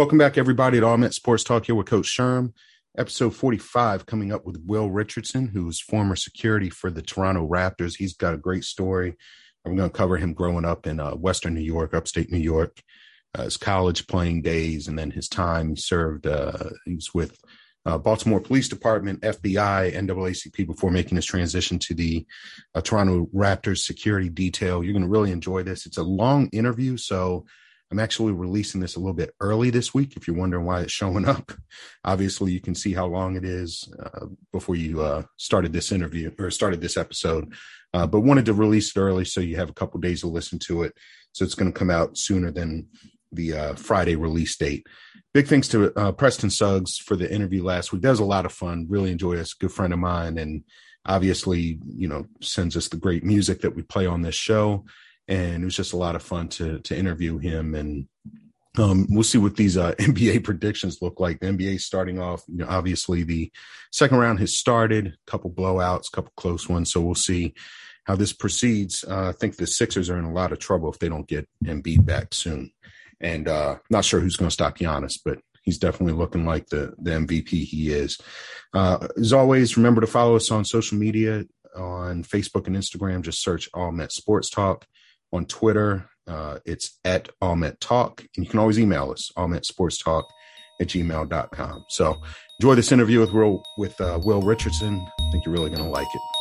Welcome back, everybody, to All Met Sports Talk here with Coach Sherm. Episode 45 coming up with Will Richardson, who's former security for the Toronto Raptors. He's got a great story. I'm going to cover him growing up in uh, Western New York, upstate New York, uh, his college playing days, and then his time he served. Uh, he was with uh, Baltimore Police Department, FBI, NAACP before making his transition to the uh, Toronto Raptors security detail. You're going to really enjoy this. It's a long interview, so I'm actually releasing this a little bit early this week. If you're wondering why it's showing up, obviously you can see how long it is uh, before you uh, started this interview or started this episode. Uh, but wanted to release it early so you have a couple days to listen to it. So it's going to come out sooner than the uh, Friday release date. Big thanks to uh, Preston Suggs for the interview last week. That was a lot of fun. Really enjoyed it. Good friend of mine, and obviously, you know, sends us the great music that we play on this show and it was just a lot of fun to to interview him and um, we'll see what these uh, NBA predictions look like. The NBA starting off, you know, obviously the second round has started, a couple blowouts, a couple close ones. So we'll see how this proceeds. Uh, I think the Sixers are in a lot of trouble if they don't get Embiid back soon. And uh, not sure who's going to stop Giannis, but he's definitely looking like the the MVP he is. Uh, as always, remember to follow us on social media on Facebook and Instagram. Just search All Met Sports Talk on Twitter. Uh, it's at Allmet Talk. And you can always email us, allmetsportstalk at gmail.com. So enjoy this interview with Will, with, uh, Will Richardson. I think you're really going to like it.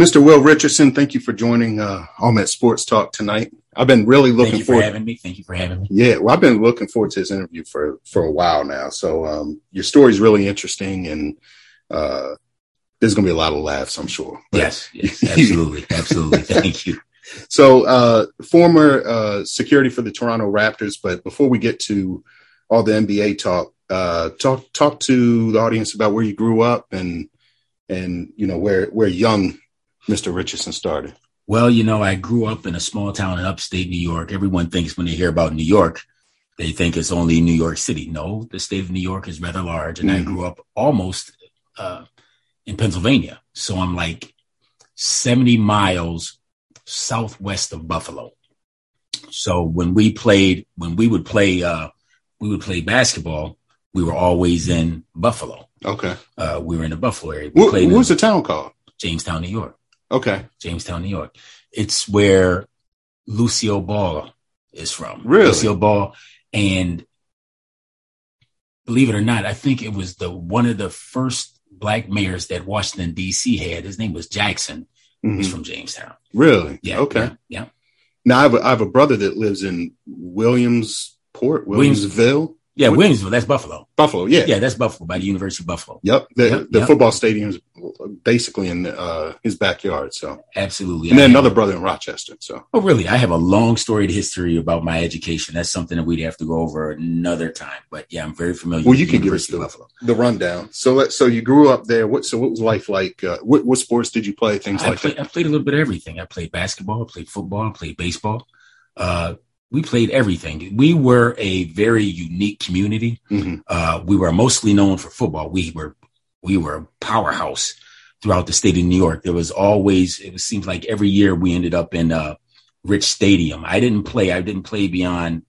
Mr. Will Richardson, thank you for joining uh, All Met Sports Talk tonight. I've been really looking Thank you forward. for having me. Thank you for having me. Yeah, well, I've been looking forward to this interview for for a while now. So um, your story is really interesting, and uh, there's going to be a lot of laughs, I'm sure. But- Yes, yes, absolutely, absolutely. Thank you. So, uh, former uh, security for the Toronto Raptors. But before we get to all the NBA talk, uh, talk talk to the audience about where you grew up and and you know where where young Mr. Richardson started. Well, you know, I grew up in a small town in upstate New York. Everyone thinks when they hear about New York, they think it's only New York City. No, the state of New York is rather large, and I Mhm. grew up almost uh, in Pennsylvania. So I'm like 70 miles southwest of Buffalo. So when we played, when we would play, uh, we would play basketball. We were always in Buffalo. Okay, Uh, we were in the Buffalo area. We what, played what in the town called? Jamestown, New York. Okay, Jamestown, New York. It's where Lucille Ball is from. Really? Lucille Ball. And believe it or not, I think it was the one of the first black mayors that Washington, D.C. had. His name was Jackson. Mhm. He's from Jamestown. really? Yeah. Okay. Yeah. yeah. Now I have, a, I have a brother that lives in Williamsport, Williams- Williamsville, Yeah, Williamsville, that's Buffalo. Buffalo. Yeah. Yeah, that's Buffalo by the University of Buffalo. Yep. The Yep, the yep. football stadium is basically in uh, his backyard. So, Absolutely. and then another brother in Rochester. So, Oh, really? I have a long storied history about my education. That's something that we'd have to go over another time. But yeah, I'm very familiar Well, you can give us the- Buffalo. the rundown. So, let so you grew up there. What so what was life like? Uh, what what sports did you play? Things I like played, that. I played a little bit of everything. I played basketball, I played football, I played baseball. Uh, we played everything. We were a very unique community. Mhm. Uh, we were mostly known for football. We were we were a powerhouse throughout the state of New York. There was always it seems like every year we ended up in uh, Rich Stadium. I didn't play. I didn't play beyond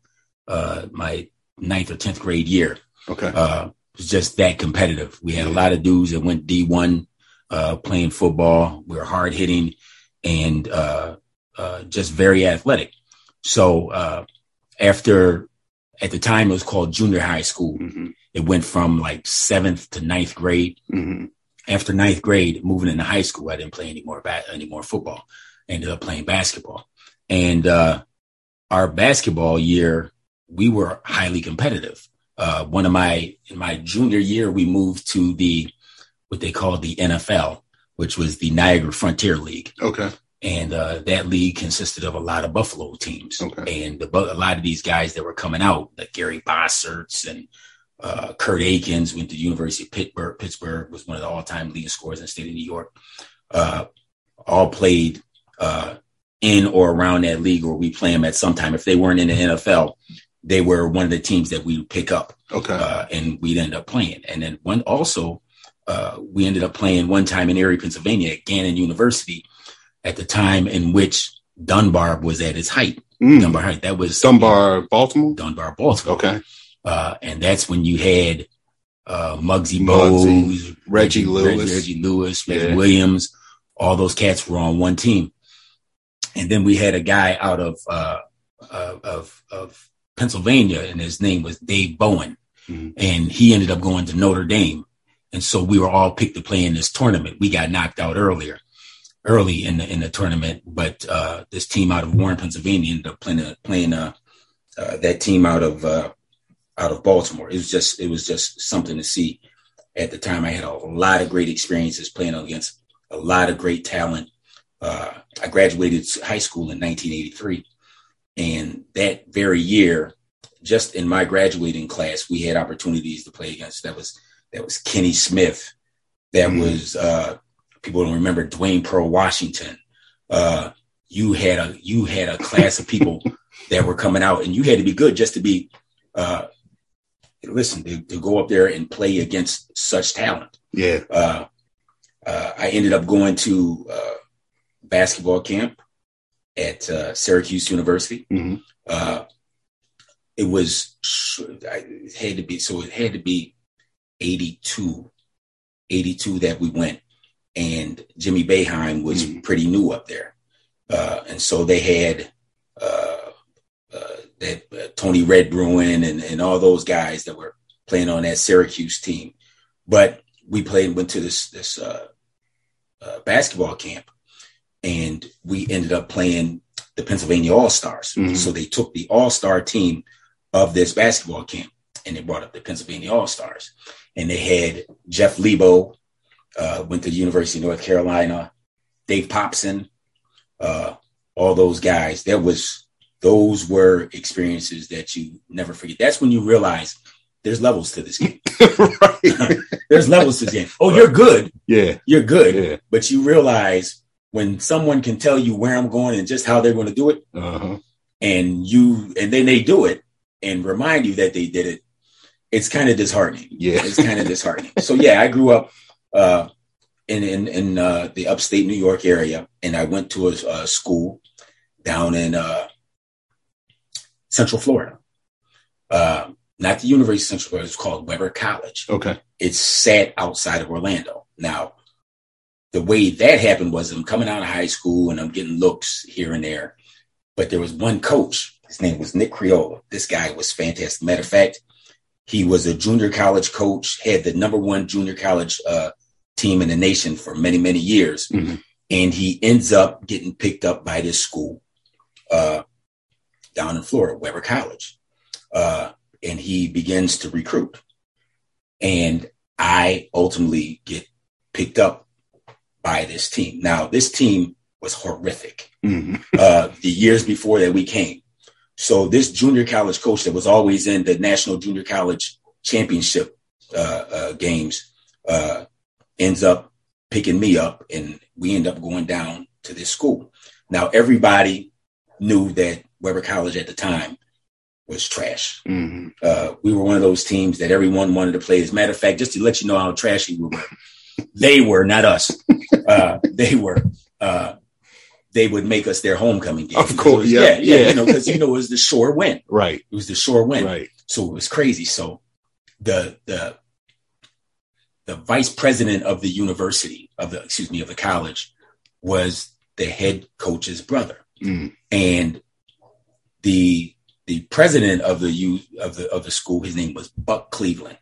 uh, my ninth or tenth grade year. Okay. Uh, it was just that competitive. We had a lot of dudes that went D1 uh, playing football. We were hard hitting and uh, uh, just very athletic. So uh, after, at the time, it was called junior high school. hmm It went from like seventh to ninth grade. hmm After ninth grade, moving into high school, I didn't play any more ba- any more football. I ended up playing basketball, and uh, our basketball year, we were highly competitive. Uh, one of my in my junior year, we moved to the what they called the NFL, which was the Niagara Frontier League, Okay. And uh, that league consisted of a lot of Buffalo teams. Okay. And the, a lot of these guys that were coming out, like Gary Bosserts and uh, Kurt Akins went to the University of Pittsburgh. Pittsburgh was one of the all-time leading scorers in the state of New York. Uh, all played uh, in or around that league, or we play them at some time. If they weren't in the NFL, they were one of the teams that we would pick up. Okay. Uh, and we'd end up playing. And then one also, uh, we ended up playing one time in Erie, Pennsylvania at Gannon University at the time in which Dunbar was at its height. Mm. Dunbar height. That was Dunbar, Baltimore. Dunbar, Baltimore. Okay. Uh, and that's when you had uh, Muggsy Muggsy, Bogues, Reggie Lewis. Reggie, Reggie Lewis, Reggie Yeah. Williams. All those cats were on one team. And then we had a guy out of uh, of of Pennsylvania, and his name was Dave Bowen, Mhm. and he ended up going to Notre Dame. And so we were all picked to play in this tournament. We got knocked out earlier, early in the in the tournament, but uh, this team out of Warren, Pennsylvania, ended up playing playing uh, uh, that team out of uh, out of Baltimore. It was just it was just something to see. At the time, I had a lot of great experiences playing against a lot of great talent. Uh, I graduated high school in 1983, and that very year, just in my graduating class, we had opportunities to play against. That was that was Kenny Smith. That Mhm. was uh, people don't remember Dwayne Pearl Washington. Uh, you had a you had a class of people that were coming out, and you had to be good just to be. Uh, listen, to, to go up there and play against such talent. Yeah. Uh, uh, I ended up going to uh, basketball camp at uh, Syracuse University. hmm Uh, it was I- it had to be so it had to be 82, 82 that we went, and Jimmy Boeheim was Mhm. pretty new up there, uh, and so they had uh, uh, that uh, Tony Red Bruin and and all those guys that were playing on that Syracuse team, but we played went to this this uh, uh, basketball camp, and we ended up playing the Pennsylvania All Stars. Mhm. So they took the All Star team of this basketball camp, and they brought up the Pennsylvania All Stars, and they had Jeff Lebo, uh, went to the University of North Carolina, Dave Popson, uh, all those guys. There was those were experiences that you never forget. That's when you realize there's levels to this game. right. There's levels to this game. Oh, you're good. Yeah. You're good. Yeah. But you realize when someone can tell you where I'm going and just how they're going to do it, Uh huh. and you and then they do it and remind you that they did it, it's kind of disheartening. Yeah. It's kind of disheartening. So yeah, I grew up uh, in in in uh, the upstate New York area, and I went to a, a school down in uh, Central Florida. Uh, not the University of Central Florida. It's called Webber College Okay. it's sat outside of Orlando. Now, the way that happened was I'm coming out of high school and I'm getting looks here and there. But there was one coach, his name was Nick Creola. This guy was fantastic. Matter of fact, he was a junior college coach, had the number one junior college uh, team in the nation for many, many years. Mhm. And he ends up getting picked up by this school uh, down in Florida, Webber College. Uh, and he begins to recruit and I ultimately get picked up by this team. Now, this team was horrific hmm uh, the years before that we came. So this junior college coach that was always in the national junior college championship uh, uh, games uh, ends up picking me up, and we end up going down to this school. Now, everybody knew that Webber College at the time was trash hmm uh, we were one of those teams that everyone wanted to play. As a matter of fact, just to let you know how trashy we were, they were not us. Uh, they were. Uh, they would make us their homecoming game. Of course, yeah, yeah, yeah, yeah. You know, because you know it was the shore win. Right. It was the shore win. Right. So it was crazy. So the the the vice president of the university of the excuse me of the college was the head coach's brother Mm. and the the president of the U of the of the school, his name was Buck Cleveland,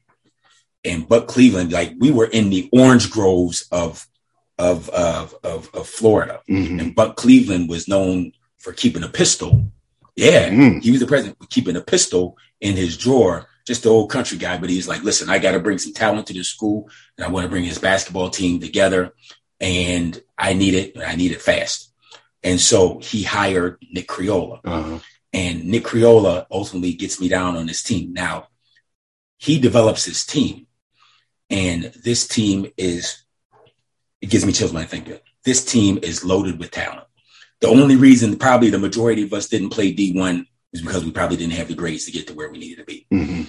and Buck Cleveland, like we were in the orange groves of of of of, of Florida, hmm and Buck Cleveland was known for keeping a pistol. Yeah, Mm. he was the president keeping a pistol in his drawer. Just the old country guy, but he's like, listen, I got to bring some talent to this school, and I want to bring his basketball team together, and I need it, and I need it fast. And so he hired Nick Criolla Uh-huh. and Nick Criolla ultimately gets me down on this team. Now, he develops his team. And this team is, it gives me chills when I think of it. This team is loaded with talent. The only reason probably the majority of us didn't play D1 is because we probably didn't have the grades to get to where we needed to be. Mm-hmm.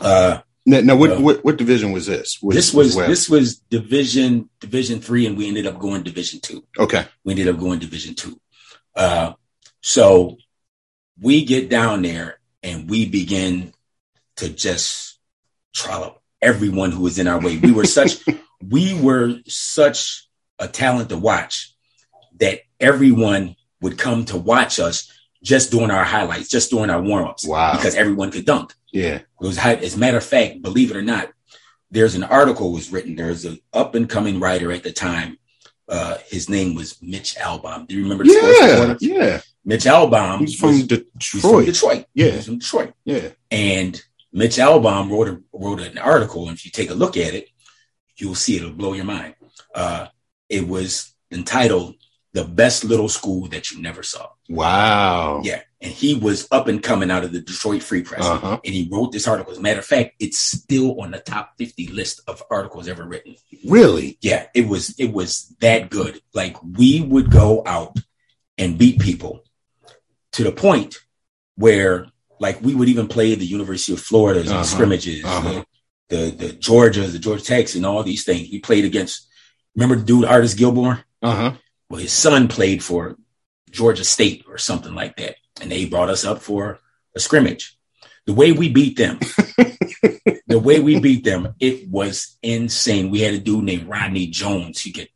Uh, Now, now what, what what division was this? Was, this was Webb? this was division division three, and we ended up going division two. okay. We ended up going division two. Uh, so we get down there and we begin to just trollop everyone who was in our way. We were such we were such a talent to watch that everyone would come to watch us just doing our highlights, just doing our warm-ups. Wow. Because everyone could dunk. Yeah. It was high, as a matter of fact, believe it or not, there's an article was written. There's an up and coming writer at the time. Uh, his name was Mitch Albom. Do you remember the Yeah. Yeah. Mitch Albom. He's from was- Detroit. he's from Detroit. Yeah. He's from Detroit. Yeah. And Mitch Albom wrote a, wrote an article, and if you take a look at it, you'll see it'll blow your mind. Uh, it was entitled "The Best Little School That You Never Saw." Wow. Yeah, and he was up and coming out of the Detroit Free Press, Uh-huh. and he wrote this article. As a matter of fact, it's still on the top fifty list of articles ever written. Really? Yeah, it was it was that good. Like we would go out and beat people to the point where like we would even play the University of Florida's Uh-huh. scrimmages, Uh-huh. the, the the Georgias, the Georgia Techs, and all these things. We played against. Remember the dude Artis Gilmore? Uh huh. Well, his son played for Georgia State or something like that, and they brought us up for a scrimmage. The way we beat them, the way we beat them, it was insane. We had a dude named Rodney Jones. He could,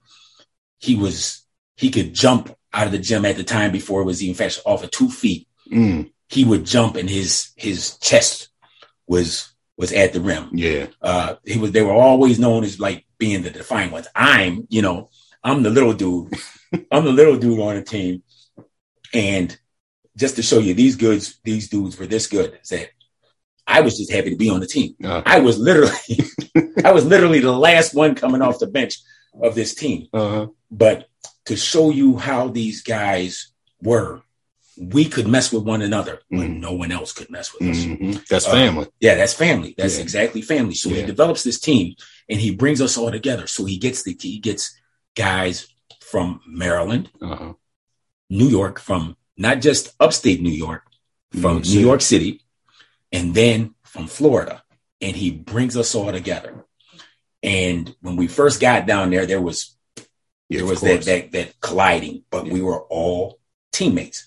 he was, he could jump out of the gym at the time before it was even fast off of two feet. Mm, He would jump, and his his chest was was at the rim. yeah. Uh, he was. They were always known as like being the defiant ones. I'm, you know, I'm the little dude. I'm the little dude on the team, and just to show you these goods, these dudes were this good. That I was just happy to be on the team. Uh I was literally, I was literally the last one coming off the bench of this team. huh. But to show you how these guys were, we could mess with one another when Mhm. no one else could mess with us. hmm That's Uh, family. Yeah, that's family. That's Yeah. exactly family. So he develops this team and he brings us all together. So he gets the he gets guys from Maryland, Uh huh. New York, from not just upstate New York, from New York City, and then from Florida. And he brings us all together. And when we first got down there, there was Yeah, there was that, that that colliding, but Yeah. we were all teammates.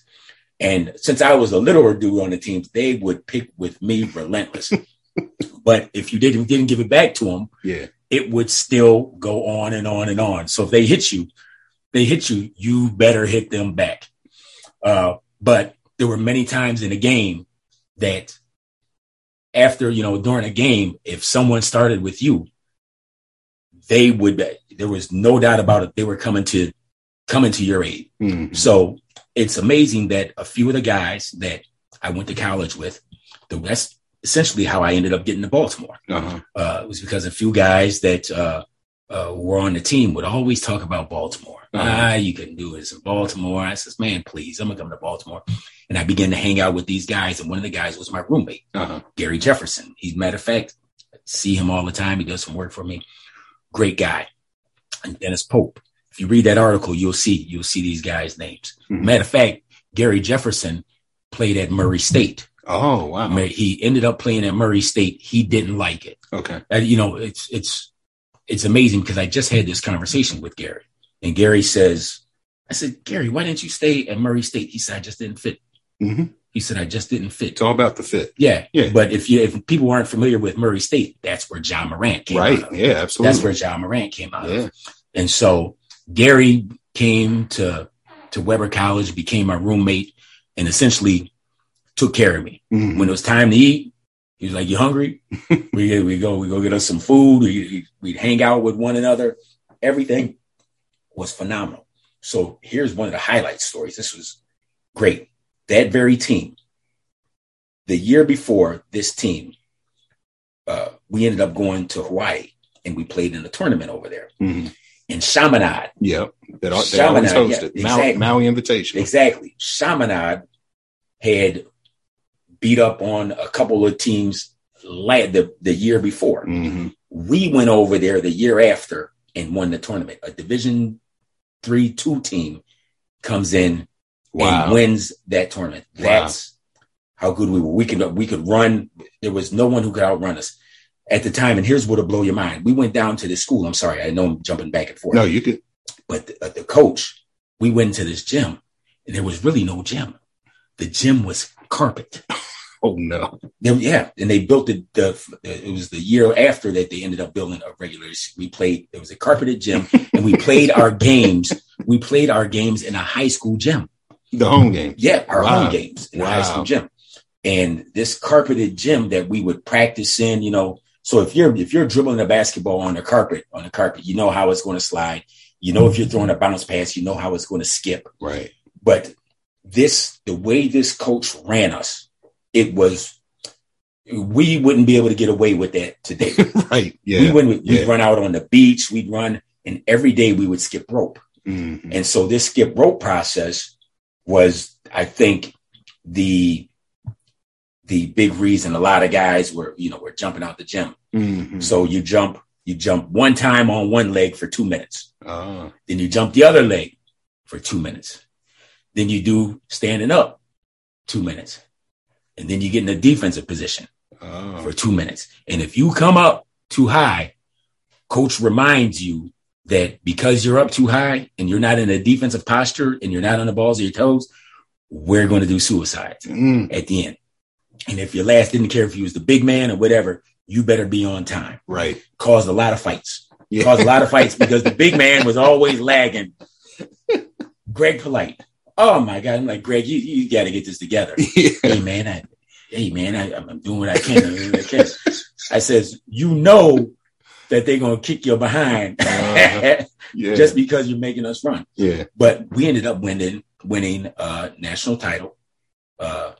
And since I was a littler dude on the team, they would pick with me relentless. but if you didn't didn't give it back to them, Yeah. it would still go on and on and on. So if they hit you, they hit you, you better hit them back. Uh, but there were many times in the game that after, you know, during a game, if someone started with you, they would, there was no doubt about it. They were coming to, coming to your aid. Mhm. So it's amazing that a few of the guys that I went to college with, the that's essentially how I ended up getting to Baltimore Uh-huh. uh, it was because a few guys that uh, uh, were on the team would always talk about Baltimore. Uh-huh. Ah, you can do this in Baltimore. I says, man, please, I'm gonna come to Baltimore. And I began to hang out with these guys, and one of the guys was my roommate, Uh-huh. Gary Jefferson. He's matter of fact, I see him all the time. He does some work for me. Great guy. And Dennis Pope. If you read that article, you'll see you'll see these guys' names. Mhm. Matter of fact, Gary Jefferson played at Murray State. Oh, wow. He ended up playing at Murray State. He didn't like it. Okay. Uh, you know, it's it's it's amazing because I just had this conversation with Gary, and Gary says, "I said, Gary, why didn't you stay at Murray State?" He said, "I just didn't fit." hmm He said, "I just didn't fit." It's all about the fit. Yeah, Yeah. But if you if people aren't familiar with Murray State, that's where Ja Morant came Right. Yeah, absolutely. That's where Ja Morant came out Yeah. of. And so Gary came to to Webber College, became my roommate, and essentially took care of me Mhm. when it was time to eat, he was like, "You hungry? we we go we go get us some food. We we'd hang out with one another. Everything was phenomenal. So here's one of the highlight stories. This was great. That very team, the year before this team, uh, we ended up going to Hawaii and we played in a tournament over there Mhm. in Chaminade. Yep. That, that always hosted. yeah, Maui, exactly. Maui Invitation. Exactly. Chaminade had beat up on a couple of teams la- the the year before. Mhm. We went over there the year after and won the tournament. A Division three two team comes in Wow. and wins that tournament. Wow. That's how good we were. We could we could run. There was no one who could outrun us at the time. And here's what'll blow your mind: we went down to this school. I'm sorry, I know I'm jumping back and forth. No, you could. but the, uh, the coach, we went to this gym, and there was really no gym. The gym was carpet. Oh no. They- yeah, and they built it. The, it was the year after that they ended up building a regular. We played. It was a carpeted gym, and we played our games. We played our games in a high school gym. The home game. Yeah, our Wow. home games in a high school gym. And this carpeted gym that we would practice in, you know, so if you're if you're dribbling a basketball on the carpet, on the carpet, you know how it's going to slide. You know if you're throwing a bounce pass, you know how it's going to skip. Right. But this the way this coach ran us, it was we wouldn't be able to get away with that today. right. We Yeah. wouldn't we'd run out on the beach, we'd run, and every day we would skip rope. Mhm. And so this skip rope process was, I think, the the big reason a lot of guys were, you know, were jumping out the gym. Mhm. So you jump, you jump one time on one leg for two minutes. Ah. Then you jump the other leg for two minutes. Then you do standing up two minutes. And then you get in a defensive position Ah. for two minutes. And if you come up too high, coach reminds you that because you're up too high and you're not in a defensive posture and you're not on the balls of your toes, we're going to do suicides Mm. at the end. And if your last didn't care if you was the big man or whatever, you better be on time. Right. Caused a lot of fights. Yeah. Caused a lot of fights because the big man was always lagging. Greg Polite. Oh my God. I'm like, Greg, you, you got to get this together yeah. hey man, I, hey man, I, I'm doing what I can. I can. I says, you know that they're gonna kick your behind Uh-huh. Yeah. just because you're making us run. yeah. But we ended up winning, winning a national title uh,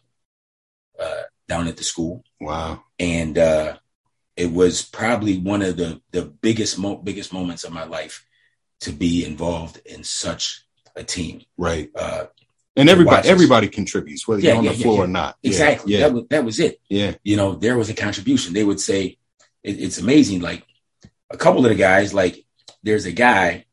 uh, down at the school, Wow. and uh, it was probably one of the the biggest mo- biggest moments of my life to be involved in such a team. Right. Uh, And everybody everybody contributes, whether Yeah, you're on yeah, the floor yeah. or not. Exactly. Yeah. That was that was it. Yeah. you know, there was a contribution. They would say, it, it's amazing. Like a couple of the guys, like there's a guy,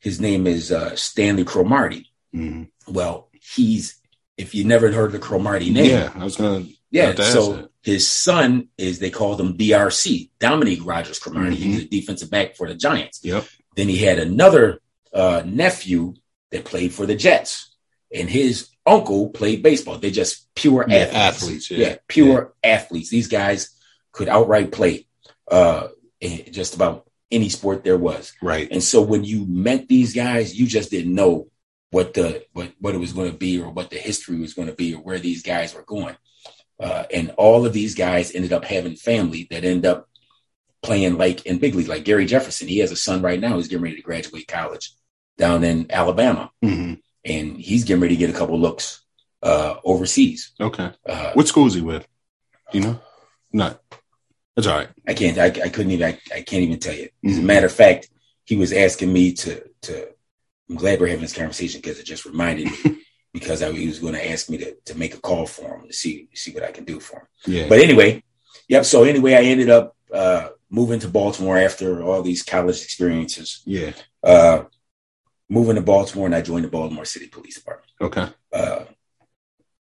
his name is uh, Stanley Cromartie. Mhm. Well, he's, if you never heard the Cromartie name, Yeah. I was gonna yeah. about to ask So that. his son is, they called him DRC, Dominique Rodgers Cromartie. Mhm. He's a defensive back for the Giants. Yep. Then he had another uh, nephew that played for the Jets, and his uncle played baseball. They're just pure Yeah, athletes. athletes, yeah. pure athletes. These guys could outright play uh, in just about any sport there was. Right. And so when you met these guys, you just didn't know what the what what it was going to be or what the history was going to be or where these guys were going. Uh, and all of these guys ended up having family that end up playing like in big league, like Gary Jefferson. He has a son right now who's getting ready to graduate college down in Alabama, hmm and he's getting ready to get a couple looks uh, overseas. Okay. Uh, What school is he with? Do you know? Not. That's all right. I can't. I, I couldn't even. I, I can't even tell you. As a Mhm. matter of fact, he was asking me to. to I'm glad we're having this conversation because it just reminded me because I, he was going to ask me to to make a call for him to see see what I can do for him. Yeah. But anyway, yep. So anyway, I ended up uh, moving to Baltimore after all these college experiences. yeah. Uh, moving to Baltimore, and I joined the Baltimore City Police Department. Okay. Uh,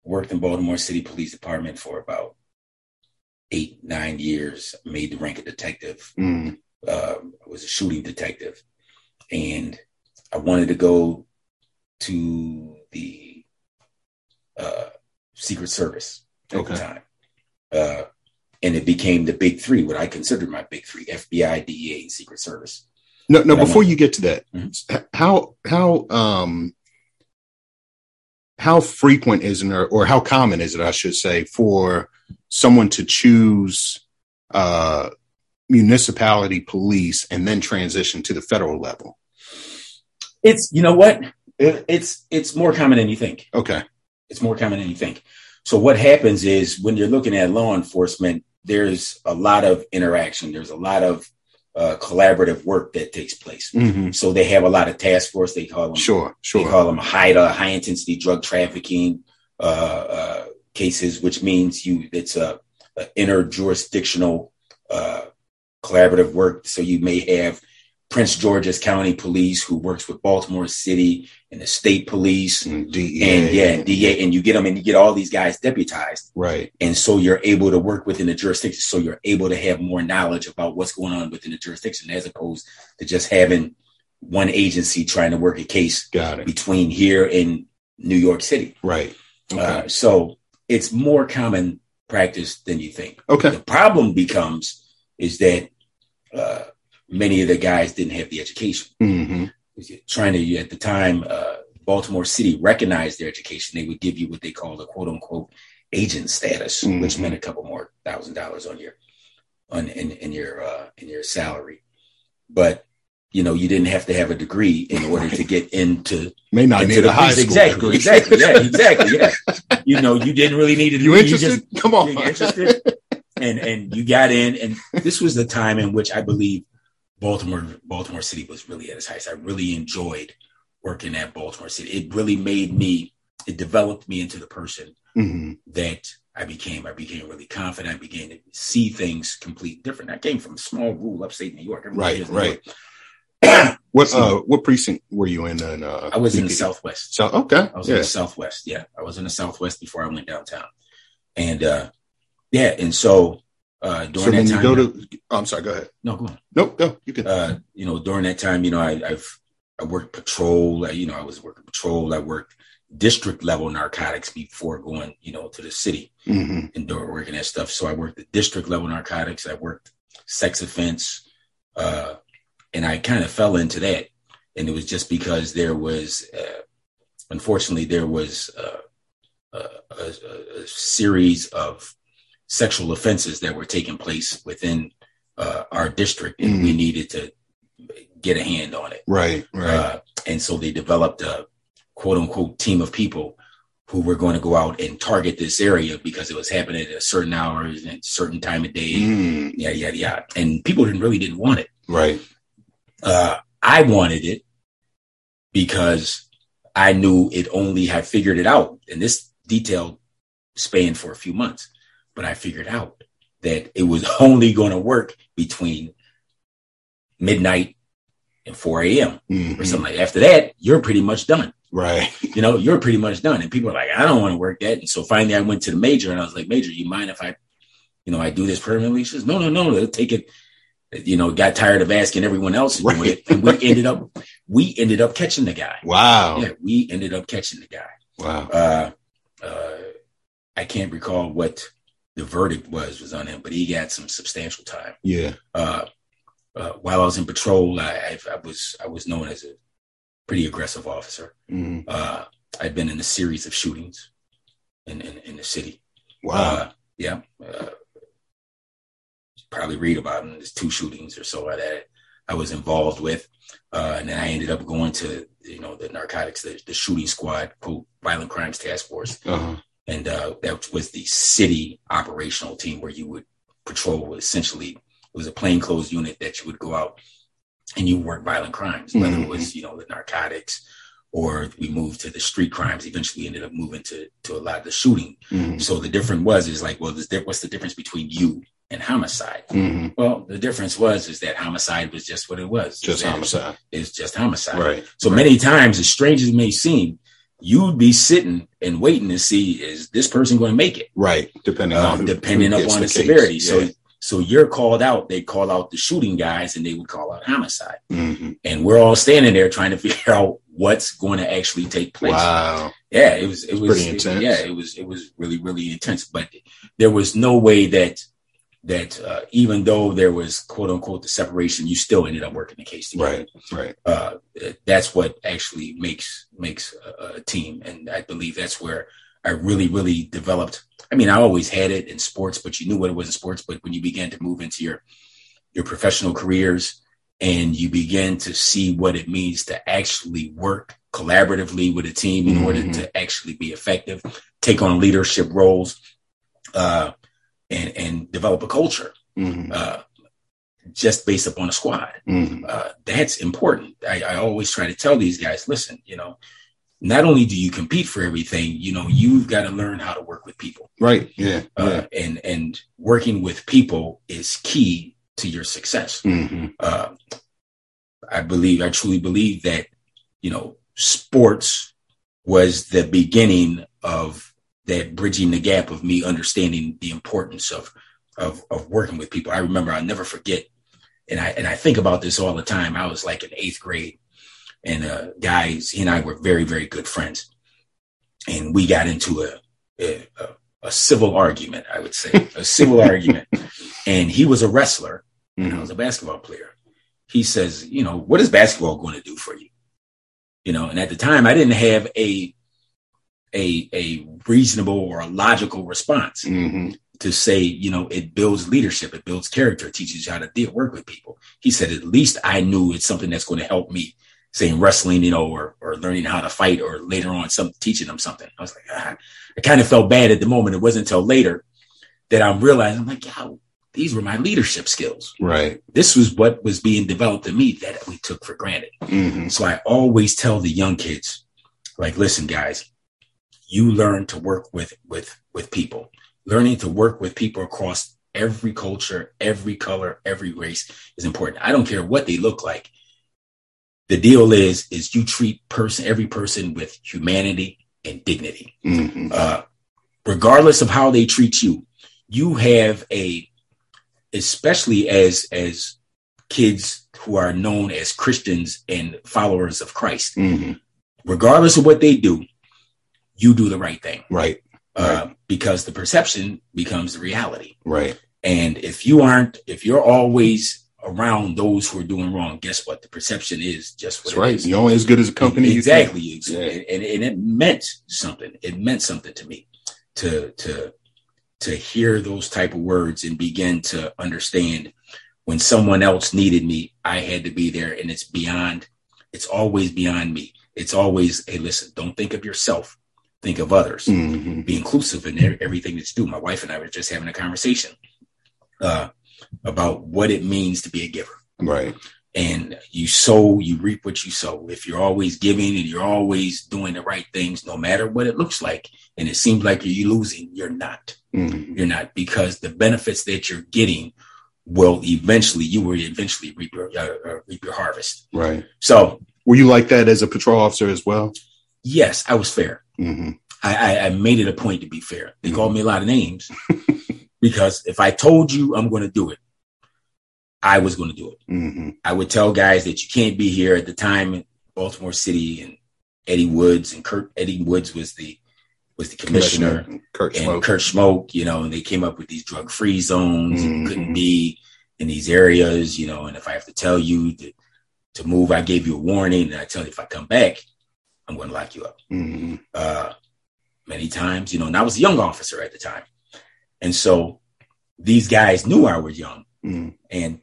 worked in Baltimore City Police Department for about eight nine years. Made the rank of detective Mm. I was a shooting detective, and I wanted to go to the uh, Secret Service at Okay. the time, uh, and it became the big three. What I considered my big three: FBI, DEA, and Secret Service. No, no. Before you get to that, Mhm. how how um how frequent is it, or, or how common is it, I should say, for someone to choose uh, municipality police and then transition to the federal level? It's you know what? It- It's it's more common than you think. Okay. It's more common than you think. So what happens is when you're looking at law enforcement, there's a lot of interaction. There's a lot of uh, collaborative work that takes place. hmm So they have a lot of task force. They call them Sure. sure. they call them HIDTA, high intensity drug trafficking uh, uh, cases, which means you it's a, uh, interjurisdictional uh, collaborative work. So you may have Prince George's County Police who works with Baltimore City and the state police And DEA. and yeah, DA, and you get them and you get all these guys deputized. Right. And so you're able to work within the jurisdiction. So you're able to have more knowledge about what's going on within the jurisdiction as opposed to just having one agency trying to work a case Got it. between here and New York City. Right. Okay. Uh, so it's more common practice than you think. okay. The problem becomes is that uh, many of the guys didn't have the education. hmm Trying to at the time, uh, Baltimore City recognized their education. They would give you what they called a quote unquote agent status, which Mhm. meant a couple more thousand dollars on your on in, in your uh, in your salary. But you know, you didn't have to have a degree in order to get into May not into need the a high school exactly, exactly, yeah, exactly, yeah. You know, you didn't really need a You interested? just- Come on. interested, and and you got in, and this was the time in which I believe Baltimore Baltimore City was really at its highest. I really enjoyed working at Baltimore City. It really made me. It developed me into the person hmm that I became. I became really confident. I began to see things completely different. I came from a small rural upstate New York. Everybody Right, New right. York. What uh what precinct were you in? in uh, I was in the Southwest. So okay. I was in the Southwest. Yeah, I was in the Southwest before I went downtown, and uh yeah, and so uh during So that then you time, go to. Oh, I'm sorry. Go ahead. no, go on. Nope. No, you can. Uh, you know, during that time, you know, I, I've I worked patrol. I, you know, I was working patrol. I worked district level narcotics before going, you know, to the city hmm and doing working that stuff. So I worked the district level narcotics. I worked sex offense, uh, and I kind of fell into that. And it was just because there was, uh, unfortunately, there was uh, a, a, a series of sexual offenses that were taking place within uh, our district, and we needed to get a hand on it. Right. Right. Uh, and so they developed a quote unquote team of people who were going to go out and target this area because it was happening at a certain hours and certain time of day. Mm, Yeah, yeah, yeah. And people didn't really didn't want it. right. Uh, I wanted it because I knew it only had figured it out. And this detail spanned for a few months, but I figured out that it was only going to work between midnight and 4 a.m. Mhm. or something like that. After that, you're pretty much done. Right. You know, you're pretty much done. And people are like, I don't want to work that. And so finally I went to the major and I was like, Major, you mind if I, you know, I do this permanently? She says, No, no, no, they'll take it. You know, got tired of asking everyone else Right. it. And we ended up we ended up catching the guy. Wow. Yeah, we ended up catching the guy. Wow. Uh uh I can't recall what the verdict was was on him, but he got some substantial time. Yeah. Uh, uh, while I was in patrol, I, I, I was I was known as a pretty aggressive officer. Mhm. Uh, I'd been in a series of shootings in in, in the city. Wow. Uh, yeah, uh, probably read about them. There's two shootings or so that I was involved with, uh, and then I ended up going to you know the narcotics, the, the shooting squad, quote, violent crimes task force, uh-huh. And uh, that was the city operational team where you would patrol essentially it was a plainclothes unit that you would go out and you work violent crimes whether it was you know the narcotics or we moved to the street crimes eventually ended up moving to to a lot of the shooting Mhm. so the difference was is like well there's, what's the difference between you and homicide Mhm. well the difference was is that homicide was just what it was Just That homicide. it's just homicide Right. so many times, as strange as it may seem, you'd be sitting and waiting to see is this person going to make it, Right. Depending uh, on depending who upon the, case. severity. So, Yeah. so you're called out. They call out the shooting guys, and they would call out homicide, Mhm. and we're all standing there trying to figure out what's going to actually take place. Wow. Yeah, it was. It was pretty intense. yeah, it was. It was really, really intense. But there was no way that that uh, even though there was quote unquote the separation, you still ended up working the case together Right. Right. uh, that's what actually makes makes a, a team, and I believe that's where I really, really developed. I mean, I always had it in sports, but you knew what it was in sports. But when you began to move into your your professional careers and you begin to see what it means to actually work collaboratively with a team in order Mhm. to actually be effective, take on leadership roles, uh, and and develop a culture Mhm. uh, just based upon a squad Mhm. uh, that's important. I, I always try to tell these guys, listen, you know, not only do you compete for everything, you know, you've got to learn how to work with people. Right. Yeah. Uh, yeah. And and working with people is key to your success. hmm Uh, I believe, I truly believe that, you know, sports was the beginning of that bridging the gap of me understanding the importance of of of working with people. I remember I'll never forget, and I and I think about this all the time. I was like in eighth grade, and uh, guys, he and I were very very good friends, and we got into a a, a, a civil argument. I would say a civil argument, and he was a wrestler, and I was a basketball player. He says, you know, what is basketball going to do for you? You know, and at the time I didn't have a a a reasonable or a logical response hmm to say, you know, it builds leadership, it builds character, it teaches you how to deal, work with people. He said, at least I knew it's something that's going to help me, saying wrestling, you know, or or learning how to fight, or later on, some teaching them something. I was like, ah. I kind of felt bad at the moment. It wasn't until later that I'm realizing, I'm like, yeah, these were my leadership skills. Right. This was what was being developed in me that we took for granted. hmm So I always tell the young kids, like, listen, guys, you learn to work with with with people. Learning to work with people across every culture, every color, every race is important. I don't care what they look like. The deal is, is you treat person every person with humanity and dignity. hmm Uh, regardless of how they treat you, you have a, especially as as kids who are known as Christians and followers of Christ, hmm regardless of what they do, you do the right thing Right. uh, because the perception becomes the reality. Right. And if you aren't, if you're always around those who are doing wrong, guess what? The perception is just what That's right. is. You're only as good as a company. exactly. Yeah. And, and it meant something. It meant something to me to to to hear those type of words and begin to understand when someone else needed me, I had to be there. And it's beyond, it's always beyond me. It's always, hey, listen, don't think of yourself, think of others. Mhm. Be inclusive in everything that you do. My wife and I were just having a conversation uh, about what it means to be a giver Right. and you sow, you reap what you sow. If you're always giving and you're always doing the right things, no matter what it looks like, and it seems like you're losing, you're not. Mhm. You're not because the benefits that you're getting will eventually, you will eventually reap your uh, uh, reap your harvest. Right. So Were you like that as a patrol officer as well? yes, I was fair. Hmm I, I, I made it a point to be fair. They called me a lot of names because if I told you I'm going to do it, I was going to do it. hmm I would tell guys that you can't be here at the time in Baltimore City and Eddie Woods and Kurt Eddie Woods was the was the commissioner, Kurt and Smoke. Kurt Schmoke, you know, and they came up with these drug free zones and couldn't be in these areas, you know, and if I have to tell you to, to move, I gave you a warning and I tell you if I come back, I'm going to lock you up. hmm Uh, many times, you know, and I was a young officer at the time. And so these guys knew I was young. mm And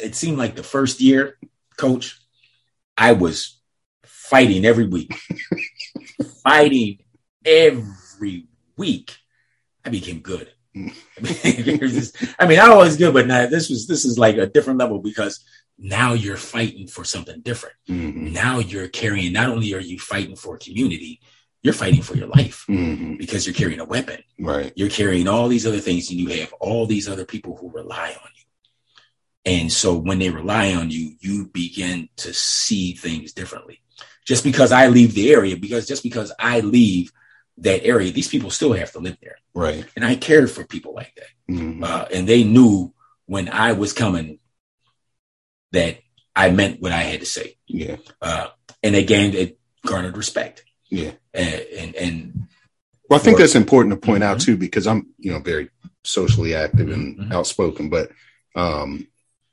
it seemed like the first year, coach, I was fighting every week, fighting every week. I became good. I mean, I was good, but now this was this is like a different level because now you're fighting for something different. hmm Now you're carrying. Not only are you fighting for a community, you're fighting for your life hmm because you're carrying a weapon Right. you're carrying all these other things and you have all these other people who rely on you. And so when they rely on you, you begin to see things differently. Just because I leave the area, because just because I leave that area, these people still have to live there. Right. And I cared for people like that. hmm Uh, and they knew when I was coming that I meant what I had to say. Yeah. Uh, and again, it garnered respect. Yeah. And, and, and Well, I think For- that's important to point out Mhm. too, because I'm, you know, very socially active and Mhm. outspoken, but um,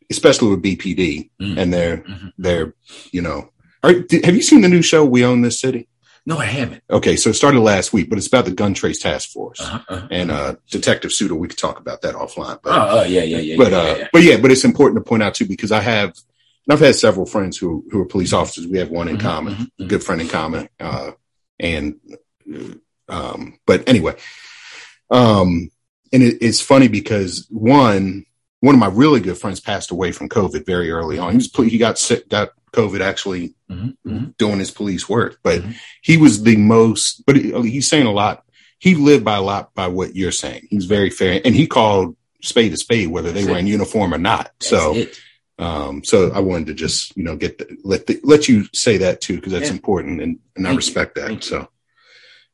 especially with BPD Mhm. and their Mhm. their, you know, are, have you seen the new show We Own This City? No, I haven't. Okay, so it started last week, but it's about the Gun Trace Task Force Uh-huh, uh-huh. and uh, Detective Suiter. We could talk about that offline, but Oh, oh, yeah, yeah, yeah. but yeah, uh, yeah, yeah. but yeah, but it's important to point out too because I have, and I've had several friends who who are police officers. We have one in Mhm, common, mhm, a mhm. good friend in common, uh, and um, but anyway, um, and it, it's funny because one one of my really good friends passed away from COVID very early on. He was he got sick, got COVID actually mm-hmm. doing his police work. But mm-hmm. he was the most. But he, he's saying a lot. He lived by a lot by what you're saying. He's very fair, and he called spade a spade, whether they That's were it. in uniform or not. That's so. It. Um, so I wanted to just, you know, get the, let the, let you say that too, because that's yeah. important and, and I respect you. that. Thank so,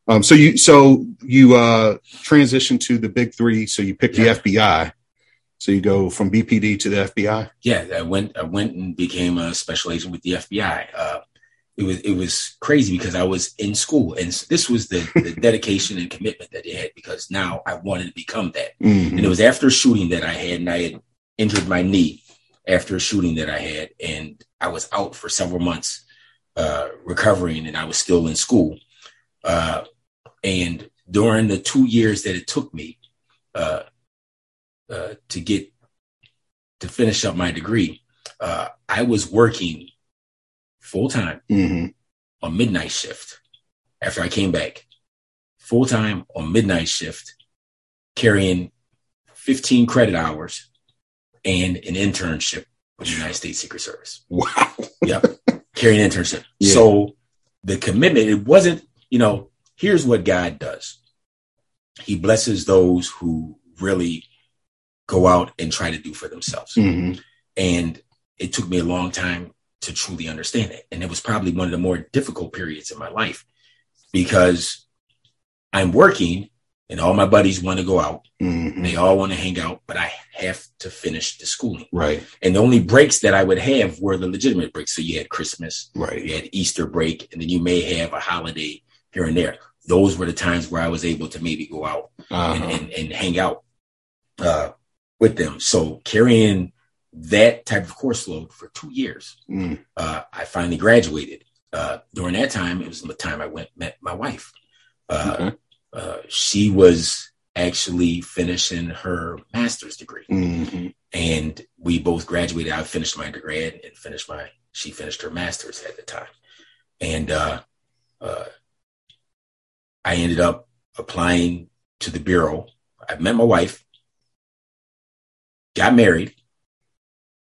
um, so you, so you, uh, transition to the big three. So you pick yeah. the FBI. So you go from BPD to the FBI. Yeah, I went. I went and became a special agent with the FBI. Uh, it was it was crazy because I was in school, and this was the, the dedication and commitment that they had because now I wanted to become that. Mm-hmm. And it was after a shooting that I had, and I had injured my knee after a shooting that I had, and I was out for several months uh, recovering, and I was still in school. Uh, and during the two years that it took me uh, uh to get to finish up my degree, uh, I was working full time mm-hmm. on midnight shift after I came back, full time on midnight shift, carrying 15 credit hours and an internship with the United States Secret Service. Wow. yep. Carrying an internship. Yeah. So the commitment, it wasn't, you know, here's what God does. He blesses those who really go out and try to do for themselves. Mm-hmm. And it took me a long time to truly understand it. And it was probably one of the more difficult periods in my life because I'm working and all my buddies want to go out. Mm-hmm. They all want to hang out, but I have to finish the schooling. Right. And the only breaks that I would have were the legitimate breaks. So you had Christmas, right. You had Easter break, and then you may have a holiday here and there. Those were the times where I was able to maybe go out uh-huh. and, and, and, hang out uh, with them. So carrying that type of course load for two years, mm. uh, I finally graduated. Uh, during that time, it was the time I went met my wife. Uh, okay uh, she was actually finishing her master's degree. Mm-hmm. And we both graduated. I finished my degree and finished my, she finished her master's at the time. And uh, uh, I ended up applying to the Bureau. I met my wife, got married.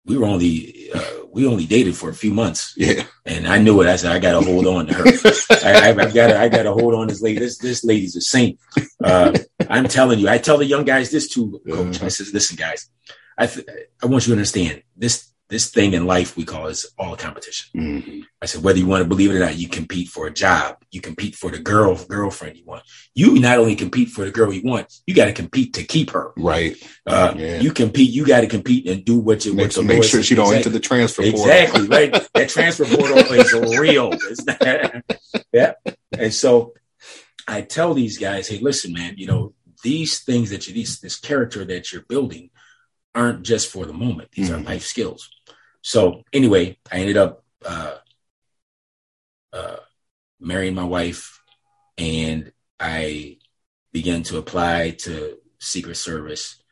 We were only, uh, we only dated for a few months. Yeah. And I knew it. I said, I got to hold on to her. I, have got to, I got to hold on to this lady. This, this lady's a saint. Uh, I'm telling you, I tell the young guys this too, coach. I says, listen, guys, I, th- I want you to understand this, this thing in life we call is all competition. Mm-hmm. I said, whether you want to believe it or not, you compete for a job, you compete for the girl, girlfriend you want. You not only compete for the girl you want, you got to compete to keep her. Right. Uh, yeah. You compete, you got to compete and do what you make, what make sure she don't enter the transfer portal. Exactly. Right. that transfer portal is real. yeah. And so I tell these guys, hey, listen, man, you know, these things that you, these, this character that you're building aren't just for the moment. These mm-hmm. are life skills. So anyway, I ended up uh, uh, marrying my wife, and I began to apply to Secret Service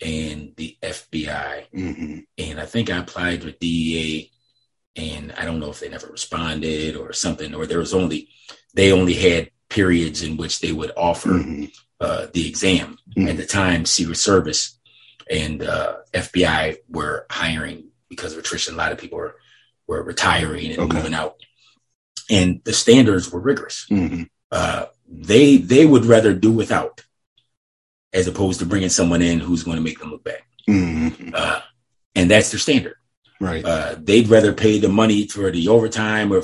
and the FBI. Mm-hmm. And I think I applied with DEA, and I don't know if they never responded or something, or there was only they only had periods in which they would offer mm-hmm. uh, the exam. Mm-hmm. At the time, Secret Service and uh, FBI were hiring because of attrition. A lot of people were were retiring and okay. moving out, and the standards were rigorous. Mm-hmm. Uh, they they would rather do without, as opposed to bringing someone in who's going to make them look bad. Mm-hmm. Uh, and that's their standard. Right. Uh, they'd rather pay the money for the overtime, or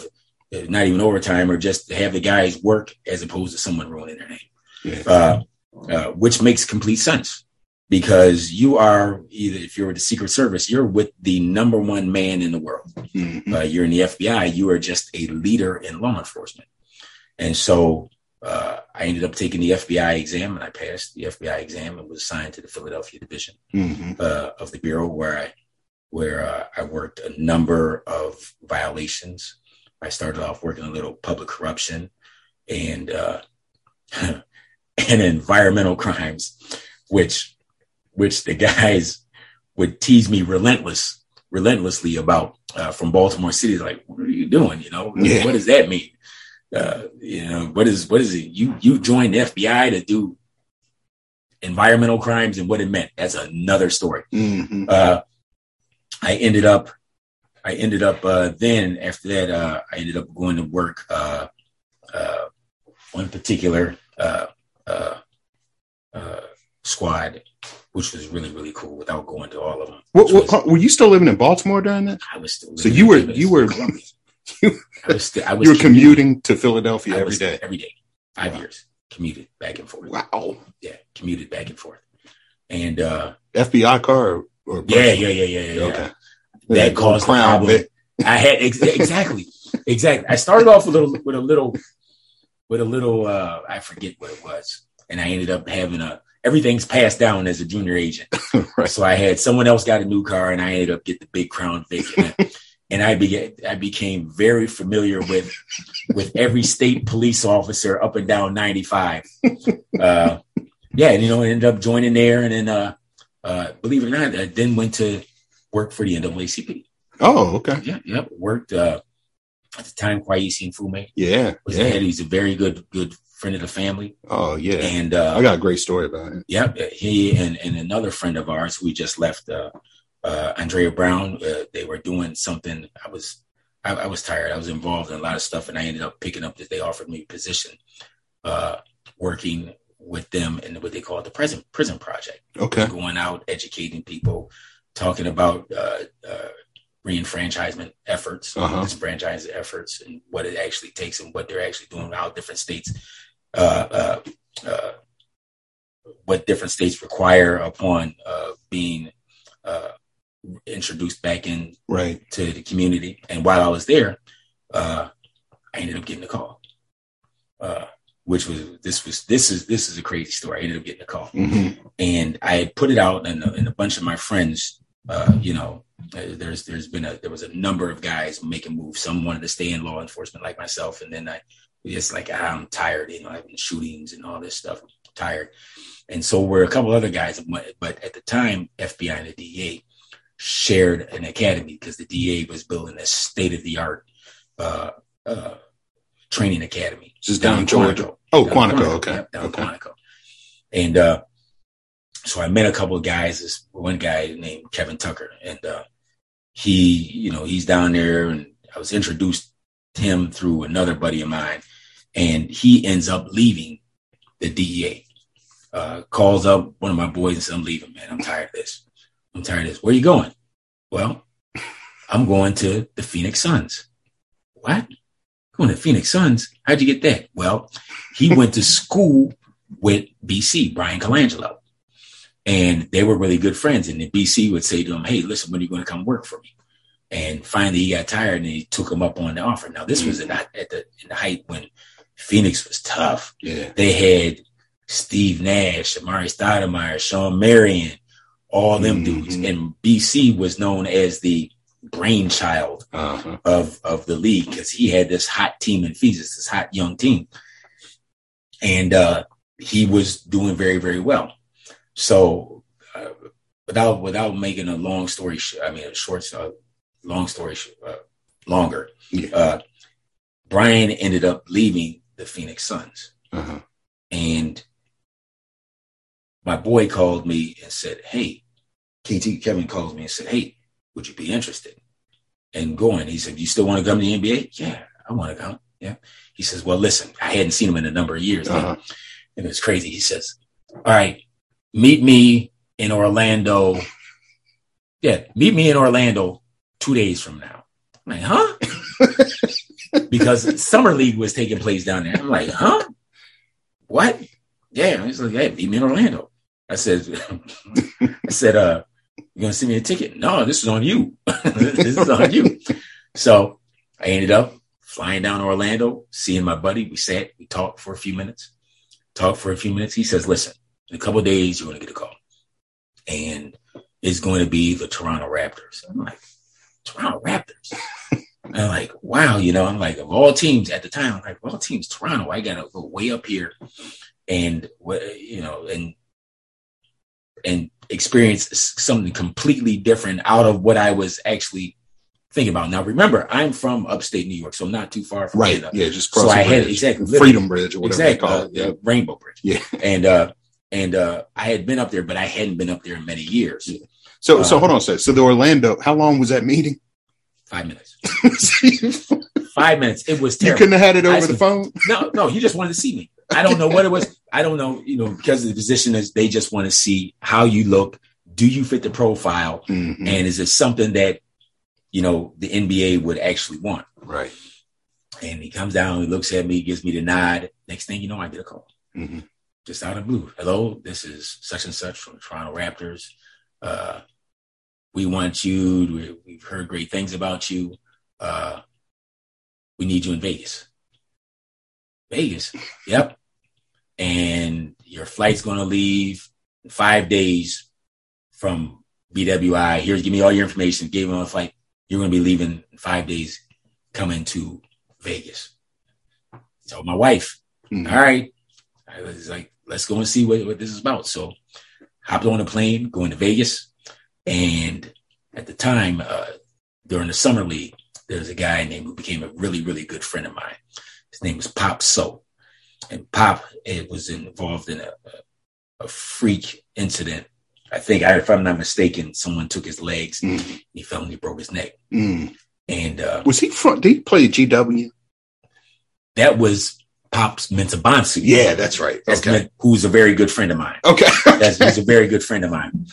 not even overtime, or just have the guys work as opposed to someone ruining their name. Yeah. Uh, uh, which makes complete sense because you are either if you're with the Secret Service, you're with the number one man in the world. Mm-hmm. Uh, you're in the FBI, you are just a leader in law enforcement. And so uh, I ended up taking the FBI exam, and I passed the FBI exam and was assigned to the Philadelphia division mm-hmm. uh, of the bureau, where I where uh, I worked a number of violations. I started off working a little public corruption and uh, and environmental crimes, which which the guys would tease me relentless, relentlessly about uh, from Baltimore City. Like, what are you doing? You know, yeah. what does that mean? Uh, you know, what is what is it? You you joined the FBI to do environmental crimes and what it meant. That's another story. Mm-hmm. Uh, I ended up I ended up uh, then after that uh, I ended up going to work uh, uh, one particular uh, uh, uh, squad, which was really really cool. Without going to all of them, What, which was- were you still living in Baltimore during that? I was still. So you in were you were you, I was, still, I was you were commuting to Philadelphia every day. Every day, five Wow. years, commuted back and forth. Wow. Yeah, commuted back and forth, and uh, FBI car or, or yeah, yeah, yeah, yeah, yeah. Okay. That Yeah, caused Crown problem. I had ex- exactly, exactly. I started off with a little, with a little, with a little. uh I forget what it was, and I ended up having a everything's passed down as a junior agent. right. So I had someone else got a new car, and I ended up getting the big Crown Vic, and, I- began I became very familiar with with every state police officer up and down ninety five. Uh, yeah, and you know, I ended up joining there, and then uh, uh, believe it or not, I then went to work for the NAACP. Oh, okay. Yeah, yep. Worked uh, at the time. Kweisi Mfume Yeah. was the head. Yeah. He's a very good good friend of the family, Oh, yeah. and uh, I got a great story about it. Yep, he and, and another friend of ours we just left, uh, uh, Andrea Brown. Uh, they were doing something. I was, I, I was tired. I was involved in a lot of stuff, and I ended up picking up that they offered me a position, uh, working with them in what they call the prison prison project, Okay. going out educating people, talking about uh, uh, reenfranchisement efforts, Uh-huh. disenfranchisement efforts, and what it actually takes, and what they're actually doing, how different states. Uh, uh, uh, what different states require upon uh, being uh, introduced back into Right. the community. And while I was there, uh, I ended up getting a call, uh, which was this was this is this is a crazy story. I ended up getting a call, hmm and I put it out, and, and a bunch of my friends, uh, you know, there's there's been a there was a number of guys making moves. Some wanted to stay in law enforcement, like myself, and then I just like "Ah, I'm tired, you know, having shootings and all this stuff. I'm tired, and so were a couple other guys. But at the time, FBI and the DA shared an academy because the DA was building a state of the art uh, uh, training academy. This is down in Quantico. Georgia. Oh, Down in Quantico. Okay. Yep, down Okay. Quantico. And uh, so I met a couple of guys. This one guy named Kevin Tucker, and uh, he, you know, he's down there, and I was introduced him through another buddy of mine, and he ends up leaving the DEA. Uh, calls up one of my boys and says, "I'm leaving, man. I'm tired of this. I'm tired of this. Where you going?" Well, I'm going to the Phoenix Suns. What? Going to Phoenix Suns? How'd you get that? Well, he went to school with BC, Bryan Colangelo. And they were really good friends. And the BC would say to him, Hey, listen, when are you going to come work for me? And finally he got tired and he took him up on the offer. Now, this was in, the- at the, in the height when Phoenix was tough. Yeah. They had Steve Nash, Amar'e Stoudemire, Shawn Marion, all them Mhm. dudes. And BC was known as the brainchild Uh-huh. of of the league because he had this hot team in Phoenix, this hot young team, and uh, he was doing very very well. So, uh, without without making a long story, sh- I mean a short, uh, long story sh- uh, longer, Yeah. uh, Bryan ended up leaving the Phoenix Suns, Uh-huh. and my boy called me and said, "Hey." KT Kevin called me and said, "Hey, would you be interested in going?" He said, "You still want to come to the NBA?" Yeah, I want to come. Yeah. He says, "Well, listen, I hadn't seen him in a number of years. Uh-huh. and it's crazy." He says, "All right, meet me in Orlando. Yeah, meet me in Orlando two days from now." I'm like, "Huh?" because summer league was taking place down there. I'm like, "Huh? What?" Yeah, he's like, "Hey, meet me in Orlando." I said, "I said, uh." You gonna send me a ticket? No, this is on you. this is on you. So I ended up flying down to Orlando, seeing my buddy. We sat, we talked for a few minutes, talked for a few minutes. He says, listen, in a couple days, you're to get a call. And it's going to be the Toronto Raptors. I'm like, Toronto Raptors? And I'm like, wow, you know, I'm like, of all teams at the time, I'm like, of all teams, Toronto, I got to go way up here and, what you know, and, and experience something completely different out of what I was actually thinking about. Now, remember, I'm from upstate New York, so not too far from Right. Canada. Yeah. Just So I had exactly Freedom Bridge or whatever exactly they call uh, it. Yeah. the Rainbow Bridge. Yeah. and uh, and uh, I had been up there, but I hadn't been up there in many years. So, so Uh, hold on a second. So the Orlando, how long was that meeting? Five minutes. Five minutes. It was you couldn't have had it over the phone. No, no, he just wanted to see me. I don't know what it was. I don't know, you know, because the position is they just want to see how you look. Do you fit the profile? Mhm. And is it something that, you know, the NBA would actually want? Right. And he comes down, he looks at me, gives me the nod. Next thing you know, I get a call hmm just out of blue. Hello, this is such and such from the Toronto Raptors. Uh, we want you. We- We've heard great things about you. Uh, we need you in Vegas. Vegas. Yep. And your flight's going to leave in five days from BWI. Here's give me all your information. Gave him a flight. You're going to be leaving in five days, coming to Vegas. Told my wife. Mhm. All right. I was like, let's go and see what, what this is about. So hopped on a plane, going to Vegas. And at the time, uh, during the summer league, there was a guy named who became a really, really good friend of mine. His name was Pop So. And Pop it was involved in a, a, freak incident. I think, I, if I'm not mistaken, someone took his legs. Mhm. He fell and he broke his neck. Mm. And uh, Was he front? Did he play GW? that was Pops Mensah-Bonsu. Yeah, that's right. That's Okay. Who's a very good friend of mine. Okay. That's he's a very good friend of mine.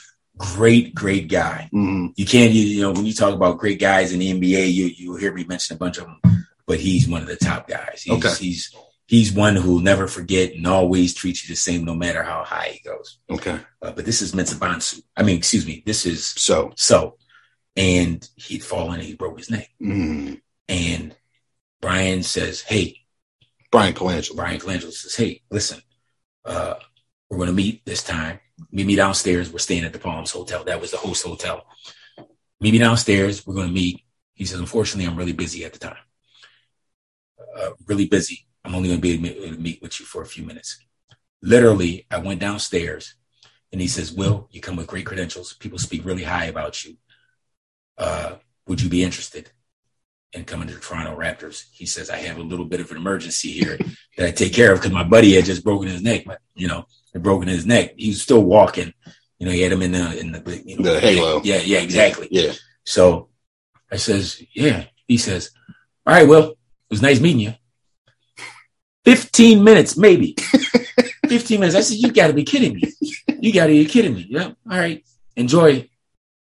Great, great guy. Mhm. You can't, you, you know, when you talk about great guys in the NBA, you you hear me mention a bunch of them, but he's one of the top guys. He's, Okay. he's he's one who'll never forget and always treat you the same, no matter how high he goes. Okay. Uh, but this is Mensah I mean, excuse me, this is So. so, and he'd fallen and he broke his neck. Mm. And Bryan says, "Hey, Bryan Colangelo. Bryan Colangelo says, Hey, listen, uh, we're going to meet this time. Meet me downstairs. We're staying at the Palms Hotel. That was the host hotel. Meet me downstairs. We're going to meet. He says, Unfortunately, I'm really busy at the time. Uh, really busy. I'm only going to be able to meet with you for a few minutes. Literally, I went downstairs and he says, Will, you come with great credentials. People speak really high about you. Uh, would you be interested? in coming to the Toronto Raptors. He says, I have a little bit of an emergency here that I take care of because my buddy had just broken his neck, but you know, had broken his neck. He was still walking. You know, he had him in the in the you know, The halo. Yeah, yeah, exactly. Yeah. So I says, Yeah. He says, All right, well, it was nice meeting you. 15 minutes, maybe. 15 minutes. I said, You gotta be kidding me. You gotta be kidding me. Yeah. All right. Enjoy.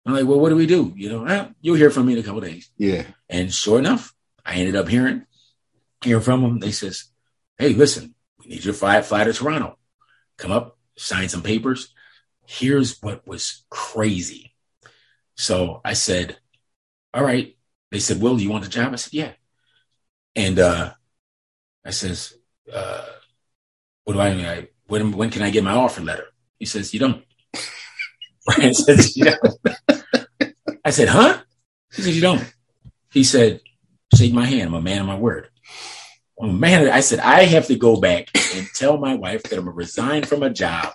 I'm like, well, what do we do? You know, "Ah, you'll hear from me in a couple days. Yeah. And sure enough, I ended up hearing hearing from them. They says, "Hey, listen, we need you to fly fly to Toronto. Come up, sign some papers." Here's what was crazy. So I said, "All right." They said, "Will, you want the job?" I said, "Yeah." And uh, I says, uh, "What do I? I, when when can I get my offer letter?" He says, "You don't." Bryan says, "You don't." I said, "Huh?" He said, "You don't." He said, shake my hand. I'm a man of my word. Man. I said, I have to go back and tell my wife that I'm going to resign from a job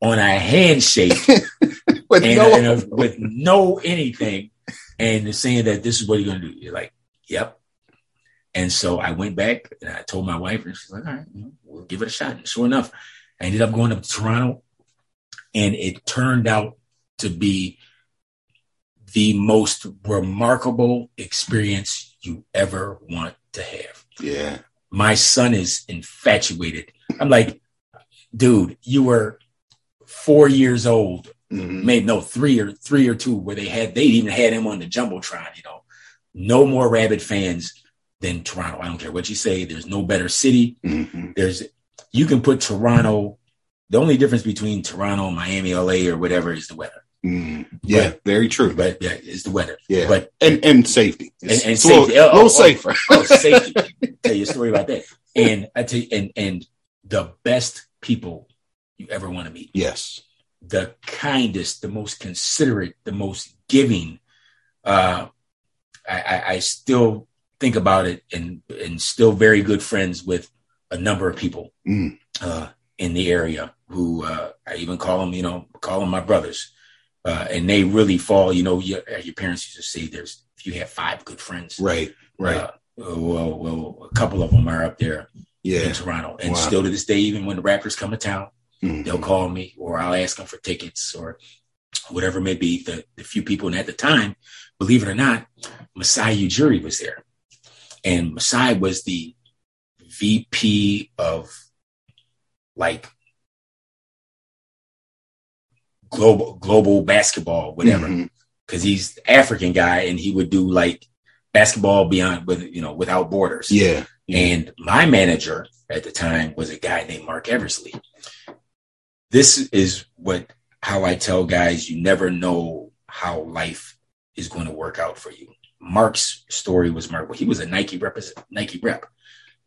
on a handshake But and, no, and a- with no anything and saying that this is what you're going to do. You're like, yep. And so I went back and I told my wife, and she's like, all right, we'll give it a shot. And sure enough, I ended up going up to Toronto, and it turned out to be the most remarkable experience you ever want to have. Yeah. My son is infatuated. I'm like, dude, you were four years old Mhm. maybe no three or three or two where they had they even had him on the jumbotron you know no more rabid fans than toronto i don't care what you say there's no better city Mhm. there's you can put toronto the only difference between toronto miami la or whatever is the weather Mhm. Yeah. Very true. but yeah it's the weather Yeah. but and and safety. And- and it's a little, safety. Oh, little oh, oh. safer. oh safety tell you a story about that and i tell you and and the best people you ever want to meet Yes. the kindest, the most considerate, the most giving. Uh, I, I, I still think about it and and still very good friends with a number of people Mm. uh, in the area who uh, I even call them, you know, call them my brothers. Uh, and they really fall, you know, your, your parents used to say there's, if you have five good friends, Right. Right. uh, well, well, a couple of them are up there yeah. in. Toronto. And Wow. still to this day, even when the Raptors come to town, Mhm. they'll call me or I'll ask them for tickets or whatever it may be. The, the few people and at the time believe it or not, Masai Ujiri was there. And Masai was the VP of like global global basketball, whatever. Mm-hmm. Because he's African guy and he would do like basketball beyond with you know without borders. Yeah. And my manager at the time was a guy named Marc Eversley. This is what how I tell guys you never know how life is going to work out for you. Marc's story was Marc. Well, he was a Nike rep. Nike rep.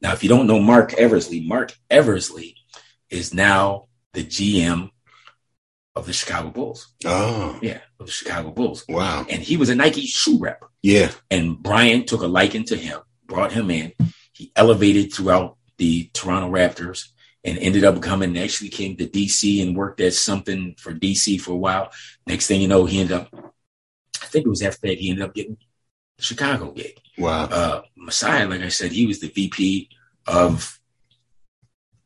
Now, if you don't know Marc Eversley, Marc Eversley is now the GM of the Chicago Bulls. Oh, Yeah, of the Chicago Bulls. wow. And he was a Nike shoe rep. Yeah. And Bryan took a liking to him, brought him in. He elevated throughout the Toronto Raptors and ended up coming, actually came to DC and worked at something for DC for a while. Next thing you know, he ended up, I think it was after that, he ended up getting the Chicago gig. Wow. Uh, Masai, like I said, he was the VP of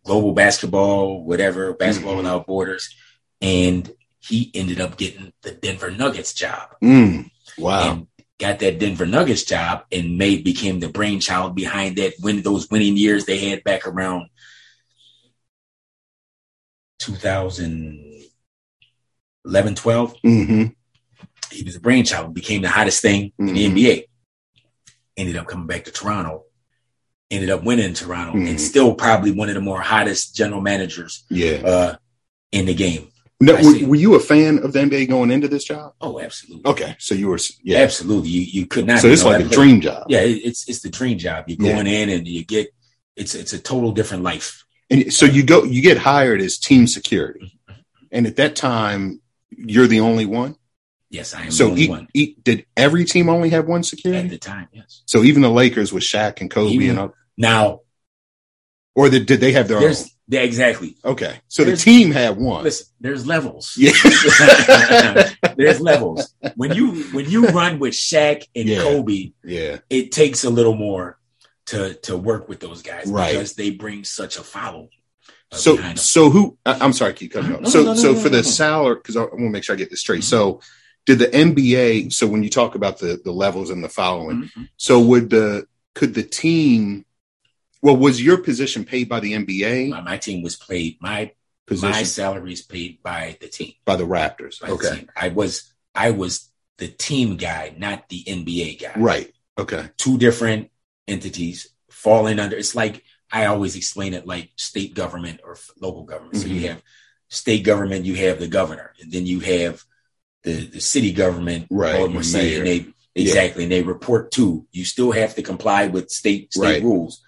global basketball, whatever, basketball Mhm. without borders. And he ended up getting the Denver Nuggets job Mm. Wow. and got that Denver Nuggets job and made became the brainchild behind that win those winning years they had back around 2011 12 hmm he was a brainchild became the hottest thing in the Mhm. NBA ended up coming back to Toronto ended up winning in Toronto Mhm. and still probably one of the more hottest general managers Yeah. uh in the game No, I were, were you a fan of the NBA going into this job? oh absolutely Okay, so you were. Yeah. absolutely you you could not So it's like a dream job. yeah, it- it's it's the dream job. You're Yeah. going in and you get it's it's a total different life. And so you go, you get hired as team security, mm-hmm. and at that time, you're the only one. Yes, I am the So only e- one e- did every team only have one security at the time. Yes. So even the Lakers with Shaq and Kobe Even- and all, Now or the, did they have their own? there's yeah, exactly. Okay, so the team had one. Listen, there's levels. Yeah. there's levels. When you when you run with Shaq and Yeah. Kobe, yeah. it takes a little more to to work with those guys Right. because they bring such a follow. uh, So so who? I, I'm sorry, keep cutting off. No, so no, no, so for the salary, because I, want to make sure I get this straight. So did the NBA? So when you talk about the the levels and the following, Mhm. so would the could the team? Well, was your position paid by the NBA my, my team was paid. My position my salary is paid by the team. by the Raptors? by the Okay, team. I was I was the team guy, not the NBA guy. right. Okay, Two different entities falling under. It's like I always explain it like state government or local government. So Mhm. you have state government, you have the governor, and then you have the the city government, Right, Baltimore the City, and they Yeah. exactly, and they report to. You still have to comply with state state Right. rules,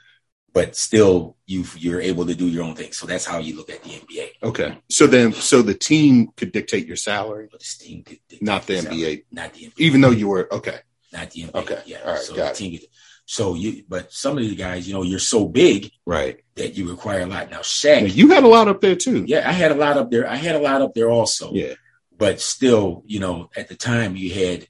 but still you you're able to do your own thing. So that's how you look at the NBA. okay. So then, so the team could dictate your salary, But this team could dictate not the the salary, NBA, not the NBA. even though you were okay. not the NBA. Okay. Yeah. All right. So Got the team. So you, but some of the guys, you know, you're so big Right. that you require a lot. Now, Now, Shaq, you had a lot up there too. yeah, I had a lot up there. I had a lot up there also. Yeah. But still, you know, at the time you had,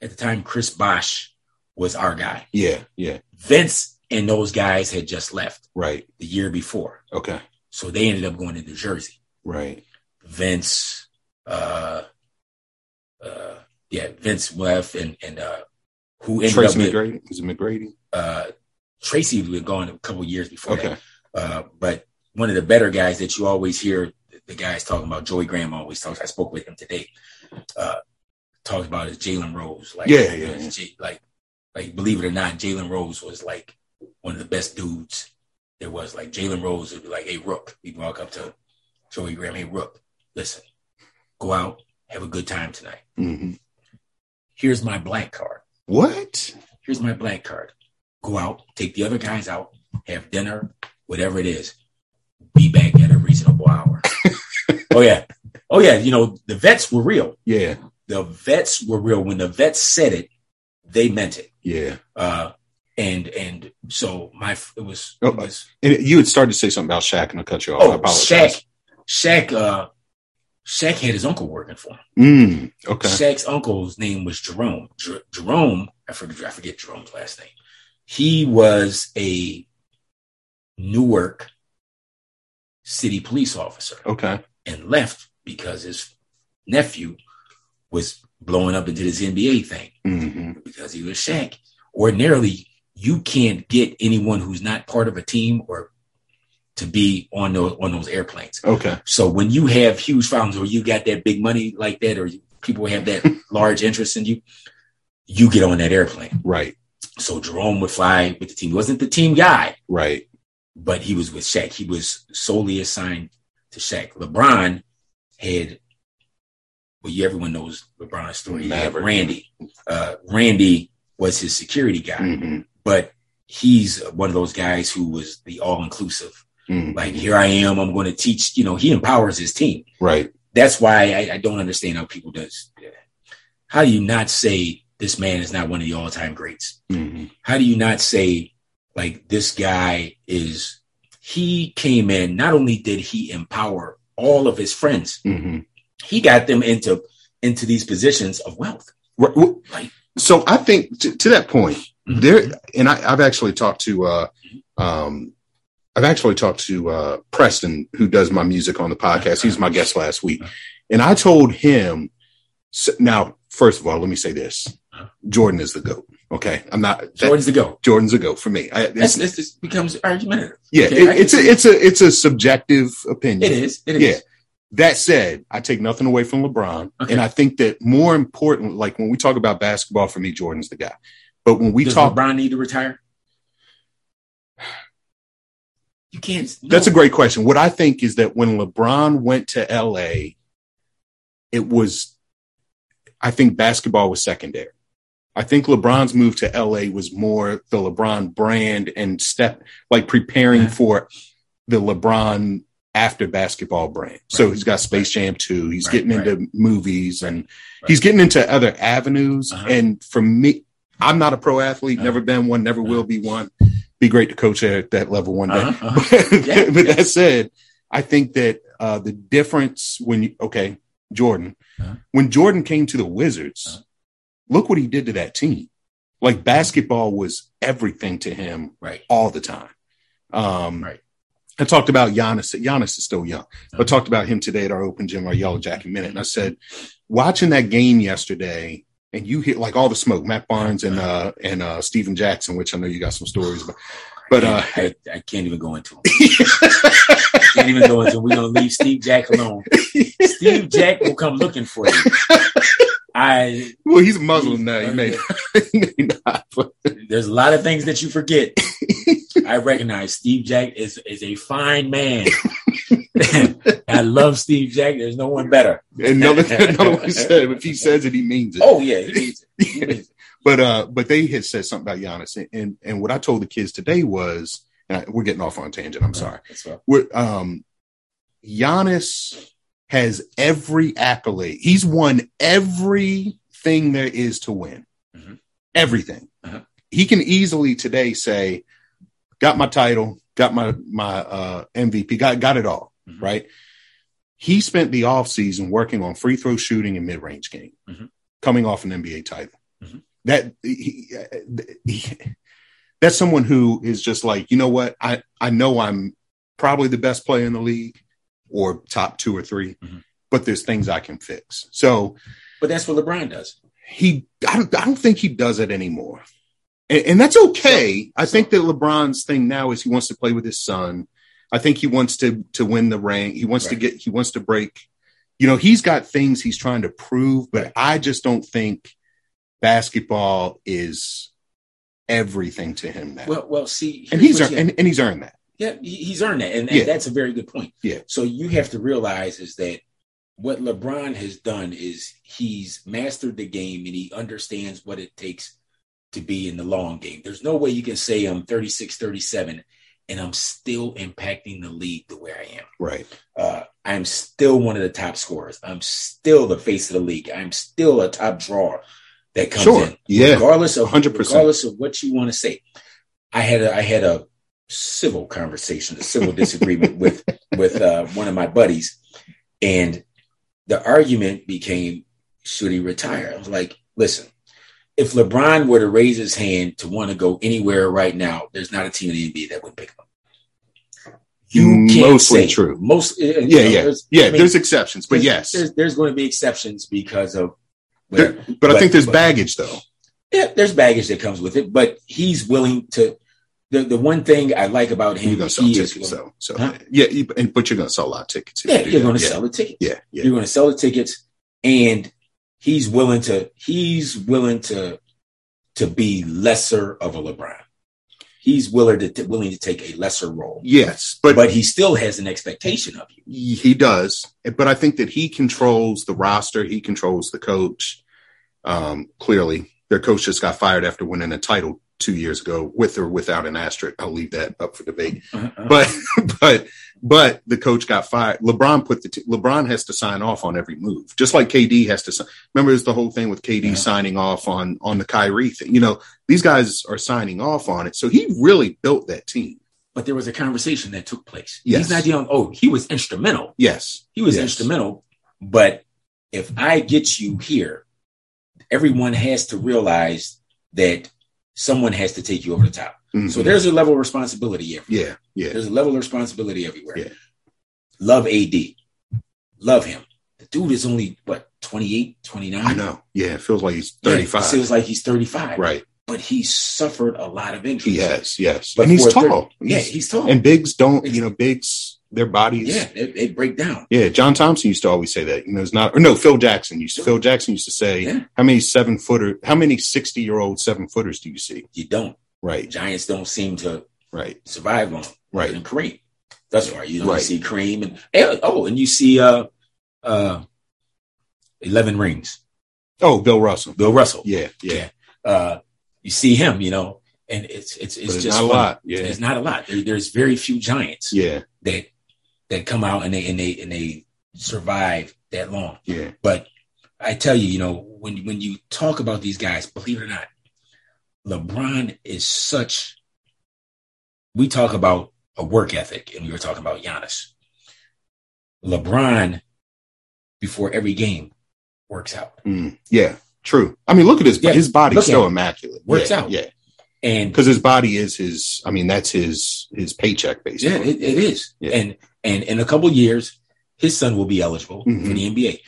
at the time, Chris Bosh was our guy. Yeah. Yeah. Vince and those guys had just left Right. the year before, Okay. so they ended up going to New Jersey. Right. Vince, uh, uh, yeah, Vince left, and and uh, who ended Tracy up with, McGrady. Was it McGrady? uh, Tracy had gone a couple years before Okay. that. Uh, but one of the better guys that you always hear the guys talking about, Joey Graham always talks. I spoke with him today. Uh, talks about is Jalen Rose. Like, Yeah, yeah, J- like, like believe it or not, Jalen Rose was like one of the best dudes there was. Like Jalen Rose would be like, "Hey Rook," he'd walk up to Joey Graham, "Hey Rook, listen, go out, have a good time tonight. hmm Here's my black card." What? here's my blank card. Go out, take the other guys out, have dinner, whatever it is. Be back at a reasonable hour. oh yeah. Oh yeah. You know, the vets were real. Yeah. The vets were real. When the vets said it, they meant it. Yeah. Uh and and so my it was Oh, it was And you had started to say something about Shaq, and I cut you off. I oh apologize. Shaq Shaq uh Shaq had his uncle working for him. Mm, okay. Shaq's uncle's name was Jerome. Jer- Jerome, I forget, I forget Jerome's last name. He was a Newark city police officer Okay. and left because his nephew was blowing up into this NBA thing hmm because he was Shaq. Ordinarily, you can't get anyone who's not part of a team or to be on those on those airplanes. Okay. So when you have huge fountains or you got that big money like that, or you, people have that large interest in you, you get on that airplane. Right. So Jerome would fly with the team. He wasn't the team guy, Right. but he was with Shaq. He was solely assigned to Shaq. LeBron had, well, you, everyone knows LeBron's story. Maverick. Randy. Uh, Randy was his security guy, hmm but he's one of those guys who was the all inclusive. hmm Like, here I am. I'm going to teach, you know, he empowers his team. Right. That's why I, I don't understand how people does. How do you not say this man is not one of the all time greats? hmm how do you not say like this guy is he came in not only did he empower all of his friends hmm he got them into into these positions of wealth Right. Right. So I think to, to that point, Mhm. there, and I, I've actually talked to, uh, um, I've actually talked to uh, Preston, who does my music on the podcast. He was my guest last week, and I told him. So, now, first of all, let me say this: Jordan is the goat. Okay, I'm not. Jordan's the goat. Jordan's the goat for me. I, this, it's, this, this becomes argumentative yeah, okay, it- it's a, it's a it's a subjective opinion. it is it is Yeah. That said, I take nothing away from LeBron. Okay. And I think that more important, like when we talk about basketball, for me, Jordan's the guy. But when we does talk, lebron need to retire you can't that's a great question. What I think is that when LeBron went to LA, it was, I think basketball was secondary. I think LeBron's move to LA was more the LeBron brand and step, like preparing Yeah. for the LeBron after basketball brand. So he's got Space Jam 2. He's Right, getting right. into movies and Right. he's getting into other avenues. Uh-huh. And for me, I'm not a pro athlete, Uh-huh. never been one, never will Uh-huh. be one. Be great to coach at that level one day. Uh-huh, but Yeah, but yeah. that said, I think that uh, the difference when you okay, Jordan, Uh-huh. when Jordan came to the Wizards, Uh-huh. look what he did to that team. Like basketball was everything to him right all the time. Um, Right. I talked about Giannis. Giannis is still young. I talked about him today at our open gym, our Yellow Jacket Minute, and I said, watching that game yesterday, and you hit like all the smoke, Matt Barnes and uh and uh Stephen Jackson, which I know you got some stories about. But uh I, I can't even go into them. can't even go into them. We're gonna leave Steve Jack alone. Steve Jack will come looking for you. I well, he's a Muslim now. He may, he not, but there's a lot of things that you forget. I recognize Steve Jack is is a fine man. I love Steve Jack. There's no one better. another another one said if he says it, he means it. Oh yeah, he means it. He means it. But uh, but they had said something about Giannis, and and, and what I told the kids today was, and I, we're getting off on a tangent. I'm sorry. That's right. We're, um, Giannis has every accolade. He's won everything there is to win. Mhm. Everything. Uh-huh. He can easily today say, "Got my title, got my my uh, MVP, got got it all." Mhm. Right. He spent the offseason working on free throw shooting and mid range game, Mhm. coming off an NBA title. Mhm. That he, he, that's someone who is just like, you know what? I I know I'm probably the best player in the league or top two or 3 Mhm. but there's things I can fix. So But that's what LeBron does. he, I don't, I don't think he does it anymore. And, and that's okay. I think that LeBron's thing now is he wants to play with his son. I think he wants to, to win the ring. He wants to get, he wants to break, you know, he's got things he's trying to prove, but I just don't think basketball is everything to him now. Well, well, see, and he's, earned, and, and he's earned that. Yeah, he's earned that, and, and Yeah. that's a very good point. Yeah. So you have to realize is that what LeBron has done is he's mastered the game and he understands what it takes to be in the long game. There's no way you can say I'm 36, 37, and I'm still impacting the league the way I am. Right. Uh, I'm still one of the top scorers. I'm still the face of the league. I'm still a top drawer that comes Sure. in Yeah. regardless of 100%. regardless of what you want to say. I had a I had a civil conversation, a civil disagreement with with uh, one of my buddies, and the argument became, should he retire? I was like, listen, if LeBron were to raise his hand to want to go anywhere right now, there's not a team in the NBA that would pick him. Up. You can't Mostly say true. most. Yeah, know, yeah. there's- Yeah, I mean, there's exceptions, but there's- yes. there's, there's going to be exceptions because of There, but, but, I think there's but, baggage though. Yeah, there's baggage that comes with it, but he's willing to. The, the one thing I like about him, you're gonna sell tickets, is, so so huh? yeah, but you're gonna sell a lot of tickets. Yeah, you are gonna yeah. sell the tickets. Yeah, yeah, you're gonna sell the tickets, and he's willing to he's willing to to be lesser of a LeBron. He's willing to, to willing to take a lesser role. Yes, but but he still has an expectation of you. He does, but I think that he controls the roster. He controls the coach. Um, clearly, their coach just got fired after winning a title two years ago, with or without an asterisk. I'll leave that up for debate. Uh-huh. But but but the coach got fired. LeBron put the t- LeBron has to sign off on every move, just like KD has to. Remember, there's the whole thing with KD yeah. signing off on on the Kyrie thing. You know, these guys are signing off on it, so he really built that team. But there was a conversation that took place. Yes. He's not young. Oh, he was instrumental. Yes, he was yes. instrumental. But if I get you here, everyone has to realize that someone has to take you over the top. Mm-hmm. So there's a level of responsibility everywhere. Yeah, yeah. There's a level of responsibility everywhere. Yeah. Love AD. Love him. The dude is only what 28, 29. I know. Yeah, it feels like he's 35. Yeah, it feels like he's 35. Right. But he's suffered a lot of injuries. He has, yes. But and he's tall. yeah, he's tall. And bigs don't, you know, bigs their bodies. Yeah, they, they, break down. Yeah, John Thompson used to always say that. You know, it's not. Or no, Phil Jackson used to. Phil Jackson used to say, yeah. "How many seven footer? How many sixty year old seven footers do you see? You don't. Right. Giants don't seem to right survive long. Right. And Kareem. That's right. You know, right. see Kareem and, and oh, and you see uh uh eleven rings. Oh, Bill Russell. Bill Russell. Yeah, yeah. yeah. Uh, you see him, you know, and it's it's it's, it's just not a lot. Yeah, it's not a lot. There, there's very few giants. Yeah, that that come out and they and they and they survive that long. Yeah. But I tell you, you know, when when you talk about these guys, believe it or not, LeBron is such. We talk about a work ethic, and we were talking about Giannis. LeBron, before every game, works out. Mm, yeah, true. I mean, look at his yeah, his body's so immaculate. Works yeah, out. Yeah, and because his body is his. I mean, that's his his paycheck basically. Yeah, it, it is. Yeah. And and in a couple years, his son will be eligible mm-hmm. for the NBA,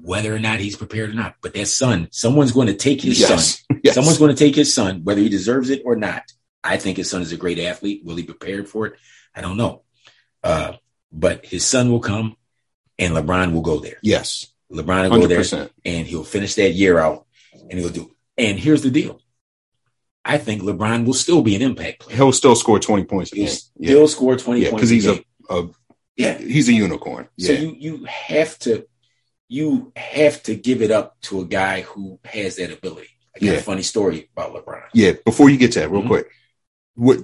whether or not he's prepared or not. But that son, someone's going to take his yes. son. Yes. Someone's going to take his son, whether he deserves it or not. I think his son is a great athlete. Will he be prepared for it? I don't know. Uh, but his son will come and LeBron will go there. Yes. LeBron will 100%. go there and he'll finish that year out and he'll do. And here's the deal. I think LeBron will still be an impact player. He'll still score 20 points. He'll yeah. score 20 yeah, points because he's a, a, yeah, he's a unicorn. So you you have to you have to give it up to a guy who has that ability. I got yeah. a funny story about LeBron. Yeah, before you get to that, real mm-hmm. quick, what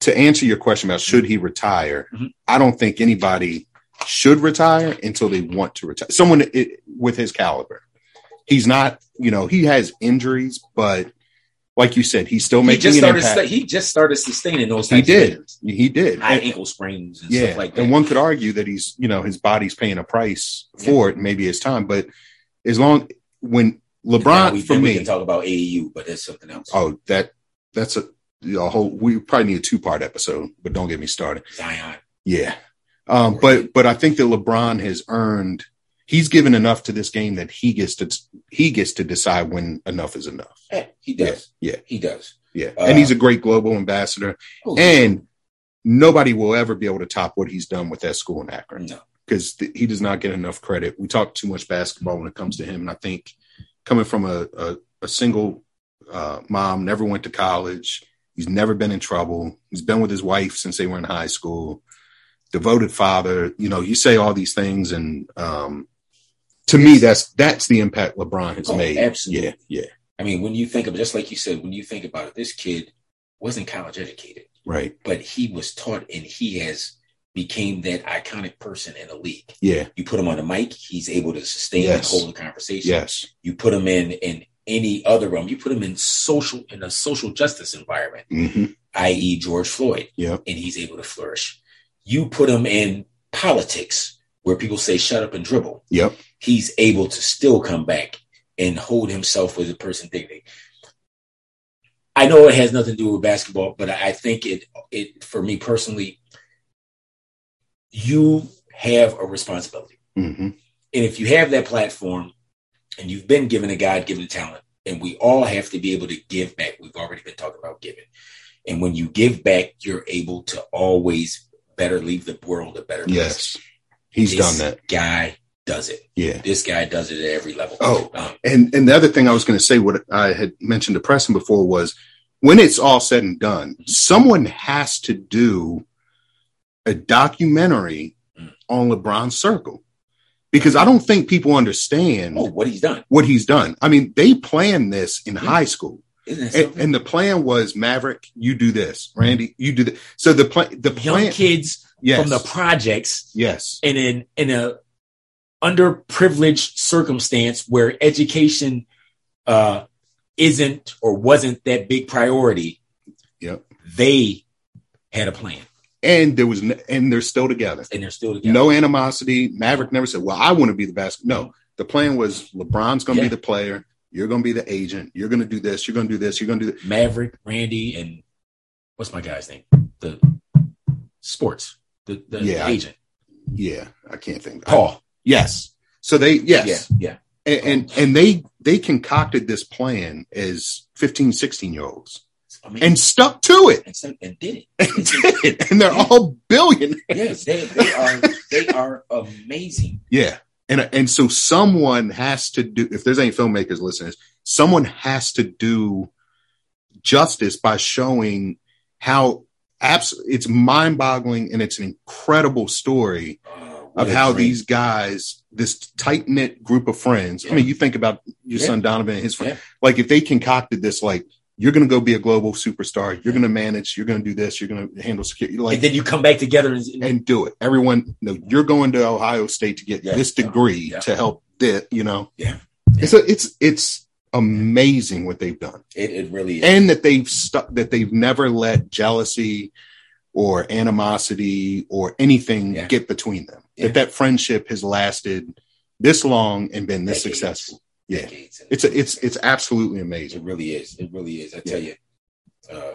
to answer your question about should he retire? Mm-hmm. I don't think anybody should retire until they want to retire. Someone it, with his caliber, he's not. You know, he has injuries, but like you said, he's still making he just started, sta- he just started sustaining those. Things. He did. He did. High and, ankle sprains and yeah, stuff like that. And one could argue that he's, you know, his body's paying a price for yeah. it. Maybe it's time, but as long when LeBron we, for me, we can talk about AAU, but that's something else. Oh, that that's a, a whole. We probably need a two part episode, but don't get me started. Zion. Yeah, um, but but I think that LeBron has earned he's given enough to this game that he gets to he gets to decide when enough is enough. Yeah, he does. Yeah, yeah. he does. Yeah, uh, and he's a great global ambassador, oh, and nobody will ever be able to top what he's done with that school in Akron. No, because th- he does not get enough credit. We talk too much basketball when it comes to him, and I think coming from a a, a single uh, mom, never went to college. He's never been in trouble. He's been with his wife since they were in high school. Devoted father. You know, you say all these things, and um, to me, that's that's the impact LeBron has oh, made. Absolutely. Yeah, yeah. I mean, when you think of it, just like you said, when you think about it, this kid wasn't college educated. Right. But he was taught and he has became that iconic person in the league. Yeah. You put him on the mic, he's able to sustain yes. and hold the conversation. Yes. You put him in in any other realm. You put him in social in a social justice environment, mm-hmm. i.e., George Floyd. Yeah. And he's able to flourish. You put him in politics where people say shut up and dribble. Yep. He's able to still come back and hold himself with a person dignity. I know it has nothing to do with basketball, but I think it it for me personally, you have a responsibility. Mm-hmm. And if you have that platform, and you've been given a God given talent, and we all have to be able to give back. We've already been talking about giving. And when you give back, you're able to always better leave the world a better place. Yes. He's This done that. Guy does it. Yeah. This guy does it at every level. Oh. Um, And and the other thing I was going to say, what I had mentioned to Preston before was when it's all said and done, someone has to do a documentary Mm. on LeBron's circle because I don't think people understand oh, what he's done. what he's done. I mean, they planned this in high school, and, and the plan was Maverick, you do this, Randy, you do that. So the plan, the Young kids yes, from the projects yes, And in in a underprivileged circumstance where education uh, isn't or wasn't that big priority. Yep. They had a plan, and there was, n- and they're still together. and they're still together. No animosity. Maverick never said, "Well, I want to be the best." No, the plan was LeBron's going to Yeah. be the player. You're going to be the agent. You're going to do this. You're going to do this. You're going to do that. Maverick, Randy, and what's my guy's name? The sports, the, the Yeah, I- agent, Yeah, I can't think. Paul. Yes. So they yes, Yeah, and, and and they they concocted this plan as 15, 16 year olds. I mean, and stuck to it and, so- and did it. and did it. And they're all billionaires. Yes, they, they are. They are amazing. Yeah. And and so someone has to do if there's any filmmakers listening, someone has to do justice by showing how abs- it's mind-boggling and it's an incredible story what of how dream. these guys, this tight-knit group of friends. I mean, you think about your Yeah. son Donovan and his friend. Yeah. Like if they concocted this like you're going to go be a global superstar, you're going to manage, you're going to do this, you're going to handle security like and then you come back together and, and do it. Everyone, no, you're going to Ohio State to get Yeah. this degree Yeah. to help that, you know. Yeah. It's a, it's it's amazing what they've done. it, it really is. And that they've stuck that they've never let jealousy or animosity or anything Yeah. get between them. Yeah. That that friendship has lasted this long and been this Decades. successful. Yeah. Decades. It's a, it's it's absolutely amazing. It really is. It really is. I tell you, uh,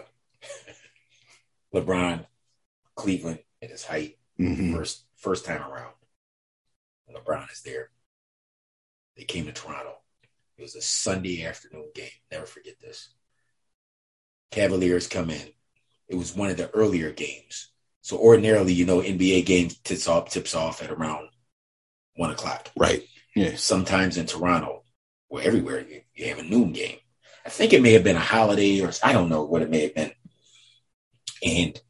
LeBron, Cleveland at his height, Mhm. first first time around. LeBron is there. They came to Toronto. It was a Sunday afternoon game. Never forget this. Cavaliers come in. It was one of the earlier games. So ordinarily, you know, NBA games tips off tips off at around one o'clock. Right. Yeah. sometimes in Toronto or everywhere you, you have a noon game. I think it may have been a holiday or I don't know what it may have been. And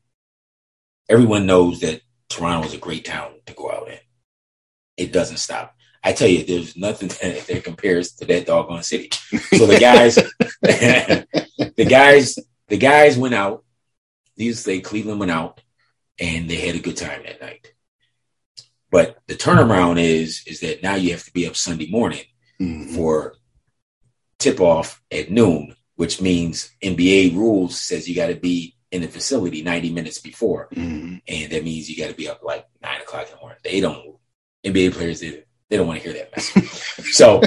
everyone knows that Toronto is a great town to go out in. It doesn't stop. I tell you, there's nothing that, that compares to that doggone city. So the guys, the guys, the guys went out. These say Cleveland went out, and they had a good time that night. But the turnaround is is that now you have to be up Sunday morning Mhm. for tip off at noon, which means NBA rules says you got to be in the facility 90 minutes before. Mhm. And that means you got to be up like nine o'clock in the morning. They don't, NBA players, they, they don't want to hear that mess. so,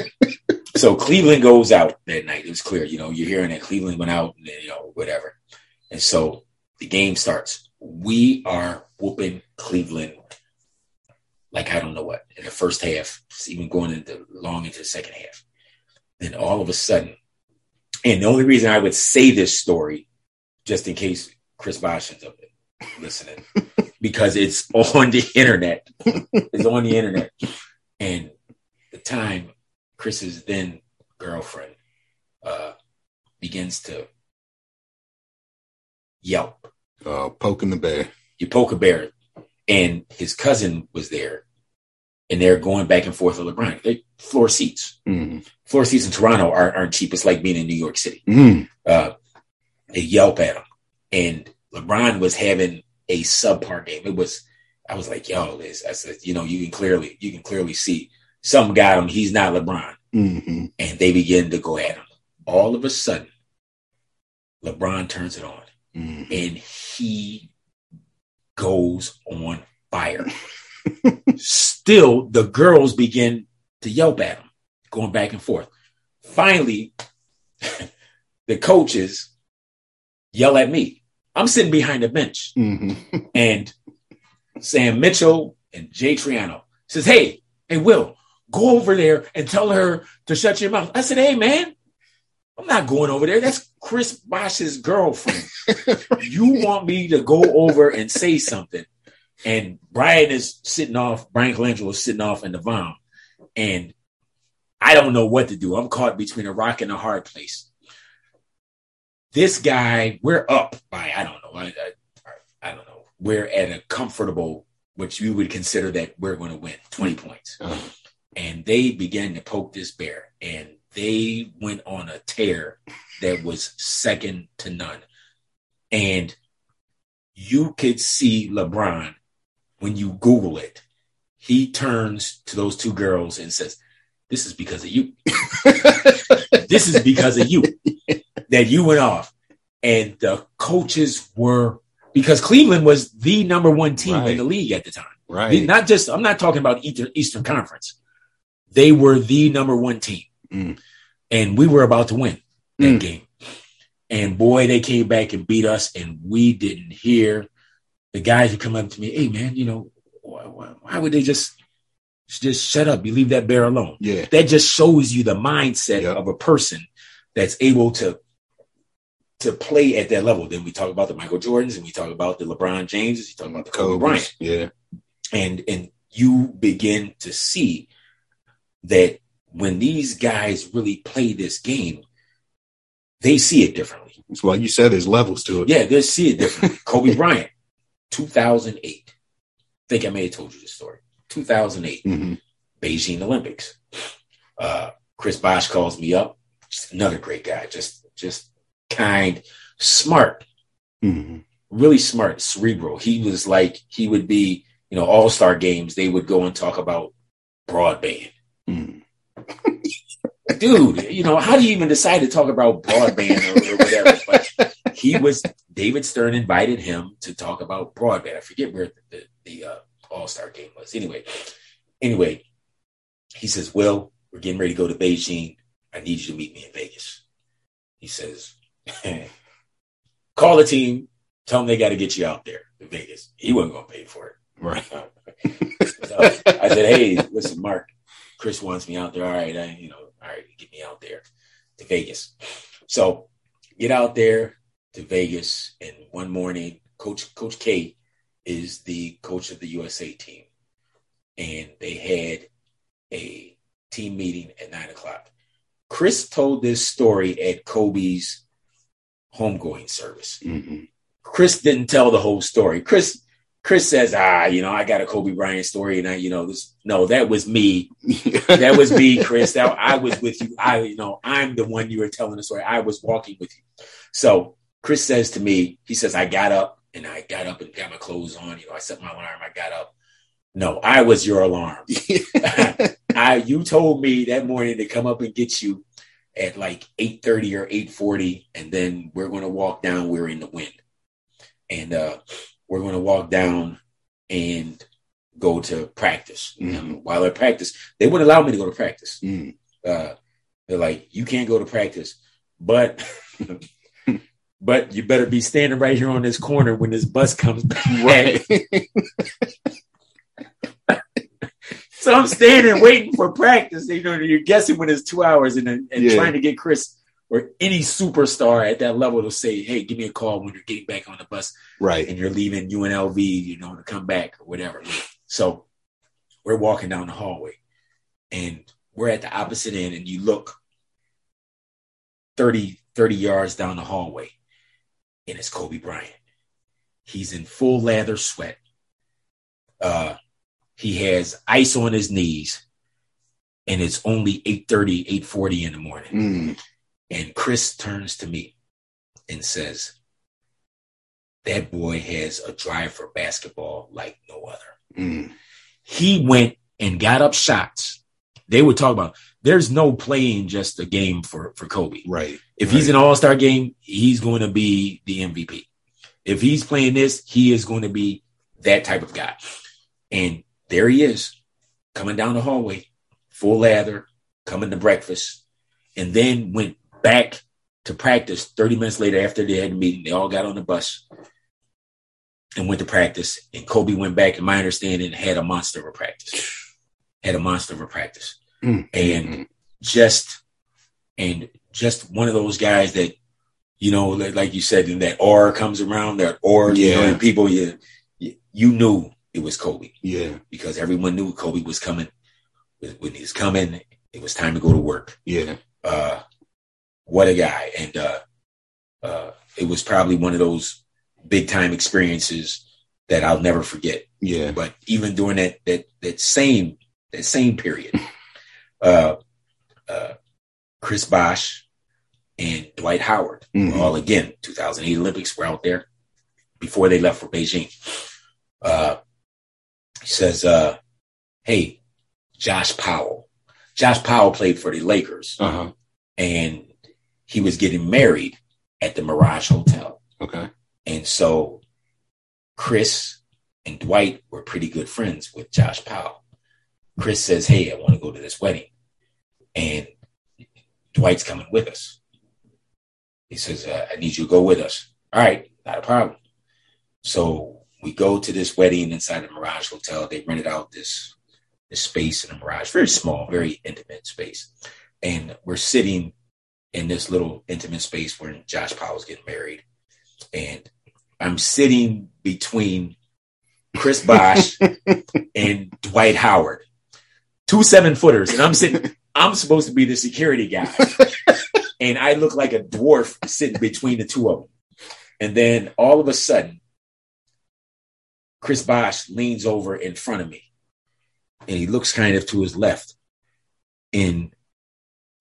so Cleveland goes out that night. It was clear, you know, you're hearing that Cleveland went out, and, you know, whatever. And so the game starts. We are whooping Cleveland like I don't know what in the first half, even going into long into the second half. Then all of a sudden, and the only reason I would say this story, just in case Chris Bosh ends up listening, because it's on the internet. It's on the internet. And the time Chris's then girlfriend uh, begins to yelp. Uh, poking the bear. You poke a bear, and his cousin was there, and they're going back and forth with LeBron. They floor seats. Mhm. Floor seats in Toronto aren't, aren't cheap. It's like being in New York City. Mhm. Uh, they yelp at him, and LeBron was having a subpar game. It was, I was like, yo, this, I said, you know, you can clearly, you can clearly see something got him. He's not LeBron, Mhm. and they begin to go at him. All of a sudden, LeBron turns it on Mhm. and he goes on fire. Still, the girls begin to yelp at him, going back and forth. Finally, the coaches yell at me. I'm sitting behind the bench, Mhm. and Sam Mitchell and Jay Triano says, "Hey, hey, Will, go over there and tell her to shut your mouth. I said, hey, man, I'm not going over there. That's Chris Bosh's girlfriend. you want me to go over and say something. And Bryan is sitting off, Bryan Colangelo is sitting off in the van. And I don't know what to do. I'm caught between a rock and a hard place. This guy, we're up by, I don't know, I, I, I don't know. We're at a comfortable, which you would consider that we're going to win 20 points. Uh-huh. And they began to poke this bear. And they went on a tear that was second to none. And you could see LeBron when you Google it. He turns to those two girls and says, This is because of you. this is because of you that you went off. And the coaches were because Cleveland was the number one team right. in the league at the time. Right. Not just, I'm not talking about Eastern Conference. They were the number one team. Mm. And we were about to win that mm. game. And boy, they came back and beat us, and we didn't hear the guys who come up to me, hey man, you know, why, why, would they just just shut up? You leave that bear alone. Yeah. That just shows you the mindset yep. of a person that's able to to play at that level. Then we talk about the Michael Jordans and we talk about the LeBron Jameses, you talk about the Kobe Bryant. Yeah. And and you begin to see that when these guys really play this game, they see it differently. It's like you said, there's levels to it. Yeah, they see it differently. Kobe Bryant, 2008. I think I may have told you this story. 2008, mm-hmm. Beijing Olympics. Uh, Chris Bosh calls me up. Just another great guy, just just kind, smart, mm-hmm. really smart, cerebral. He was like he would be, you know, All Star games. They would go and talk about broadband. Mm dude, you know, how do you even decide to talk about broadband or, or whatever? But he was, David Stern invited him to talk about broadband. I forget where the, the, the uh, All Star game was. Anyway, anyway, he says, Well, we're getting ready to go to Beijing. I need you to meet me in Vegas. He says, Call the team, tell them they got to get you out there in Vegas. He wasn't going to pay for it. Right. so I said, Hey, listen, Marc, Chris wants me out there. All right, I, you know, all right, get me out there to Vegas. So get out there to Vegas, and one morning, Coach Coach K is the coach of the USA team, and they had a team meeting at nine o'clock. Chris told this story at Kobe's homegoing service. Mm-hmm. Chris didn't tell the whole story. Chris Chris says, ah, you know, I got a Kobe Bryant story, and I, you know, this. No, that was me. that was me, Chris. That I was with you. I, you know, I'm the one you were telling the story. I was walking with you. So Chris says to me, he says, I got up and I got up and got my clothes on. You know, I set my alarm. I got up. No, I was your alarm. I, you told me that morning to come up and get you at like 8:30 or 8:40, and then we're going to walk down. We're in the wind, and uh we're going to walk down and go to practice. Mm-hmm. While at practice, they wouldn't allow me to go to practice. Mm. Uh, they're like, you can't go to practice, but but you better be standing right here on this corner when this bus comes back. Right. so I'm standing waiting for practice. You know, you're guessing when it's two hours and, and yeah. trying to get Chris or any superstar at that level to say, "Hey, give me a call when you're getting back on the bus, right? And you're leaving UNLV, you know, to come back or whatever." So we're walking down the hallway, and we're at the opposite end, and you look 30, 30 yards down the hallway, and it's Kobe Bryant. He's in full lather sweat. Uh, he has ice on his knees, and it's only 8.30, 8.40 in the morning. Mm and Chris turns to me and says, That boy has a drive for basketball like no other. Mm. He went and got up shots. They would talk about there's no playing just a game for, for Kobe. Right. If right. he's an all star game, he's going to be the MVP. If he's playing this, he is going to be that type of guy. And there he is, coming down the hallway, full lather, coming to breakfast, and then went back to practice 30 minutes later after they had a meeting. They all got on the bus and went to practice. And Kobe went back, in my understanding, had a monster of a practice. Had a monster of a practice. mm. and just and just one of those guys that you know, like you said, and that aura comes around, that aura, yeah. you know, and people, you, you knew it was Kobe. Yeah. Because everyone knew Kobe was coming. When he was coming, it was time to go to work. Yeah. Uh, what a guy. And, uh, uh, it was probably one of those big time experiences that I'll never forget. Yeah. But even during that, that, that same, that same period, uh, uh, Chris Bosh, and Dwight Howard. Mm-hmm. All again, 2008 Olympics were out there before they left for Beijing. Uh, he says, uh, "Hey, Josh Powell. Josh Powell played for the Lakers, uh-huh. and he was getting married at the Mirage Hotel. Okay, and so Chris and Dwight were pretty good friends with Josh Powell. Chris says, "Hey, I want to go to this wedding," and Dwight's coming with us. He says, uh, I need you to go with us. All right, not a problem. So we go to this wedding inside the Mirage Hotel. They rented out this, this space in the Mirage, very small, very intimate space. And we're sitting in this little intimate space where Josh Powell's getting married. And I'm sitting between Chris Bosh and Dwight Howard, two seven footers. And I'm sitting, I'm supposed to be the security guy and I look like a dwarf sitting between the two of them. And then all of a sudden, Chris Bosh leans over in front of me and he looks kind of to his left. And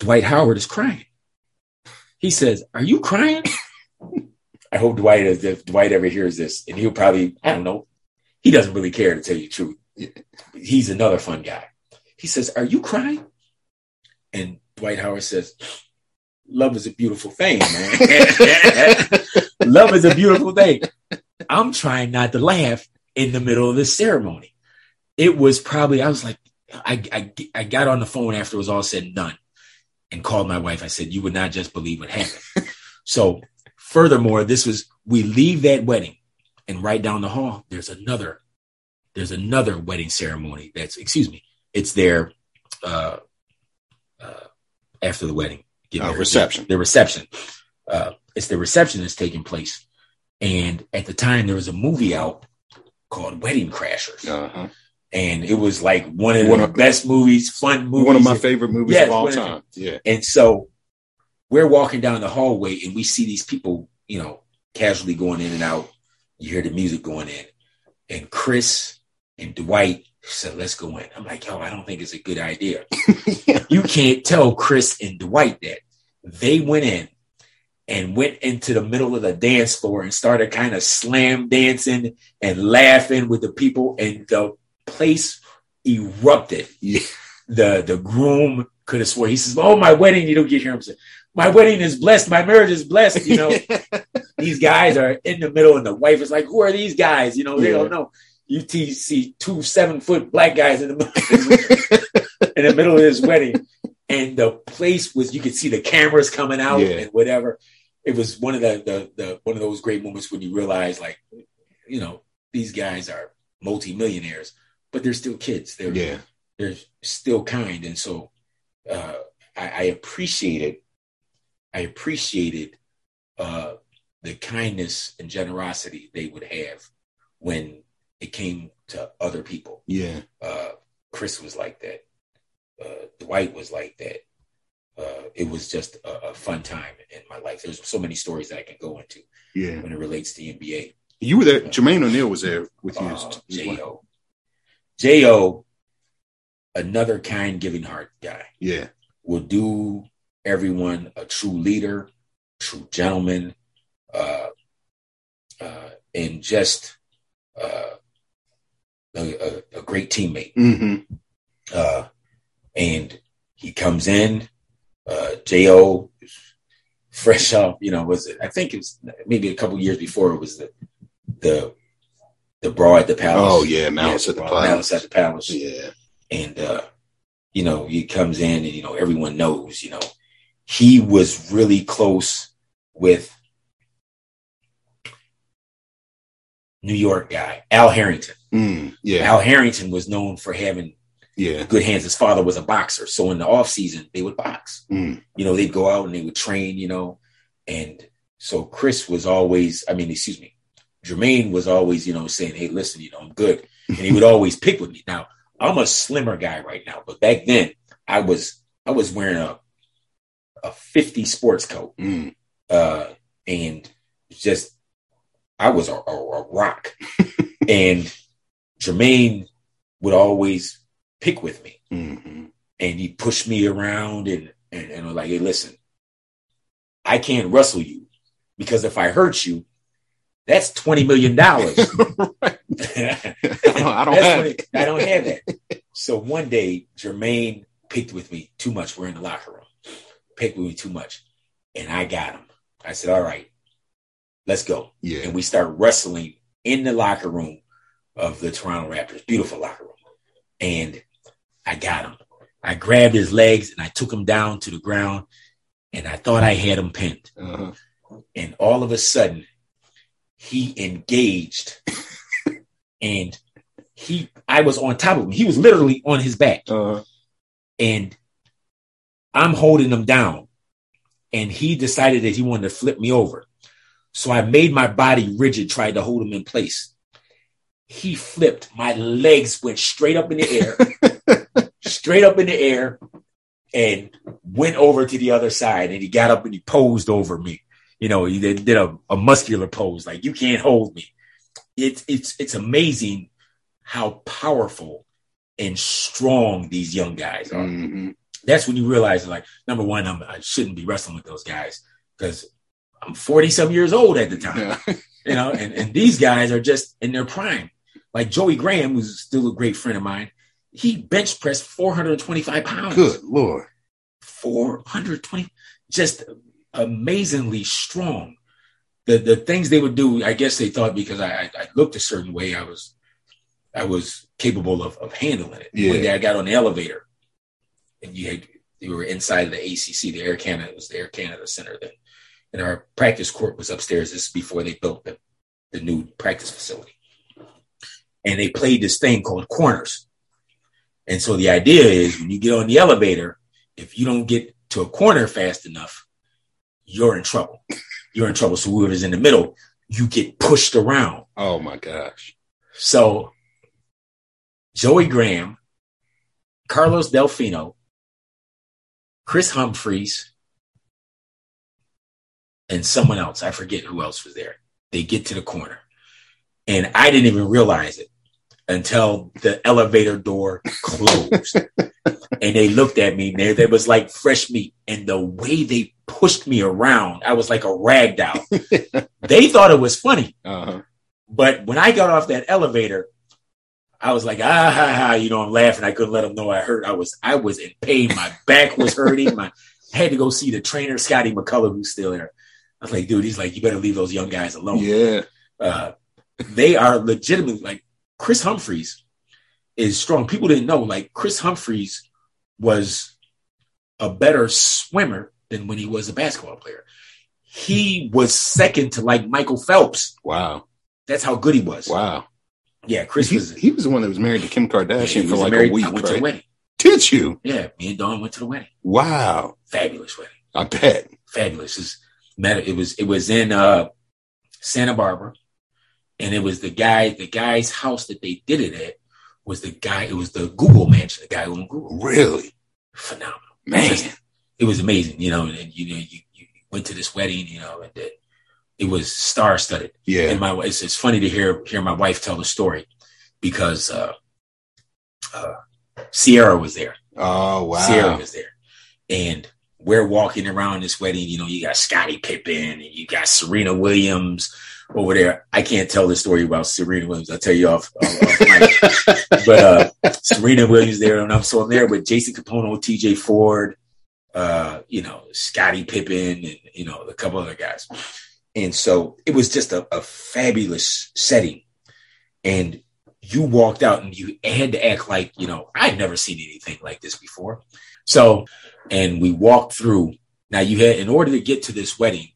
Dwight Howard is crying. He says, Are you crying? I hope Dwight, if Dwight ever hears this, and he'll probably, I don't know, he doesn't really care to tell you the truth. He's another fun guy. He says, Are you crying? And Dwight Howard says, love is a beautiful thing, man. love is a beautiful thing. I'm trying not to laugh in the middle of this ceremony. It was probably, I was like, I, I, I got on the phone after it was all said and done and called my wife. I said, You would not just believe what happened. so, furthermore, this was, we leave that wedding and right down the hall, there's another, there's another wedding ceremony that's, excuse me, it's there uh, uh, after the wedding uh, reception. The, reception. Uh, it's the reception that's taking place. And at the time, there was a movie out called Wedding Crashers. Uh-huh. And it was like one of one the of, best movies, fun movies. One of my favorite movies yes, of all time. Yeah. And so we're walking down the hallway and we see these people, you know, casually going in and out. You hear the music going in. And Chris and Dwight said, let's go in. I'm like, yo, I don't think it's a good idea. you can't tell Chris and Dwight that. They went in and went into the middle of the dance floor and started kind of slam dancing and laughing with the people, and the place erupted. Yeah. The the groom could have swore. He says, "Oh, my wedding." You don't get here. I'm saying, "My wedding is blessed. My marriage is blessed." You know, these guys are in the middle, and the wife is like, "Who are these guys?" You know, they yeah. don't know. UTC two seven foot black guys in the middle, in the middle of his wedding, and the place was you could see the cameras coming out yeah. and whatever. It was one of the, the the one of those great moments when you realize like, you know, these guys are multimillionaires, but they're still kids. They're yeah. they're still kind, and so uh, I, I appreciated I appreciated uh, the kindness and generosity they would have when it came to other people. Yeah. Uh, Chris was like that. Uh, Dwight was like that. Uh, it was just a, a, fun time in my life. There's so many stories that I can go into. Yeah. When it relates to the NBA. You were there. Jermaine O'Neal was there with you. Uh, J.O. J.O. Another kind, giving heart guy. Yeah. Will do everyone a true leader, true gentleman, uh, uh, and just uh, a, a, a great teammate. Mm-hmm. Uh, and he comes in, uh, Jo fresh off, you know, was it? I think it was maybe a couple years before it was the the the brawl at the palace. Oh yeah, Malice yeah, at the palace. Malice at the palace. Yeah, and uh, you know he comes in, and you know everyone knows, you know, he was really close with New York guy, Al Harrington. Mm, yeah. Al Harrington was known for having Yeah. good hands. His father was a boxer. So in the off season, they would box. Mm. You know, they'd go out and they would train, you know. And so Chris was always, I mean, excuse me, Jermaine was always, you know, saying, Hey, listen, you know, I'm good. And he would always pick with me. Now, I'm a slimmer guy right now, but back then I was I was wearing a a 50 sports coat. Mm. Uh and just I was a, a, a rock. and Jermaine would always pick with me hmm and he pushed me around and and, and was like, hey, listen, I can't wrestle you because if I hurt you, that's twenty million dollars. I don't, I don't have what it. it- I don't have that. So one day, Jermaine picked with me too much. We're in the locker room. Picked with me too much. And I got him. I said, all right, let's go. Yeah. And we start wrestling in the locker room of the Toronto Raptors. Beautiful locker room. And I got him. I grabbed his legs and I took him down to the ground. And I thought I had him pinned. Uh-huh. And all of a sudden, he engaged and he I was on top of him. He was literally on his back. Uh, And I'm holding him down. And he decided that he wanted to flip me over. So I made my body rigid, tried to hold him in place. He flipped. My legs went straight up in the air, straight up in the air, and went over to the other side. And he got up and he posed over me. You know, they did, a, a muscular pose, like you can't hold me. It's it's it's amazing how powerful and strong these young guys are mhm. that's when you realize like number one I'm, i shouldn't be wrestling with those guys because i'm 40 some years old at the time Yeah. you know and, and these guys are just in their prime like joey graham who's still a great friend of mine he bench pressed 425 pounds Good Lord. 420 just amazingly strong. The the things they would do i guess they thought because i i, looked a certain way i was i was capable of, of handling it. Yeah. one day i got on the elevator and you had you were inside of the acc the air canada it was the air canada center then. And our practice court was upstairs. This is before they built the, the new practice facility. And they played this thing called corners. And so the idea is when you get on the elevator if you don't get to a corner fast enough, you're in trouble. You're in trouble. So whoever's in the middle, you get pushed around. Oh my gosh. So Joey Graham, Carlos Delfino, Kris Humphries, and someone else. I forget who else was there. They get to the corner. And I didn't even realize it until the elevator door closed. and they looked at me and there, there was like fresh meat. And the way they pushed me around, I was like a rag doll. they thought it was funny. Uh-huh. But when I got off that elevator, I was like, ah, ha, ha, you know, I'm laughing. I couldn't let them know I hurt. I was, I was in pain. My back was hurting. My, I had to go see the trainer, Scotty McCullough, who's still there. I was like, dude, he's like, you better leave those young guys alone. Yeah. Uh, they are legitimately like Kris Humphries is strong. People didn't know, like Kris Humphries was a better swimmer than when he was a basketball player. He was second to like Michael Phelps. Wow. That's how good he was. Wow. Yeah, Chris he, was. he was the one that was married to Kim Kardashian he for like married- a week, I went to the right? wedding. Did you? Yeah, me and Dawn went to the wedding. Wow. Fabulous wedding. I bet. Fabulous. It's, it was it was in uh, Santa Barbara, and it was the guy the guy's house that they did it at was the guy. It was the Google mansion. The guy who owned Google. Really? Phenomenal. Man. Just- it was amazing. You know, and you know you, you went to this wedding. You know, and it, it was star studded. Yeah. And my it's, it's funny to hear hear my wife tell the story because uh, uh, Ciara was there. Oh, wow. Ciara was there. And we're walking around this wedding. You know, you got Scottie Pippen and you got Serena Williams over there. I can't tell the story about Serena Williams. I'll tell you off. off, but uh, Serena Williams there, and I'm so I'm there with Jason Kapono, TJ Ford, uh, you know, Scottie Pippen, and you know, a couple other guys. And so it was just a, a fabulous setting. And you walked out and you had to act like, you know, I'd never seen anything like this before. So, and we walked through. Now you had, in order to get to this wedding,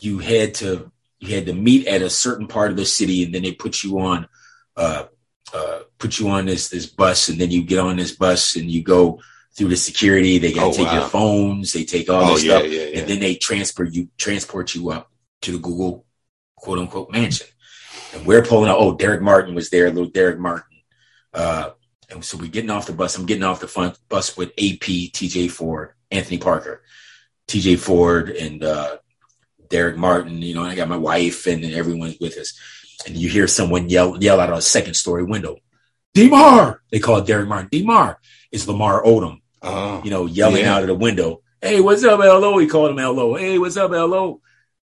you had to, you had to meet at a certain part of the city and then they put you on, uh, uh, put you on this this bus, and then you get on this bus and you go through the security. They gotta Oh, take wow. your phones, they take all Oh, this yeah, stuff, yeah, yeah. and then they transfer you transport you up to the Google quote unquote mansion. And we're pulling out. Oh, Darrick Martin was there, little Darrick Martin. Uh, and so we're getting off the bus. I'm getting off the front bus with AP, TJ Ford, Anthony Parker, TJ Ford, and uh, Darrick Martin. You know, I got my wife and everyone's with us. And you hear someone yell yell out of a second story window, Demar. They call it Darrick Martin. Demar is Lamar Odom Oh, you know, yelling Yeah. out of the window. Hey, what's up, LO? He called him LO. Hey, what's up, LO?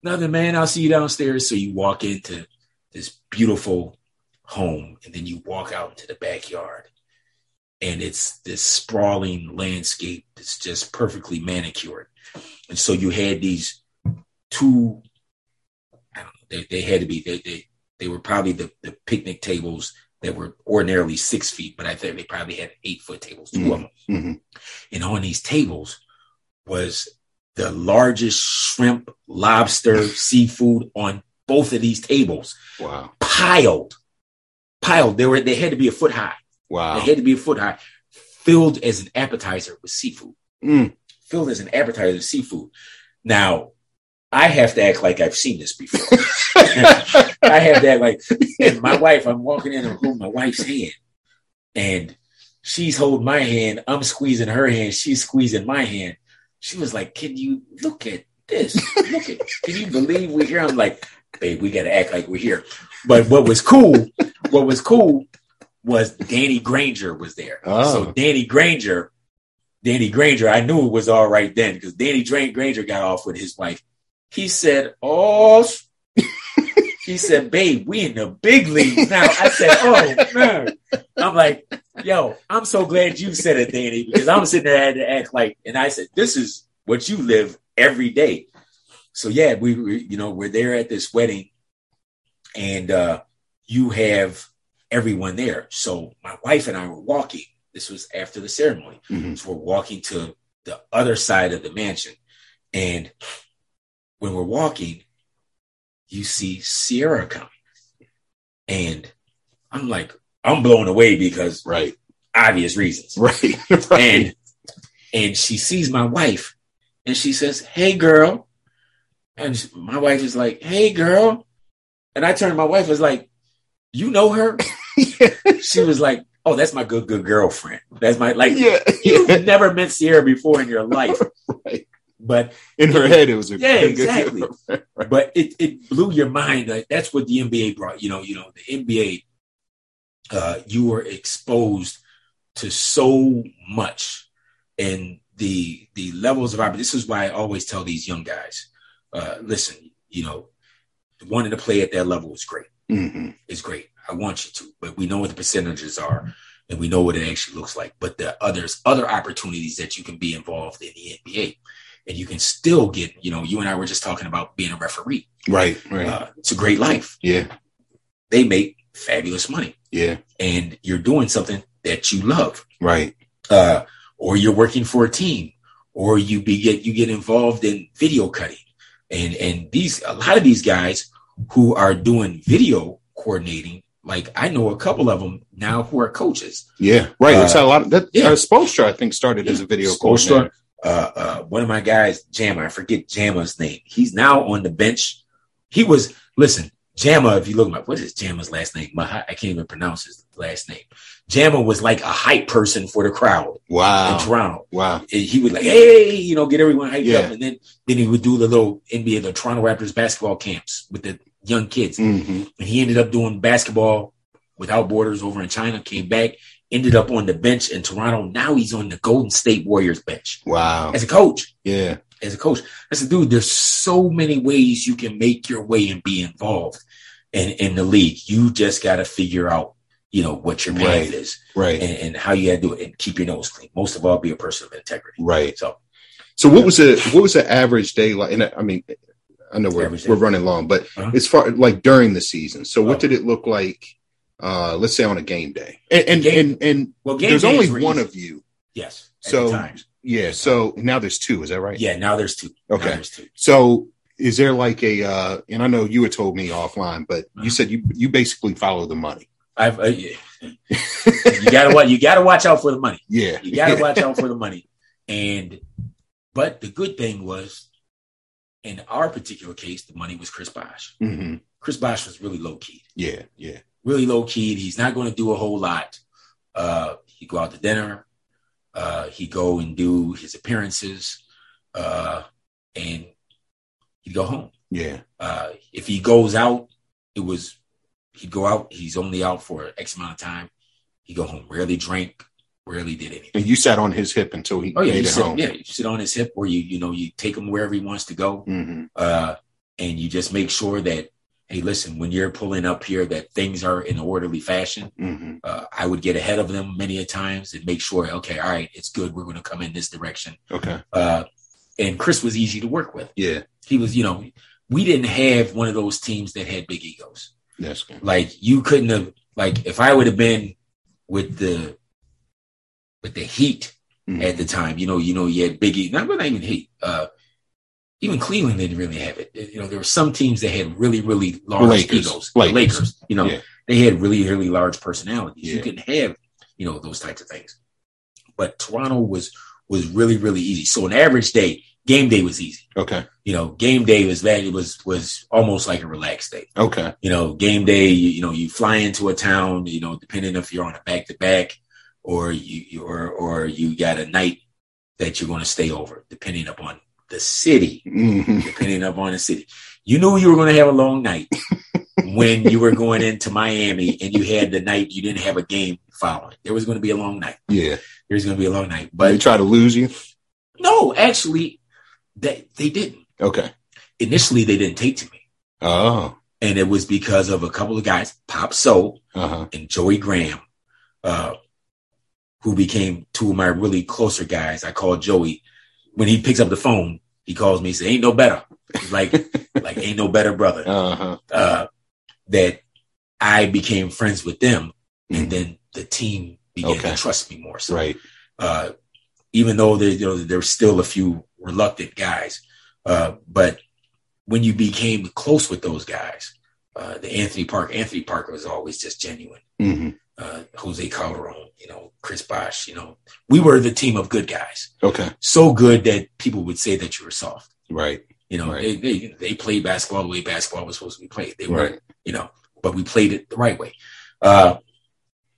Nothing, man. I'll see you downstairs. So you walk into this beautiful home and then you walk out into the backyard. And it's this sprawling landscape that's just perfectly manicured. And so you had these two, I don't know, they, they had to be, they, they, they were probably the, the picnic tables that were ordinarily six feet, but I think they probably had eight foot tables, 2 of them. mhm. And on these tables was the largest shrimp, lobster, seafood on both of these tables, wow, piled, piled. They were they had to be a foot high. wow. They had to be a foot high, filled as an appetizer with seafood. Mm. Filled as an appetizer with seafood. Now, I have to act like I've seen this before. I have that like, and my wife, I'm walking in and holding my wife's hand, and she's holding my hand. I'm squeezing her hand. She's squeezing my hand. She was like, "Can you look at this? Look at? Can you believe we're here?" I'm like, "Babe, we got to act like we're here." But what was cool? What was cool was Danny Granger was there. Oh. So Danny Granger, Danny Granger, I knew it was all right then because Danny Granger got off with his wife. He said, "Oh." S-" He said, "Babe, we in the big leagues now." I said, "Oh man!" I'm like, "Yo, I'm so glad you said it, Danny, because I'm sitting there had to act like." And I said, "This is what you live every day." So yeah, we, we you know we're there at this wedding, and uh, you have everyone there. So my wife and I were walking. This was after the ceremony. Mhm. So we're walking to the other side of the mansion. And when we're walking, you see Ciara coming. And I'm like, I'm blown away because Right, obvious reasons. right, right. And and she sees my wife and she says, Hey girl. And she- my wife is like, Hey girl. And I turned to my wife was like, You know her? she was like, Oh, that's my good, good girlfriend. That's my like yeah, you've never met Ciara before in your life. Right. But In her head, it was a Yeah, good- exactly. but it, it blew your mind. Like that's what the NBA brought. You know, you know, the NBA, uh, you were exposed to so much and the the levels of opportunity. This is why I always tell these young guys, uh, listen, you know, wanting to play at that level is great. Mhm. It's great. I want you to, but we know what the percentages are and we know what it actually looks like. But the others, other opportunities that you can be involved in the NBA and you can still get, you know, you and I were just talking about being a referee. Right, right. Uh, it's a great life. yeah, They make fabulous money yeah, and you're doing something that you love. right. Uh, or you're working for a team or you be get, you get involved in video cutting and, and these, a lot of these guys who are doing video coordinating, like I know a couple of them now who are coaches. Yeah, right. That's Uh, how a lot of that. yeah. Uh, Spoelstra, I think, started as a video Spoelstra, coordinator. Uh, uh, one of my guys, Jama, I forget Jama's name. He's now on the bench. He was, listen, Jama, if you look at my, what is Jama's last name? Maha, I can't even pronounce his last name. Jama was like a hype person for the crowd in Wow, Toronto. wow. And he would like, hey, you know, get everyone hyped Yeah. up. And then, then he would do the little NBA, the Toronto Raptors basketball camps with the young kids. hmm And he ended up doing basketball without borders over in China, came back, ended up on the bench in Toronto. Now he's on the Golden State Warriors bench Wow. as a coach. Yeah, As a coach, I said, dude, there's so many ways you can make your way and be involved in, in the league. You just got to figure out, you know, what your path Right. is right, and, and how you got to do it and keep your nose clean. Most of all, be a person of integrity. right. So So, what was the what was the average day like? And I mean, I know we're we're running long, but Uh-huh. as far like during the season. So, what Oh. did it look like? Uh, let's say on a game day, and and Game- and, and well, game there's only one easy. of you. yes. So-. Yeah. So now there's two. Is that right? Yeah. Now there's two. Okay. there's two. So is there like a uh and I know you had told me offline, but Uh-huh. you said you you basically follow the money. I've uh, yeah. you gotta watch. You gotta watch out for the money. Yeah, You gotta watch out for the money. And but the good thing was, in our particular case, the money was Chris Bosh. hmm Chris Bosh was really low key, Yeah, yeah. Really low key. He's not going to do a whole lot. Uh, he go out to dinner. Uh, he go and do his appearances, uh, and he'd go home. Yeah. Uh, if he goes out, it was he'd go out. He's only out for X amount of time. He go home. Rarely drank. Rarely did anything. And you sat on his hip until he Oh yeah, made it sit, home. yeah, you sit on his hip, or you you know you take him wherever he wants to go, hmm uh, and you just make sure that hey, listen, when you're pulling up here, that things are in an orderly fashion. hmm Uh, I would get ahead of them many a times and make sure, okay, all right, it's good. We're going to come in this direction. Okay. Uh, and Chris was easy to work with. Yeah, He was, you know, we didn't have one of those teams that had big egos. that's good. Like you couldn't have, like if I would have been with the with the Heat Mhm. at the time. You know, you know, you had Biggie, not, not even Heat. Uh, even Cleveland didn't really have it. You know, there were some teams that had really, really large Lakers. egos. Lakers. Lakers, you know, Yeah. they had really, really large personalities. You Yeah. couldn't have, you know, those types of things. But Toronto was was really, really easy. So an average day, game day was easy. Okay. You know, game day was that was was almost like a relaxed day Okay. you know, game day, you, you know, you fly into a town, you know, depending if you're on a back to back or you, you or or you got a night that you're going to stay over, depending upon the city, hmm depending upon the city. You knew you were going to have a long night when you were going into Miami and you had the night you didn't have a game following. There was going to be a long night. Yeah. There was going to be a long night, But they try to lose you. no, actually, they they didn't. Okay. Initially, they didn't take to me, Oh. and it was because of a couple of guys, Pop Soul. Uh huh. and Joey Graham, uh, who became two of my really closer guys. I call Joey when he picks up the phone. He calls me. He says, "Ain't no better." Like, like ain't no better brother. Uh huh. Uh, that I became friends with them, and Mhm. then the team began Okay. to trust me more. So, Right. uh, even though there, you know, there's still a few reluctant guys, uh, but when you became close with those guys, uh, the Anthony Park, Anthony Parker was always just genuine hmm uh, Jose Calderon, you know, Chris Bosh, you know, we were the team of good guys. Okay. So good that people would say that you were soft. Right. You know, Right. they, they they played basketball the way basketball was supposed to be played. They were, Right. you know, but we played it the right way. Uh,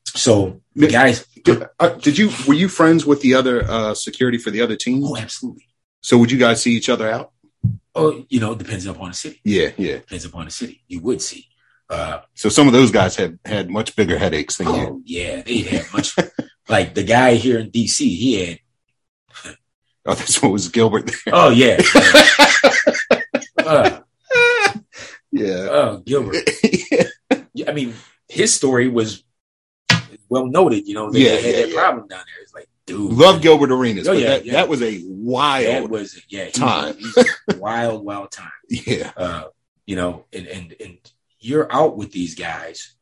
so the guys, Did, uh, did you were you friends with the other uh, security for the other team? oh, absolutely. So would you guys see each other out? Oh, you know, depends upon the city. Yeah. Yeah. Depends upon the city. You would see. Uh, So some of those guys had had much bigger headaches than you. oh yeah, they had much. like the guy here in DC, he had. Oh, that's what was Gilbert. There. Oh yeah. uh, yeah. oh, Gilbert. Yeah, I mean, his story was well noted. You know, they, Yeah, they had yeah, that yeah. problem down there. It's like, dude, Love Gilbert Arenas, Oh, but yeah, that, that was a That wild. was yeah, he Time. wild, wild time. yeah. Uh, you know, and and and you're out with these guys,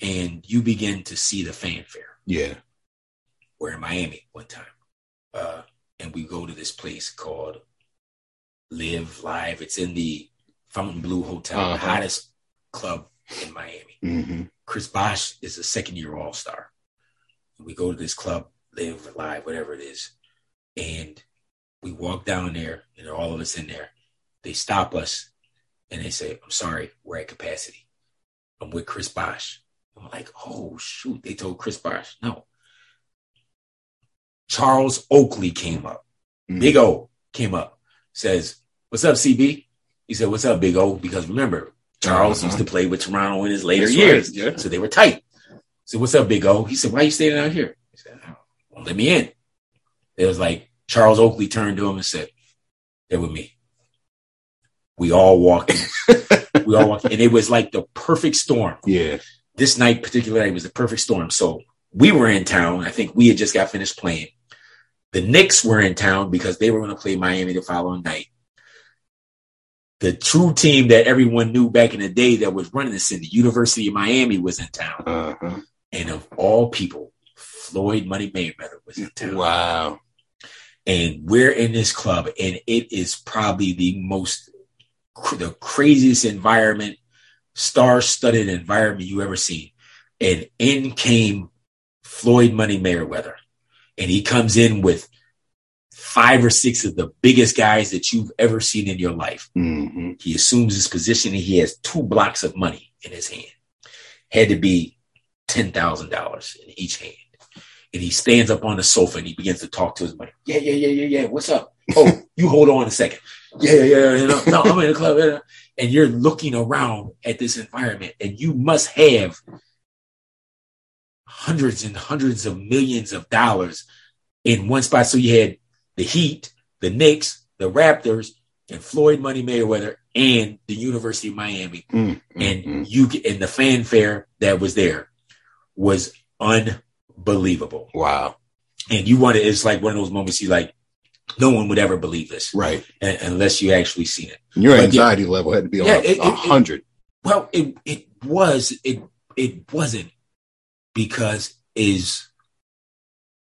and you begin to see the fanfare. Yeah. We're in Miami one time, uh, and we go to this place called Live Live. It's in the Fontainebleau Hotel, Uh-huh. hottest club in Miami. hmm Chris Bosh is a second year All Star. We go to this club, live live, whatever it is, and we walk down there, and all of us in there. They stop us, and they say, "I'm sorry, we're at capacity." I'm with Chris Bosh. I'm like, "Oh shoot!" They told Chris Bosh, "No." Charles Oakley came up. Mhm. Big O came up, says, "What's up, CB?" He said, "What's up, Big O?" Because remember, Charles Uh-huh. used to play with Toronto in his later That's years, right, yeah. so they were tight. So, "What's up, Big O?" He said, "Why are you standing out here?" He said, "Oh, "Let me in." It was like Charles Oakley turned to him and said, "They're with me." We all walked in. we all walked. And it was like the perfect storm. Yeah. This night, particularly, was the perfect storm. So we were in town. I think we had just got finished playing. The Knicks were in town because they were going to play Miami the following night. The true team that everyone knew back in the day that was running this in the University of Miami was in town. Uh-huh. And of all people, Floyd Money Mayweather was in town Wow. and we're in this club and it is probably the most cr- the craziest environment star-studded environment you ever seen and in came Floyd Money Mayweather, and he comes in with five or six of the biggest guys that you've ever seen in your life. Mm-hmm. He assumes his position and he has two blocks of money in his hand. Had to be $10,000 in each hand. And he stands up on the sofa and he begins to talk to his money. Yeah, yeah, yeah, yeah, yeah. What's up? Oh, you hold on a second. Yeah, yeah, yeah. You know, no, I'm in the club. And you're looking around at this environment and you must have hundreds and hundreds of millions of dollars in one spot. So you had the Heat, the Knicks, the Raptors, and Floyd Money Mayweather and the University of Miami. Mm-hmm. And you and the fanfare that was there was unbelievable. Wow. And you want to, it's like one of those moments you like, no one would ever believe this Right. un- unless you actually seen it. Your But anxiety level had to be on Yeah, it- a hundred. Well, it it was it it wasn't because is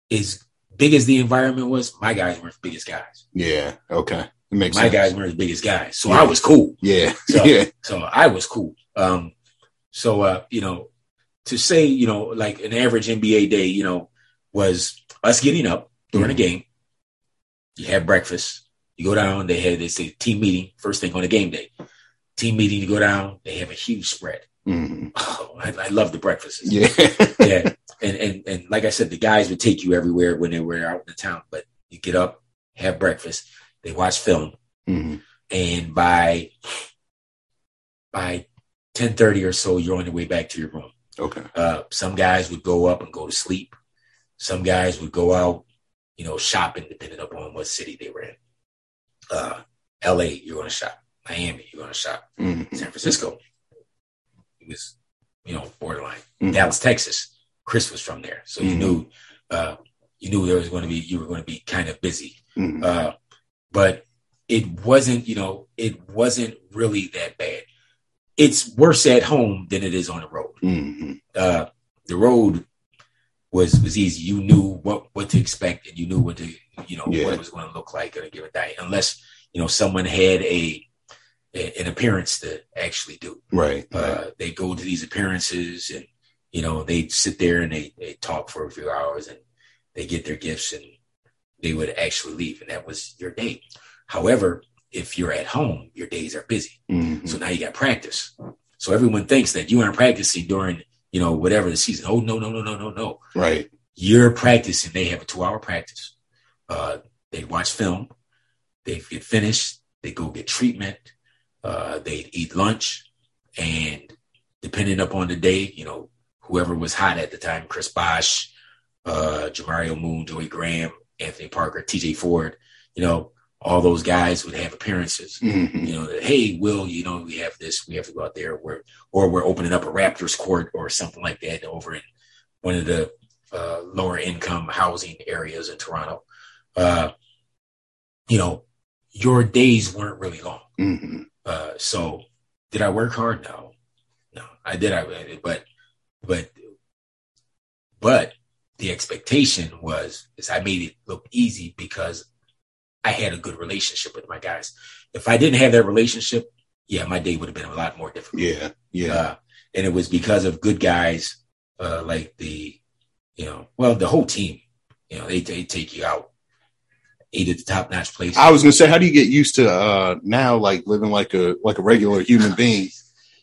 is big as the environment was, my guys weren't the biggest guys. Yeah. Okay. It makes My sense. guys weren't the biggest guys. So Yeah. I was cool. Yeah. So- yeah. So I was cool. Um so uh, you know, to say, you know, like an average NBA day, you know, was us getting up during Mhm. a game. You have breakfast. You go down, they had this team meeting first thing on the game day. Team meeting, you go down, they have a huge spread. hmm Oh, I, I love the breakfasts. Yeah. yeah. And, and and like I said, the guys would take you everywhere when they were out in the town. But you get up, have breakfast, they watch film, hmm and by by ten thirty or so, you're on your way back to your room. Okay. Uh, some guys would go up and go to sleep. Some guys would go out, you know, shopping depending upon what city they were in. Uh, L.A. You're going to shop. Miami, you're going to shop. hmm San Francisco, it was, you know, borderline. Mhm. Dallas, Texas. Chris was from there, so you Mhm. knew uh, you knew there was going to be you were going to be kind of busy. Mhm. Uh, but it wasn't, you know, it wasn't really that bad. It's worse at home than it is on the road. hmm Uh, the road was was easy. You knew what what to expect, and you knew what to you know Yeah. what it was going to look like on a given day, unless you know someone had a, a- an appearance to actually do. Right. right. Uh, they go to these appearances and, you know, they sit there and they, they talk for a few hours and they get their gifts and they would actually leave. And that was your day. However, if you're at home, your days are busy. Mhm. So now you got practice. So everyone thinks that you aren't practicing during, you know, whatever the season. Oh, no, no, no, no, no, no. Right. You're practicing. They have a two hour practice. Uh, they watch film. They get finished. They go get treatment. Uh, they eat lunch. And depending upon the day, you know, whoever was hot at the time, Chris Bosh, uh, Jamario Moon, Joey Graham, Anthony Parker, TJ Ford, you know, all those guys would have appearances Mhm. you know, that, hey, Will, you know, we have this, we have to go out there, we're, or we're opening up a Raptors court or something like that over in one of the uh, lower income housing areas in Toronto. Uh, you know, your days weren't really long. Mhm. Uh, so did I work hard? No, no, I did. I, but, but, but the expectation was, is I made it look easy because I had a good relationship with my guys. If I didn't have that relationship, yeah, my day would have been a lot more difficult. Yeah. Yeah. Uh, and it was because of good guys, uh, like the, you know, well, the whole team, you know, they, they take you out, eat at the top notch place. I was gonna say, how do you get used to uh now like living like a like a regular human being,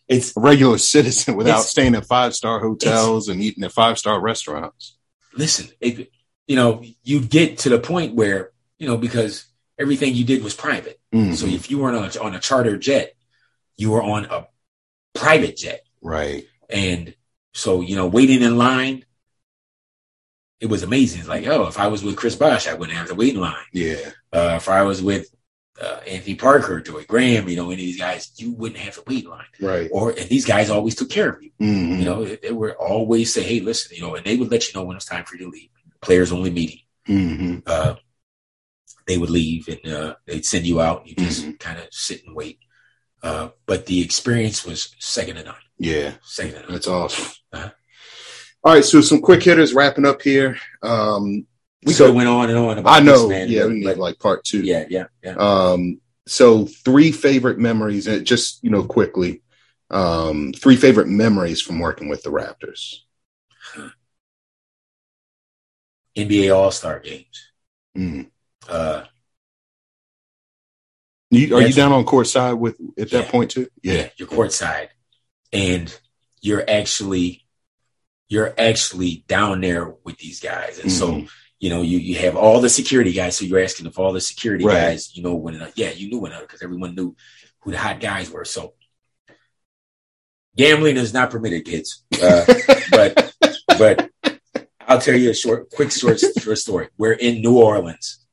it's, a regular citizen without staying at five star hotels and eating at five star restaurants? listen, it, you know, you get to the point where, you know, because everything you did was private. Mhm. So if you weren't on a, on a charter jet, you were on a private jet. right. And so, you know, waiting in line, it was amazing. It's like, oh, if I was with Chris Bosh, I wouldn't have to wait in line. Yeah. Uh, if I was with uh, Anthony Parker, Joey Graham, you know, any of these guys, you wouldn't have to wait in line. Right. Or, and these guys always took care of you. Mhm. You know, they, they would always say, hey, listen, you know, and they would let you know when it's time for you to leave. Players only meeting. Mhm. Uh, they would leave and uh, they'd send you out. And you just Mhm. kind of sit and wait. Uh, but the experience was second to none. Yeah. Second to none. That's awesome. Uh-huh. All right, so some quick hitters wrapping up here. Um, We so could went on and on about I know, this, man. yeah, but- we need like part two. yeah, yeah, yeah. Um, so three favorite memories, and just you know, quickly, um, three favorite memories from working with the Raptors. NBA All Star games. Mm. Uh, You, are you down on court side with at that Yeah. point too? yeah, you're courtside, and you're actually you're actually down there with these guys, and so Mhm. you know you you have all the security guys. So you're asking if all the security Right. guys, you know, one when yeah, you knew one another because everyone knew who the hot guys were. So gambling is not permitted, kids. Uh, but but I'll tell you a short, quick, short, short story. We're in New Orleans,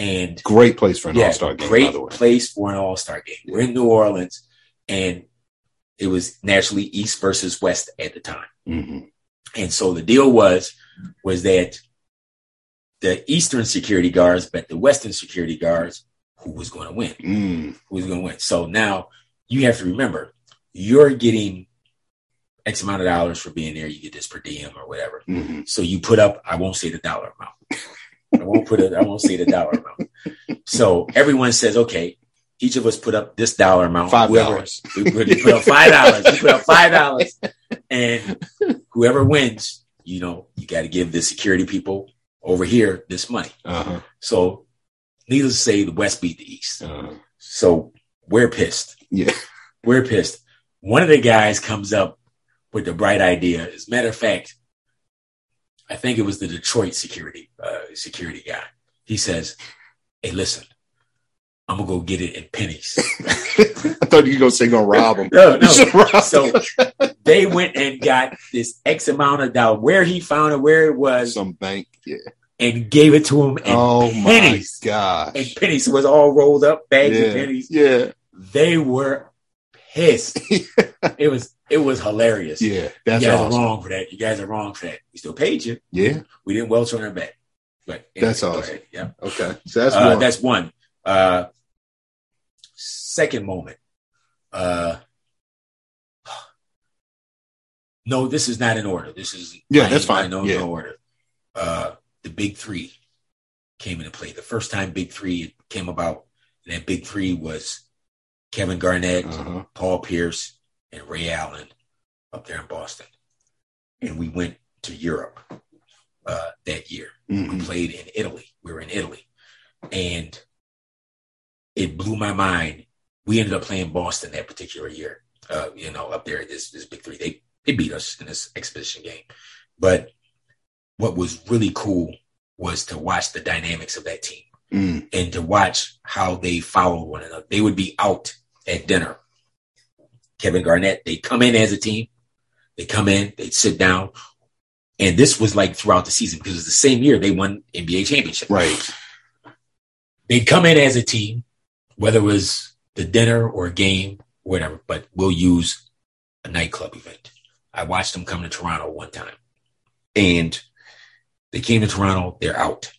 and Great place for an yeah, all star game, great by the way. place for an All Star game. We're in New Orleans, and it was naturally East versus West at the time. hmm And so the deal was was that the Eastern security guards bet the Western security guards who was going to win, Mm. who was going to win. So now you have to remember you're getting X amount of dollars for being there. You get this per diem or whatever. hmm So you put up, I won't say the dollar amount. I won't put it, I won't say the dollar amount. So everyone says, okay, each of us put up this dollar amount. Five dollars. We put, we put up five dollars. We put up five dollars. And whoever wins, you know, you got to give the security people over here this money. Uh huh. So needless to say, the West beat the East. Uh-huh. So we're pissed. Yeah. We're pissed. One of the guys comes up with the bright idea. As a matter of fact, I think it was the Detroit security uh, security guy. He says, "Hey, listen, I'm gonna go get it in pennies." I thought you were gonna say gonna rob them. no, no. So they went and got this X amount of dollars. Where he found it, where it was, some bank. Yeah. and gave it to him in Oh my pennies. gosh. And pennies was all rolled up, bags yeah. of pennies. Yeah. They were pissed. it was it was hilarious. Yeah. That's you guys awesome. are wrong for that. You guys are wrong for that. We still paid you. Yeah. We didn't welch on our back. But That's go awesome. ahead. Yeah. Okay. So that's Uh, one. that's one. Uh, second moment. Uh, no, this is not in order. This is Yeah, that's fine. No, Yeah. no order. Uh, the big three came into play. The first time Big Three came about, and that Big Three was Kevin Garnett, uh-huh. Paul Pierce, and Ray Allen up there in Boston. And we went to Europe uh, that year. We Mhm. played in Italy. We were in Italy. And it blew my mind. We ended up playing Boston that particular year. Uh, you know, up there, this this big three. They they beat us in this exhibition game. But what was really cool was to watch the dynamics of that team Mm. and to watch how they followed one another. They would be out at dinner. Kevin Garnett, they'd come in as a team. They come in, they'd sit down. And this was like throughout the season because it's the same year they won NBA championship. Right. They'd come in as a team, whether it was the dinner or a game, whatever, but we'll use a nightclub event. I watched them come to Toronto one time. And they came to Toronto, they're out.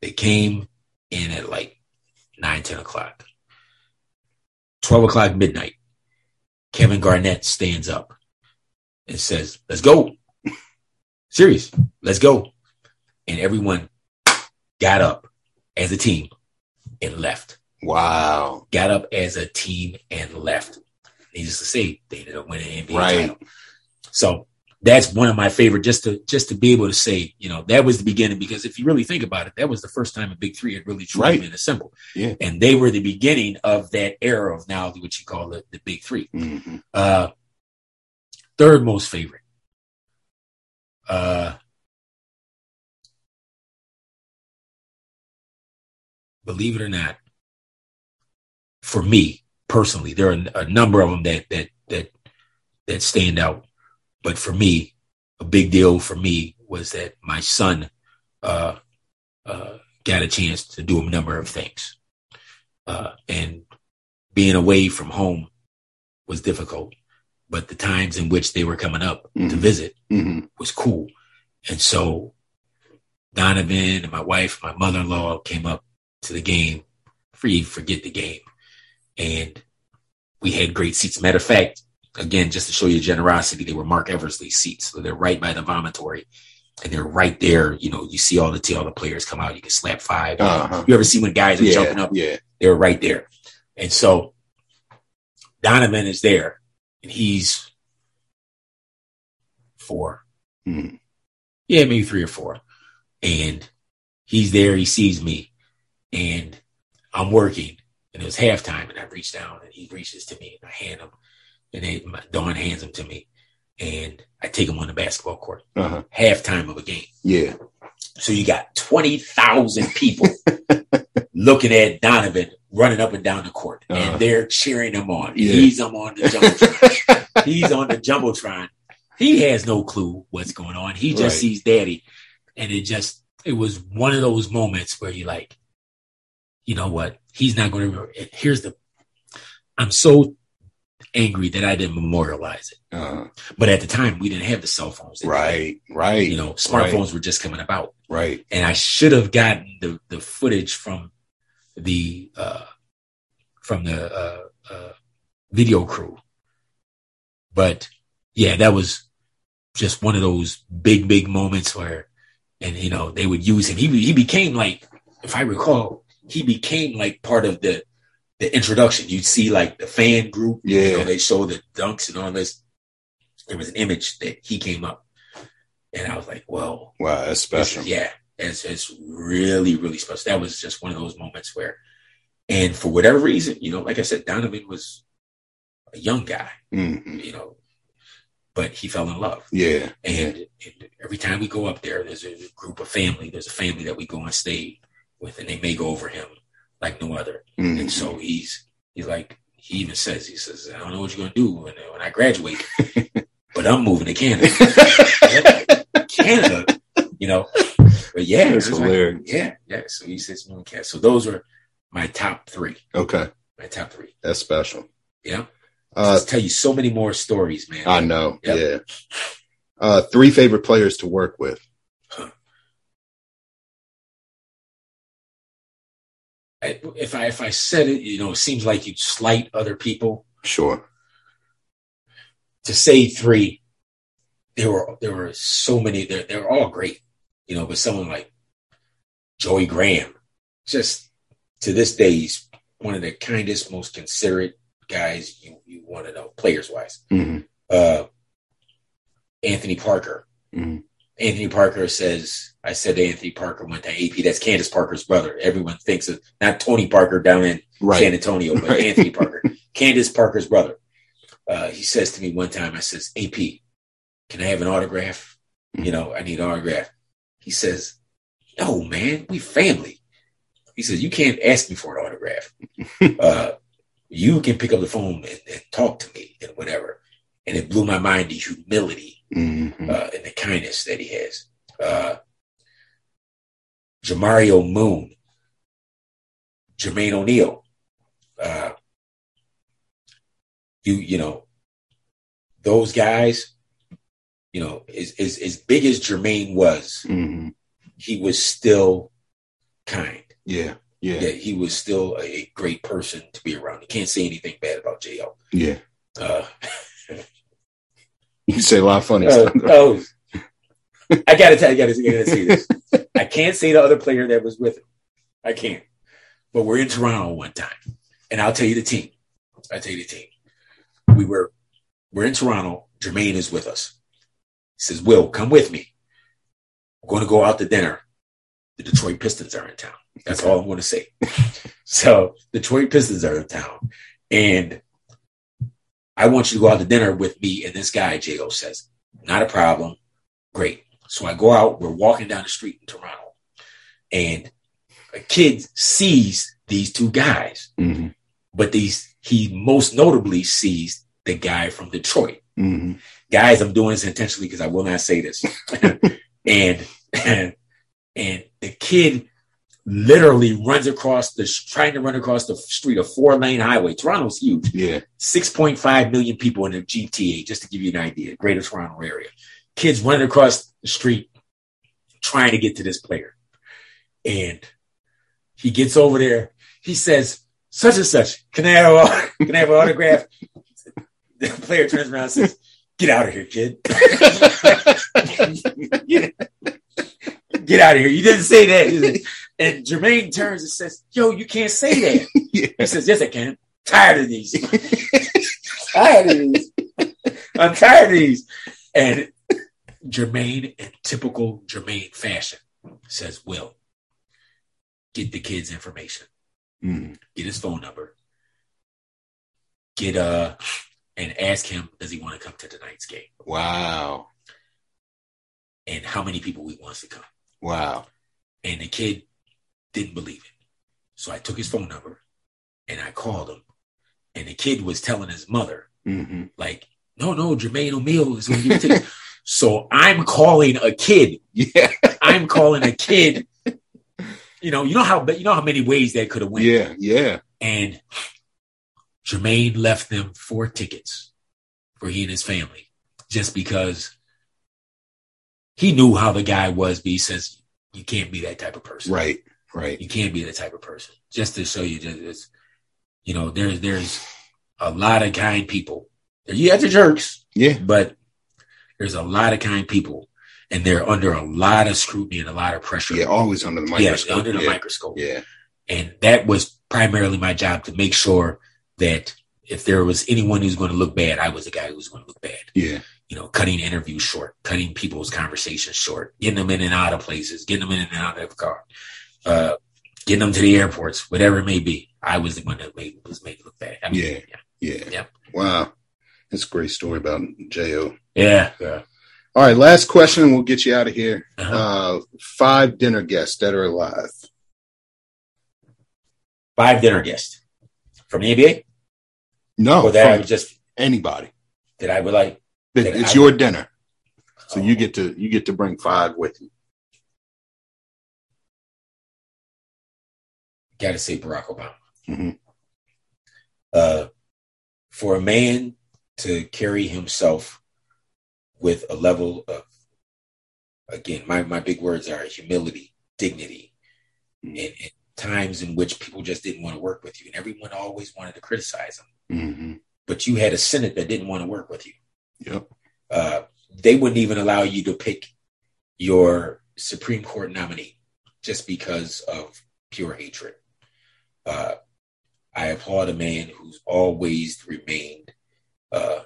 They came in at like 9, 10 o'clock. 12 o'clock midnight, Kevin Garnett stands up and says, Let's go. Serious, let's go. And everyone got up as a team and left. Wow. Got up as a team and left. Needless to say, they ended up winning an NBA Right. title. So that's one of my favorite. Just to just to be able to say, you know, that was the beginning. Because if you really think about it, that was the first time a Big Three had really truly Right. been assembled. Yeah. And they were the beginning of that era of now what you call the, the Big Three. hmm Uh, third most favorite. Uh, believe it or not, for me personally, there are a number of them that that that that stand out. But for me, a big deal for me was that my son uh, uh, got a chance to do a number of things, uh, and being away from home was difficult. But the times in which they were coming up to Mhm. visit hmm was cool. And so Donovan and my wife, my mother in law came up to the game, free forget the game. And we had great seats. Matter of fact, again, just to show you generosity, they were Marc Eversley seats. So they're right by the vomitory. And they're right there. You know, you see all the all the players come out. You can slap 5 Uh-huh. You ever see when guys are Yeah. jumping up? Yeah. they're right there. And so Donovan is there and he's four. Mhm. Yeah, maybe three or four. And he's there, he sees me, and I'm working, and it was halftime, and I reach down and he reaches to me and I hand him, and then Don hands them to me, and I take them on the basketball court. Uh-huh. Halftime of a game. Yeah. So you got 20,000 people looking at Donovan running up and down the court, Uh-huh. and they're cheering him on. Yeah. He's on the jumbotron. He's on the jumbotron. He has no clue what's going on. He just Right. sees Daddy, and it just it was one of those moments where you're like, you know what? He's not going to remember. And Here's the. I'm so angry that I didn't memorialize it, Uh, but at the time we didn't have the cell phones. right. Right. You know, smartphones were just coming about Right. and I should have gotten the, the footage from the uh, from the uh, uh, video crew. But yeah, that was just one of those big, big moments where, and you know, they would use him. He he became like, if I recall, he became like part of the the introduction. You'd see like the fan group. You Yeah. know, they show the dunks and all this. There was an image that he came up, and I was like, well. Wow. That's special. yeah, it's it's really really special. That was just one of those moments where, and for whatever reason, you know, like I said, Donovan was a young guy, Mhm. you know, but he fell in love. Yeah. And, and every time we go up there, there's a group of family. There's a family that we go on stage with, and they may go over him like no other. Mhm. And so he's he's like he even says he says I don't know what you're gonna do when when I graduate, but I'm moving to Canada. Canada, you know. But yeah, That's was like- yeah, yeah. So he says moving Canada. So those were my top three. Okay. My top three. That's special. Yeah. Uh, tell you so many more stories, man. I know. Yep. Yeah. Uh, three favorite players to work with. I- if I if I said it, you know, it seems like you'd slight other people. Sure. To say three, there were there were so many. They're they're all great, you know. But someone like Joey Graham, just to this day, he's one of the kindest, most considerate guys you you want to know, players wise. hmm uh, Anthony Parker. Mhm. Anthony Parker says, I said Anthony Parker went to AP. That's Candace Parker's brother. Everyone thinks of not Tony Parker down in San Antonio, but Right. Anthony Parker, Candace Parker's brother. Uh, he says to me one time, I says, AP, can I have an autograph? You know, I need an autograph. He says, no, man, we family. He says, you can't ask me for an autograph. uh, you can pick up the phone and, and talk to me and whatever. And it blew my mind the humility hmm uh, and the kindness that he has. Uh, Jamario Moon, Jermaine O'Neal, uh, you you know, those guys, you know, as as, as big as Jermaine was, hmm he was still kind. Yeah. Yeah. Yeah, he was still a great person to be around. You can't say anything bad about Jo. Yeah. Uh, You say a lot of funny Uh, stuff. oh, I gotta tell you, I gotta, I gotta say this. I can't say the other player that was with him. I can't. But we're in Toronto one time, and I'll tell you the team. I'll tell you the team. We were we're in Toronto. Jermaine is with us. He says, "Will, come with me. We're going to go out to dinner. The Detroit Pistons are in town. That's all I'm going to say." so the Detroit Pistons are in town, and I want you to go out to dinner with me and this guy. Jo says, "Not a problem. Great." So I go out. We're walking down the street in Toronto, and a kid sees these two guys, hmm but these he most notably sees the guy from Detroit. hmm Guys, I'm doing this intentionally because I will not say this. and, and and the kid literally runs across the trying to run across the street, a four lane highway. Toronto's huge. Yeah. 6.5 million people in the GTA, just to give you an idea, greater Toronto area. Kids running across the street trying to get to this player. And he gets over there. He says, such and such, can I have, a, can I have an autograph? The player turns around and says, get out of here, kid. get, get out of here. You didn't say that. And Jermaine turns and says, yo, you can't say that. yeah. He says, yes, I can. Tired of these. tired of these. I'm tired of these. And Jermaine, in typical Jermaine fashion, says, Will, get the kid's information, Mm. get his phone number, get uh and ask him, does he want to come to tonight's game? Wow. And how many people he wants to come. Wow. And the kid didn't believe it. So I took his phone number and I called him. And the kid was telling his mother, hmm like, no, no, Jermaine O'Neal is going to give to So I'm calling a kid. Yeah. I'm calling a kid. You know, you know how you know how many ways that could have went. Yeah. Yeah. And Jermaine left them four tickets for he and his family just because he knew how the guy was, but he says you can't be that type of person. Right. Right. You can't be that type of person. Just to show you just you know, there's there's a lot of kind people. Have the jerks, Yeah. but there's a lot of kind people and they're under a lot of scrutiny and a lot of pressure. Yeah. Always under the Yeah, microscope. under the yeah. microscope. Yeah. And that was primarily my job to make sure that if there was anyone who's going to look bad, I was the guy who was going to look bad. Yeah. You know, cutting interviews short, cutting people's conversations short, getting them in and out of places, getting them in and out of the car, uh, getting them to the airports, whatever it may be. I was the one that made was made it look bad. I mean, Yeah. Yeah. Yeah. Wow. That's a great story about Jo. yeah, yeah. All right. Last question. and We'll get you out of here. Uh-huh. Uh, five dinner guests that are alive. Five dinner guests from the NBA, No. or that I would just anybody. that I would like. That- It's I- your dinner. So Oh. you get to you get to bring five with you. Got to say Barack Obama. Mhm. Uh, for a man to carry himself with a level of, again, my, my big words are humility, dignity, Mhm. and, and times in which people just didn't want to work with you, and everyone always wanted to criticize him. hmm But you had a Senate that didn't want to work with you. Yep. Uh, they wouldn't even allow you to pick your Supreme Court nominee just because of pure hatred. Uh, I applaud a man who's always remained uh,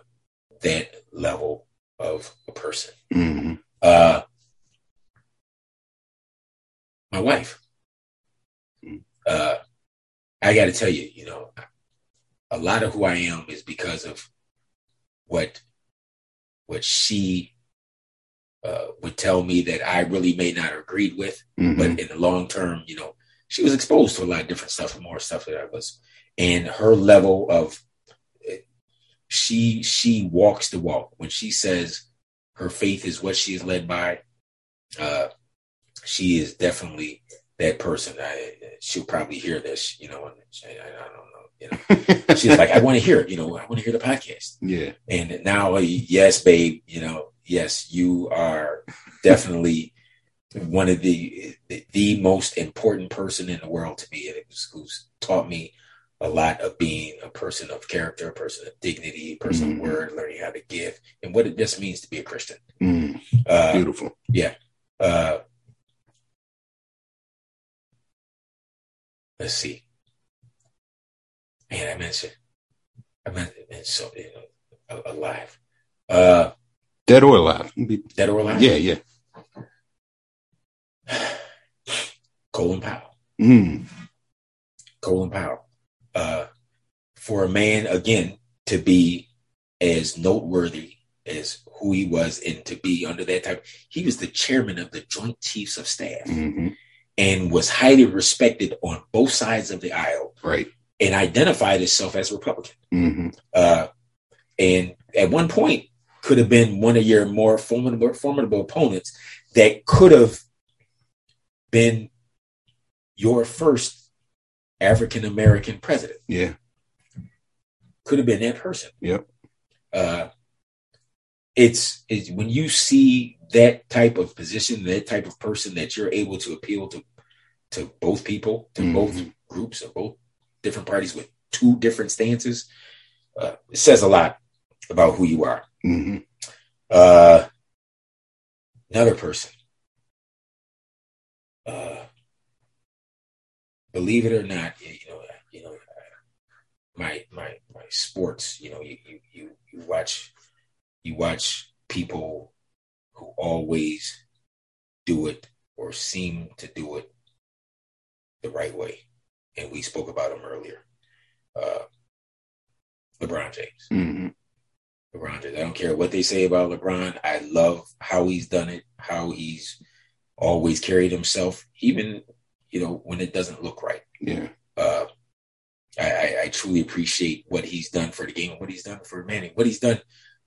that level of a person. hmm Uh, my wife. Mm. Uh, I got to tell you, you know, a lot of who I am is because of what what she uh, would tell me that I really may not have agreed with, hmm but in the long term, you know, she was exposed to a lot of different stuff, more stuff that I was, and her level of she she walks the walk when she says her faith is what she is led by. Uh, she is definitely that person. I, she'll probably hear this, you know, and I, I don't know, you know. She's like, I want to hear it, you know, I want to hear the podcast. yeah. And now, uh, yes, babe, you know, yes, you are definitely one of the, the most important person in the world to me, and who's, who's taught me a lot of being a person of character, a person of dignity, a person Mhm. of word, learning how to give, and what it just means to be a Christian. Mm, Uh, beautiful. Yeah. Uh, let's see. Man, I mentioned, I meant, meant so you know, alive. Uh, Dead or alive. Dead or alive? Yeah. Yeah. Colin Powell. Mm, Colin Powell. Uh, for a man, again, to be as noteworthy as who he was and to be under that type, he was the chairman of the Joint Chiefs of Staff hmm and was highly respected on both sides of the aisle Right. and identified himself as a Republican. hmm Uh, and at one point, could have been one of your more formidable, formidable opponents that could have been your first African American president. Yeah. Could have been that person. Yep. Uh, it's, it's when you see that type of position, that type of person that you're able to appeal to to both people, to Mhm. both groups of both different parties with two different stances, uh, it says a lot about who you are. hmm Uh, another person. Uh, believe it or not, you know, you know, my my my sports. You know, you you you, you watch you watch people who always do it or seem to do it the right way. And we spoke about him earlier. Uh, LeBron James. Mm-hmm. LeBron James. I don't care what they say about LeBron. I love how he's done it, how he's always carried himself, even you know when it doesn't look right. Yeah. Uh, I, I, I truly appreciate what he's done for the game, what he's done for Manning, what he's done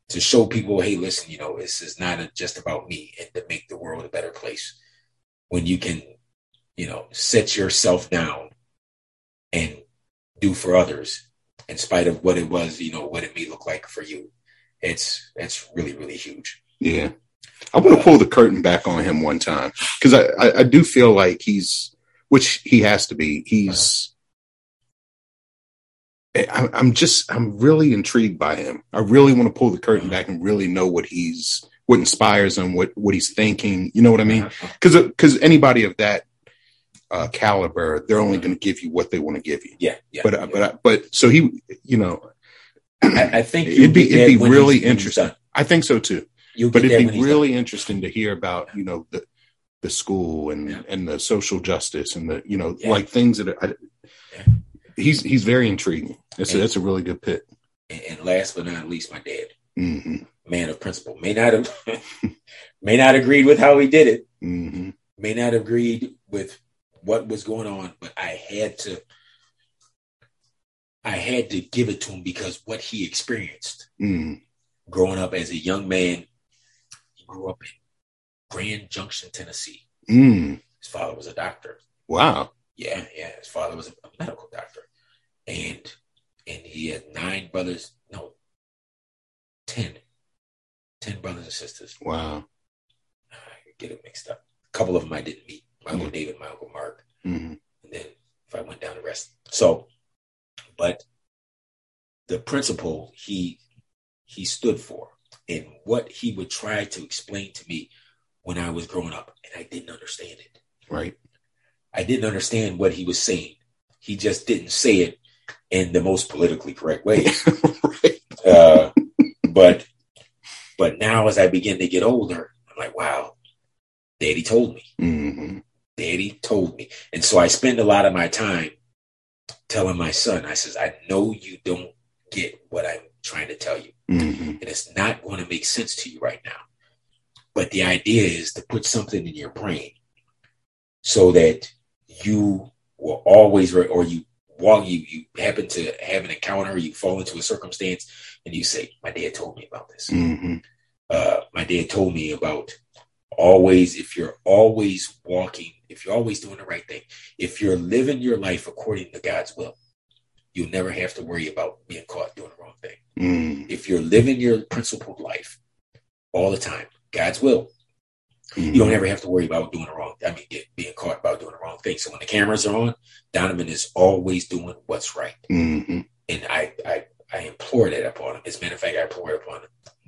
to show people, hey, listen, you know, this is not a, just about me and to make the world a better place. When you can, you know, set yourself down and do for others in spite of what it was, you know, what it may look like for you. It's it's really, really huge. Yeah. I want to pull the curtain back on him one time because I, I, I, do feel like he's, which he has to be, he's, I, I'm just, I'm really intrigued by him. I really want to pull the curtain back and really know what he's, what inspires him, what, what he's thinking. You know what I mean? Because, because anybody of that uh, caliber, they're only going to give you what they want to give you. Yeah, yeah. But, yeah. but, but, so he, you know, I, I think it'd be, it'd be really interesting. I think so too. You'll but it'd be really done. interesting to hear about you know the the school and Yeah. and the social justice and the you know Yeah. like things that are, I, Yeah. he's he's very intriguing. That's a, that's a really good pick. And, and last but not least, my dad, hmm man of principle, may not have may not agreed with how he did it, hmm may not have agreed with what was going on, but I had to I had to give it to him because what he experienced mm growing up as a young man, he grew up in Grand Junction, Tennessee. mm His father was a doctor. Wow. Yeah, yeah. His father was a medical doctor, and and he had nine brothers. No, ten. Ten brothers and sisters. Wow. I get it mixed up. A couple of them I didn't meet. My uncle David, my uncle Mark, hmm and then if I went down the rest. So, but the principle he he stood for, and what he would try to explain to me when I was growing up, and I didn't understand it. Right. I didn't understand what he was saying. He just didn't say it in the most politically correct way. right. Uh, but but now as I begin to get older, I'm like, wow, Daddy told me. hmm Daddy told me. And so I spend a lot of my time telling my son, I says, I know you don't get what I'm trying to tell you. Hmm And it's not going to make sense to you right now. But the idea is to put something in your brain so that you will always, re- or you while you, you happen to have an encounter, you fall into a circumstance, and you say, My dad told me about this. hmm Uh, my dad told me about always, if you're always walking, if you're always doing the right thing, if you're living your life according to God's will, you'll never have to worry about being caught doing the wrong thing mm if you're living your principled life all the time, God's will, you don't ever have to worry about doing the wrong. I mean, get, being caught about doing the wrong thing. So when the cameras are on, Donovan is always doing what's right, hmm and I I, I implore that upon him. As a matter of fact, I implore it upon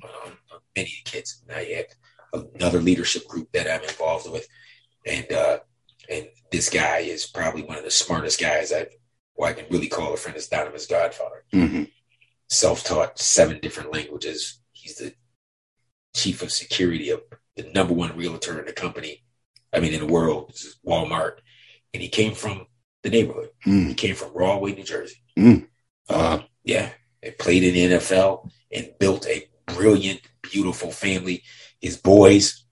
um, many kids. Now you have another leadership group that I'm involved with, and uh, and this guy is probably one of the smartest guys I've. Well, I can really call a friend as Donovan's godfather hmm self-taught seven different languages. He's the chief of security of the number one realtor in the company. I mean, in the world, this is Walmart, and he came from the neighborhood. mm He came from Rahway, New Jersey. Mm. Uh, yeah, and played in the NFL and built a brilliant, beautiful family. His boys,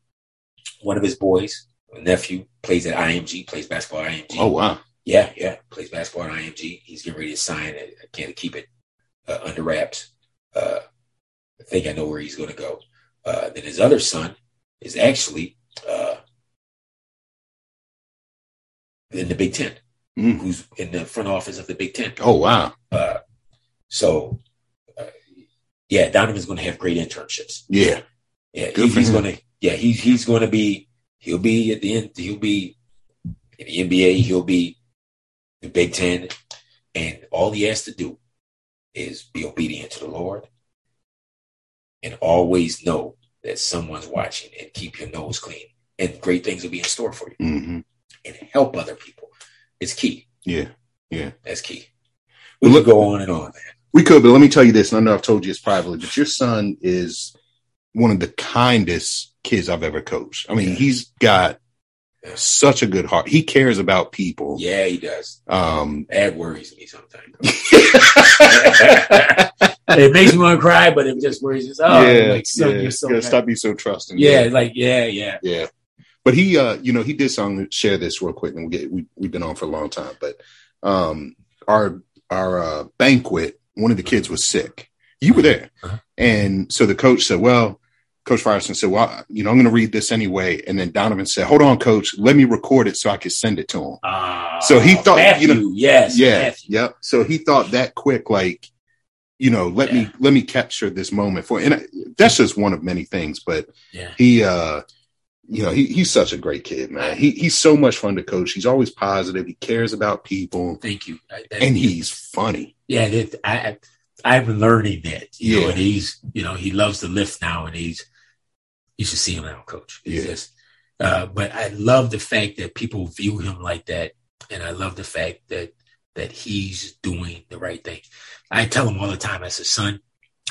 one of his boys, a nephew, plays at IMG, plays basketball at IMG. Oh wow. Yeah, yeah, plays basketball at IMG. He's getting ready to sign. I can't keep it uh, under wraps. Uh, I think I know where he's going to go. Uh, then his other son is actually uh, in the Big Ten, Mm. who's in the front office of the Big Ten. Oh wow. Uh, so, uh, yeah, Donovan's going to have great internships. Yeah. Yeah, he, he's going to. Yeah, he's he's going to be. He'll be at the end. He'll be in the NBA. He'll be the Big Ten, and all he has to do is be obedient to the Lord, and always know that someone's watching, and keep your nose clean, and great things will be in store for you, hmm and help other people. It's key. Yeah. Yeah. That's key. We Well, could go on and on, man. We could, but let me tell you this, and I know I've told you it's privately, but your son is one of the kindest kids I've ever coached. I mean, yeah. he's got such a good heart. He cares about people. Yeah, he does. Um, Ed worries me sometimes. it makes me want to cry, but it just worries me. Oh, yeah, like, son, yeah. you're so stop being so trusting. Yeah, like yeah, yeah, yeah. But he, uh, you know, he did something. Share this real quick, and we get we we've been on for a long time. But um, our our uh, banquet, one of the kids was sick. You were there, uh-huh. and so the coach said, "Well." Coach Firestone said, "Well, you know, I'm going to read this anyway." And then Donovan said, "Hold on, Coach, let me record it so I can send it to him." Uh, so he thought, Matthew, you know, yes, yeah, Matthew. yep. So he thought that quick, like, you know, let yeah. me let me capture this moment for. And that's just one of many things, but yeah. he, uh, you know, he, he's such a great kid, man. He he's so much fun to coach. He's always positive. He cares about people. Thank you. and he's funny. Yeah, it, I I'm learning that. You yeah, know, and he's you know he loves to lift now, and he's you should see him now, coach. It's yeah. Just, uh, but I love the fact that people view him like that, and I love the fact that that he's doing the right thing. I tell him all the time. I said, son,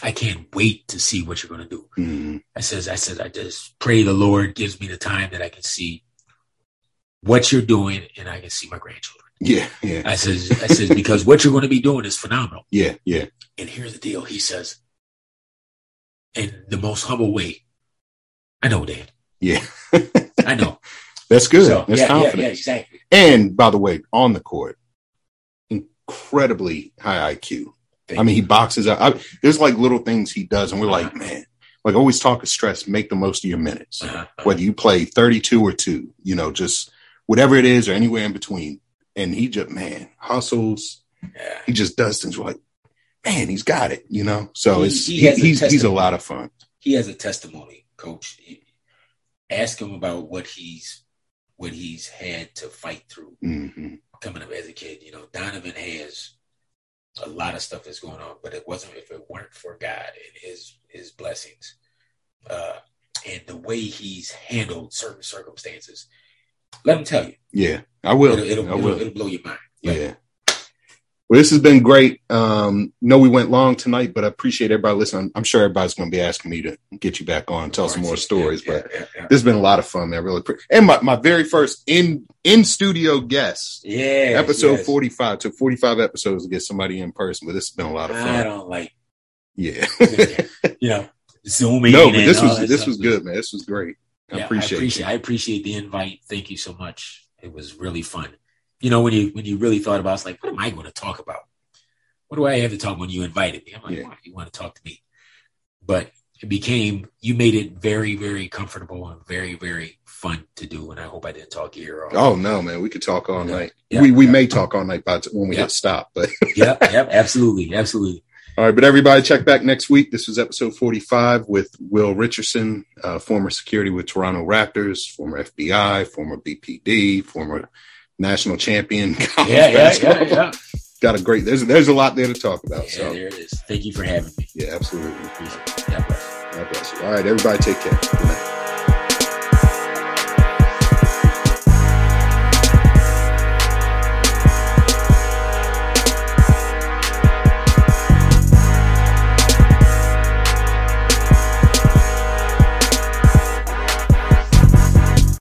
I can't wait to see what you're going to do. Mm-hmm. I says, I said, I just pray the Lord gives me the time that I can see what you're doing, and I can see my grandchildren. Yeah, yeah. I says, I says because what you're going to be doing is phenomenal. Yeah, yeah. And here's the deal. He says, in the most humble way, I know, Dad. Yeah. I know. That's good. So, That's yeah, confidence. Yeah, yeah, exactly. And by the way, on the court, incredibly high IQ. Thank I mean, he boxes out. I, there's like little things he does, and we're uh-huh. like, man, like always talk of stress, make the most of your minutes. Uh-huh. Whether you play 32 or two, you know, just whatever it is or anywhere in between. And he just, man, hustles. Yeah. He just does things like, man, he's got it, you know? So he, it's, he he's, he's a lot of fun. He has a testimony coach. Ask him about what he's what he's had to fight through mm-hmm. coming up as a kid. You know, Donovan has a lot of stuff that's going on, but it wasn't if it weren't for God and his his blessings, uh, and the way he's handled certain circumstances. Let him tell you. Yeah, I will. It'll, it'll, I will. it'll, it'll blow your mind. yeah. Well, this has been great. Um, know we went long tonight, but I appreciate everybody listening. I'm sure everybody's going to be asking me to get you back on, tell some more stories. Yeah, but yeah, yeah, this has been a lot of fun, man. Really appreciate. And my, my very first in in studio guest, yeah, episode yes. 45. Took 45 episodes to get somebody in person, but this has been a lot of fun. I don't like, yeah, you know, zooming. No, but this was this was good, man. This was great. I appreciate. I appreciate. I appreciate the invite. Thank you so much. It was really fun you know, when you when you really thought about, it's like, what am I going to talk about? What do I have to talk when you invited me? I'm like, yeah. why you want to talk to me? But it became you made it very very comfortable and very very fun to do. And I hope I didn't talk here. Oh no, man, we could talk all night. we we may talk all night by t- when we yep. hit stop, but yep, yep, absolutely, absolutely. All right, but everybody check back next week. This was episode 45 with Will Richardson, uh, former security with Toronto Raptors, former FBI, former BPD, former national champion. Yeah, yeah, yeah, yeah. Got a great. There's there's a lot there to talk about. Yeah, so there it is. Thank you for having me. Yeah, absolutely. God bless. God bless you. All right, everybody, take care. Good night.